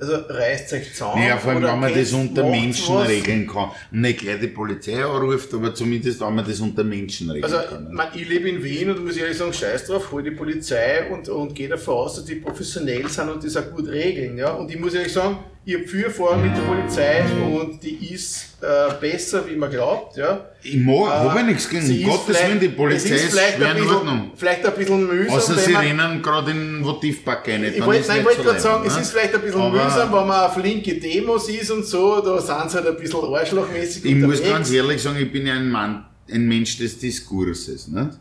Also reißt euch zusammen. Ja, vor allem, wenn man das unter Menschen was. regeln kann. Und nicht gleich die Polizei anruft, aber zumindest, wenn man das unter Menschen regeln Also, kann. man, ich lebe in Wien und muss ehrlich sagen, scheiß drauf, hol die Polizei und, und gehe davon aus, dass die professionell sind und das auch gut regeln. Ja? Und ich muss ehrlich sagen, ich habe viel Erfahrung mit der Polizei und die ist äh, besser, wie man glaubt. Ja? Ich mag, Äh, habe nichts gegen, Gottes Willen, die Polizei ist, vielleicht schwer ein in bisschen, Ordnung. Vielleicht ein bisschen mühsam, Außer sie man, rennen gerade in den Votivpark rein. ich wollte ist nein, ich nicht wollte so gerade sagen, leibend, es ne? ist vielleicht ein bisschen Aber mühsam, wenn man auf linke Demos ist und so, da sind sie halt ein bisschen arschlochmäßig Ich muss unterwegs. ganz ehrlich sagen, ich bin ja ein Mann, ein Mensch des Diskurses. Nicht?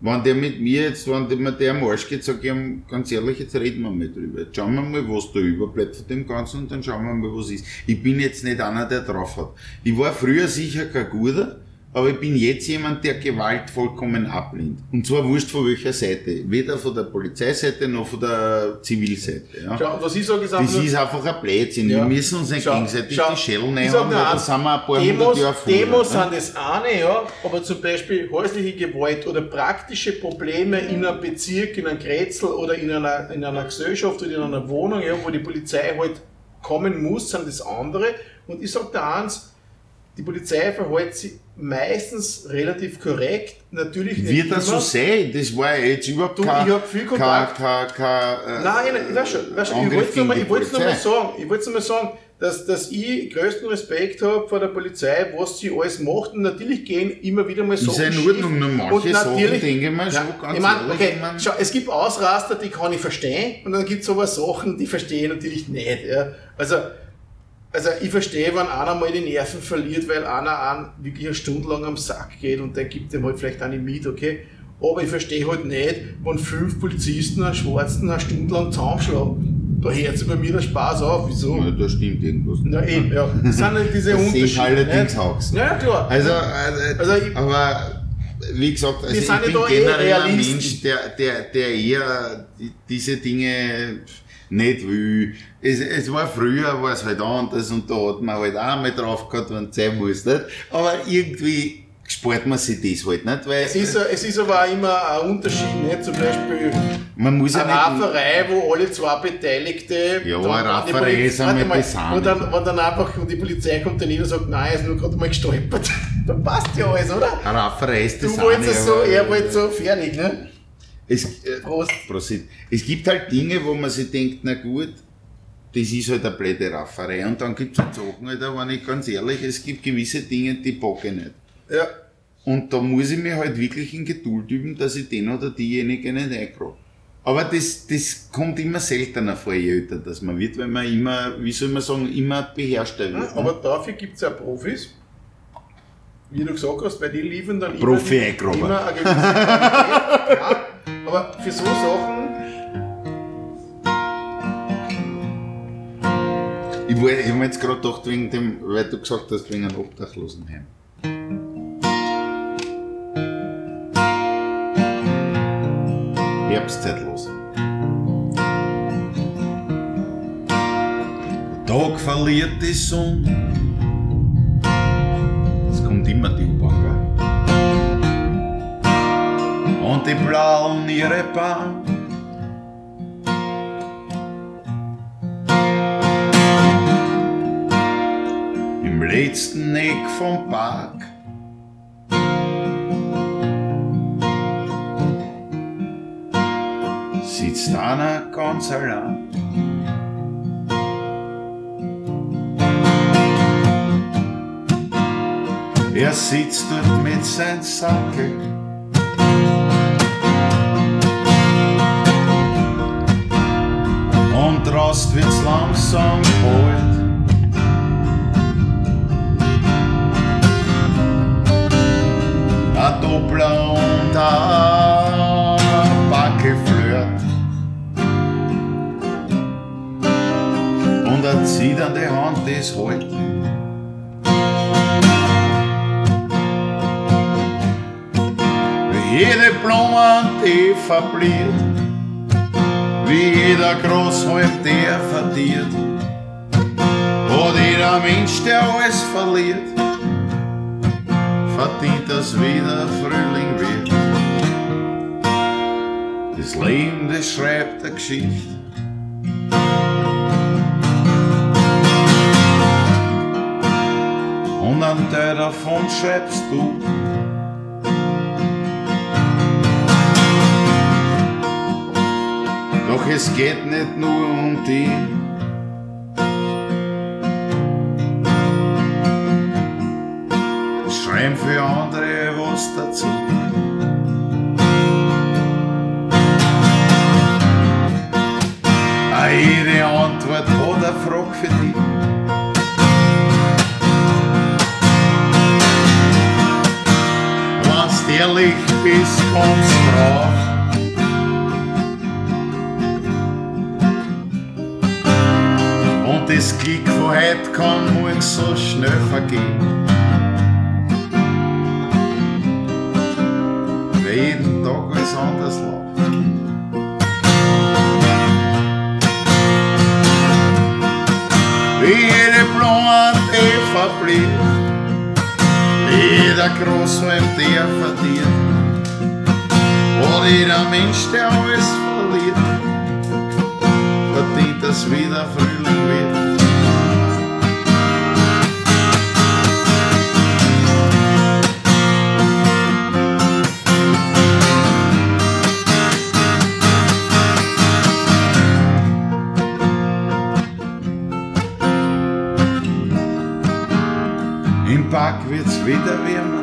Wenn der mit mir jetzt, wenn der, der am Arsch geht, sag ich ihm ganz ehrlich, jetzt reden wir mal drüber. Jetzt schauen wir mal, was da überbleibt von dem Ganzen und dann schauen wir mal, was ist. Ich bin jetzt nicht einer, der drauf hat. Ich war früher sicher kein Guter, aber ich bin jetzt jemand, der Gewalt vollkommen ablehnt. Und zwar wurscht von welcher Seite. Weder von der Polizeiseite noch von der Zivilseite. Ja. Schau, was ich sage, ist Das ist einfach ein Blödsinn. Ja. Wir müssen uns nicht Schau, gegenseitig schau, die Schädel ich nehmen, weil da sind wir ein paar Demos, Jahre vorher. Demos ne? sind das eine, ja, aber zum Beispiel häusliche Gewalt oder praktische Probleme in einem Bezirk, in einem Grätzl oder in einer, in einer Gesellschaft oder in einer Wohnung, ja, wo die Polizei halt kommen muss, sind das andere. Und ich sage da eins, die Polizei verhält sich meistens relativ korrekt, natürlich nicht Wird das so immer. sein? Das war jetzt überhaupt Du, kein, ich hab viel Kontakt. kein, kein, kein, äh, Nein, ich weiß schon, ich wollte es mal, mal Polizei. sagen, ich wollte nur mal sagen, dass, dass ich größten Respekt habe vor der Polizei, was sie alles macht und natürlich gehen immer wieder mal Ist Sachen ja in. Ordnung, nur manche Und Sachen denke ich mir schon Ja, ganz ich ehrlich, okay, ich mein- schau, es gibt Ausraster, die kann ich verstehen und dann gibt es aber Sachen, die verstehe ich natürlich nicht. Ja. Also, also ich verstehe, wenn einer mal die Nerven verliert, weil einer an wirklich eine Stunde lang am Sack geht und der gibt dem halt vielleicht eine mit, okay. Aber ich verstehe halt nicht, wenn fünf Polizisten einen Schwarzen eine Stunde lang zusammenschlagen. Da hört sich bei mir der Spaß auf. Wieso? Ja, da stimmt irgendwas. Na eben, ja. Das sind halt diese Das sehe ich Unterschiede. allerdings nicht? auch. Ja, klar. Also, äh, Also ich- aber wie gesagt, also ich sind bin eh generell ein. Mensch, der, der, der eher die- diese Dinge nicht will. Es, es war früher, war es halt anders und da hat man halt auch mal drauf gehabt, wenn es sein muss. Nicht? Aber irgendwie spart man sich das halt nicht, weil Es ist, es ist aber auch immer ein Unterschied, nicht? Zum Beispiel man muss ja eine nicht... Rafferei, wo alle zwei Beteiligte. Ja, eine Rafferei ist einmal auch wo dann, dann einfach und die Polizei kommt dann hin und sagt, nein, er ist nur gerade mal gestolpert. dann passt ja alles, oder? Eine Rafferei ist das Du wolltest es so, er wollte so fertig, ne? Es, äh, Prost. Es gibt halt Dinge, wo man sich denkt, na gut, das ist halt eine blöde Rafferei. Und dann gibt es halt Sachen, halt, wenn ich ganz ehrlich, es gibt gewisse Dinge, die packe ich nicht. Ja. Und da muss ich mir halt wirklich in Geduld üben, dass ich den oder diejenige nicht einkriege. Aber das, das kommt immer seltener vor, je älter das man wird, weil man immer, wie soll man sagen, immer beherrschter wird. Ja, aber dafür gibt es ja Profis, wie du gesagt hast, weil die liefern dann Profi immer, eingraben. immer eine gewisse aber für so Sachen, Ich, ich habe mir jetzt gerade gedacht, wegen dem, weil du gesagt hast, wegen einem Obdachlosenheim. Herbstzeitlos. Der Tag verliert die Sonne. Es kommt immer Und die blauen ihre Bahn. im letzten Eck vom Park. Sitzt einer ganz allein. Er sitzt dort mit seinem Sackel. Draußen wird's langsam kalt. a Doppler und a Backe flört. Und a zitternde Hand das halt. Wie jede Blume, die verbliert, wie jeder Großhalm, der verdiert, oder jeder Mensch, der alles verliert verdient, dass wieder Frühling wird. Das Leben, das schreibt eine Geschichte. Und ein Teil davon schreibst du. Doch es geht nicht nur um dich. schreiben für andere was dazu. Jede Antwort hat eine Frage für dich. Wenn's ehrlich bist, kommst drauf. Das Glück von heute kann morgen so schnell vergehen. jeden Tag alles anders läuft. Wie jede Blume, die verblüht, jeder Großhalm, der verdient, und jeder Mensch, der alles verliert, dass wieder Frühling wird. Im Park wird's wieder wärmer.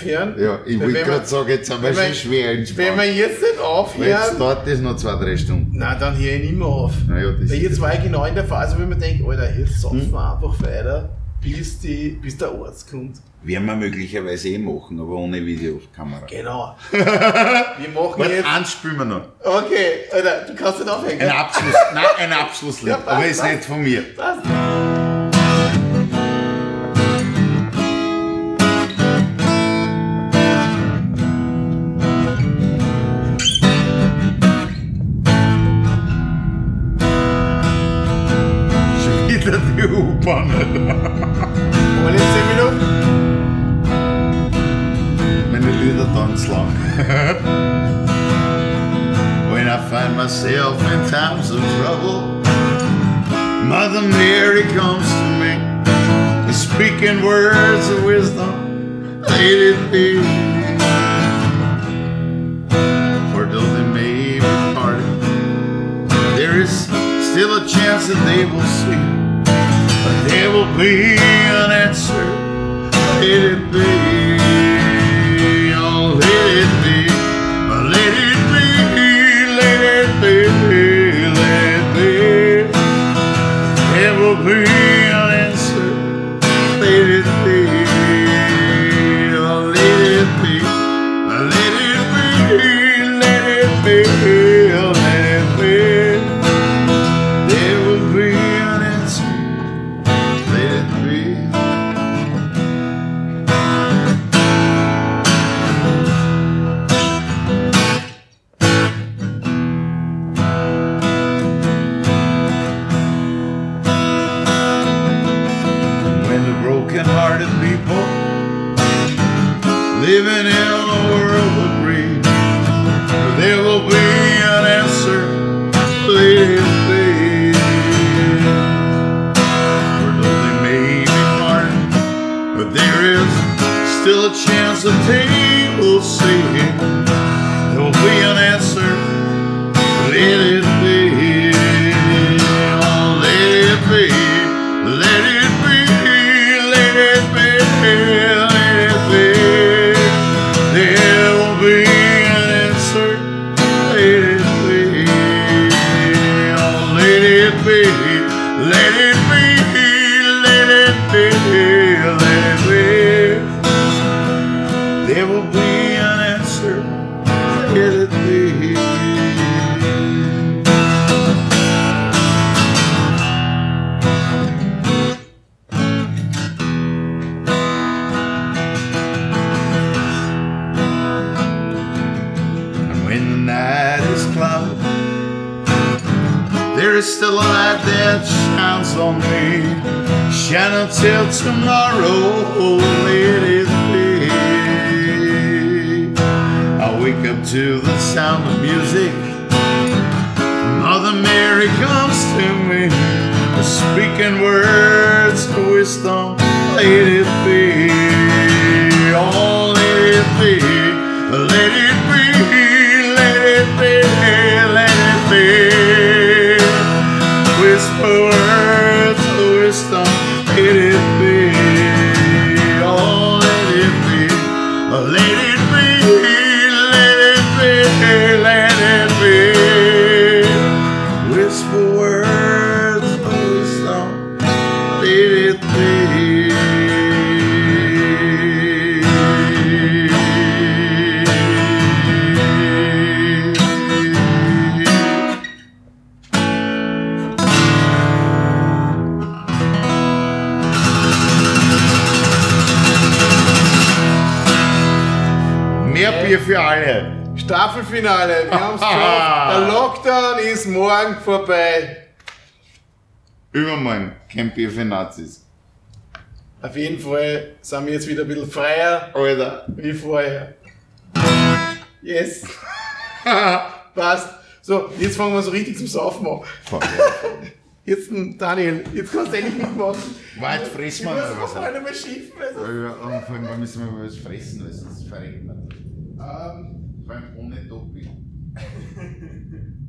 aufhören. Ja, ich wollte gerade sagen, jetzt haben wir schon schwer entspannt. Wenn wir jetzt nicht aufhören. Jetzt dauert das noch zwei, drei Stunden. Nein, dann höre ich nicht mehr auf. Naja, das Weil jetzt war ich genau in der Phase, wo ich mir denke, Alter, jetzt saufen hm? wir einfach weiter, bis, die, bis der Arzt kommt. Werden wir möglicherweise eh machen, aber ohne Videokamera. Genau. wir machen Warte, jetzt. Eins spielen wir noch. Okay, Alter, du kannst nicht aufhängen. Ein Abschluss, nein, ein Abschlusslied, ja, aber ist nicht von mir. Das, Passt. word. jeden Fall sind wir jetzt wieder ein bisschen freier, Alter, wie vorher. Yes. Passt. So, jetzt fangen wir so richtig zum Saufen an. Jetzt, hm, Daniel, jetzt kannst du endlich mitmachen. Weit fressen wir mal was. Ich muss schief. Also. Ja, und vor allem müssen wir mal was fressen, weil sonst verringert man. Ähm, vor allem ohne Doping.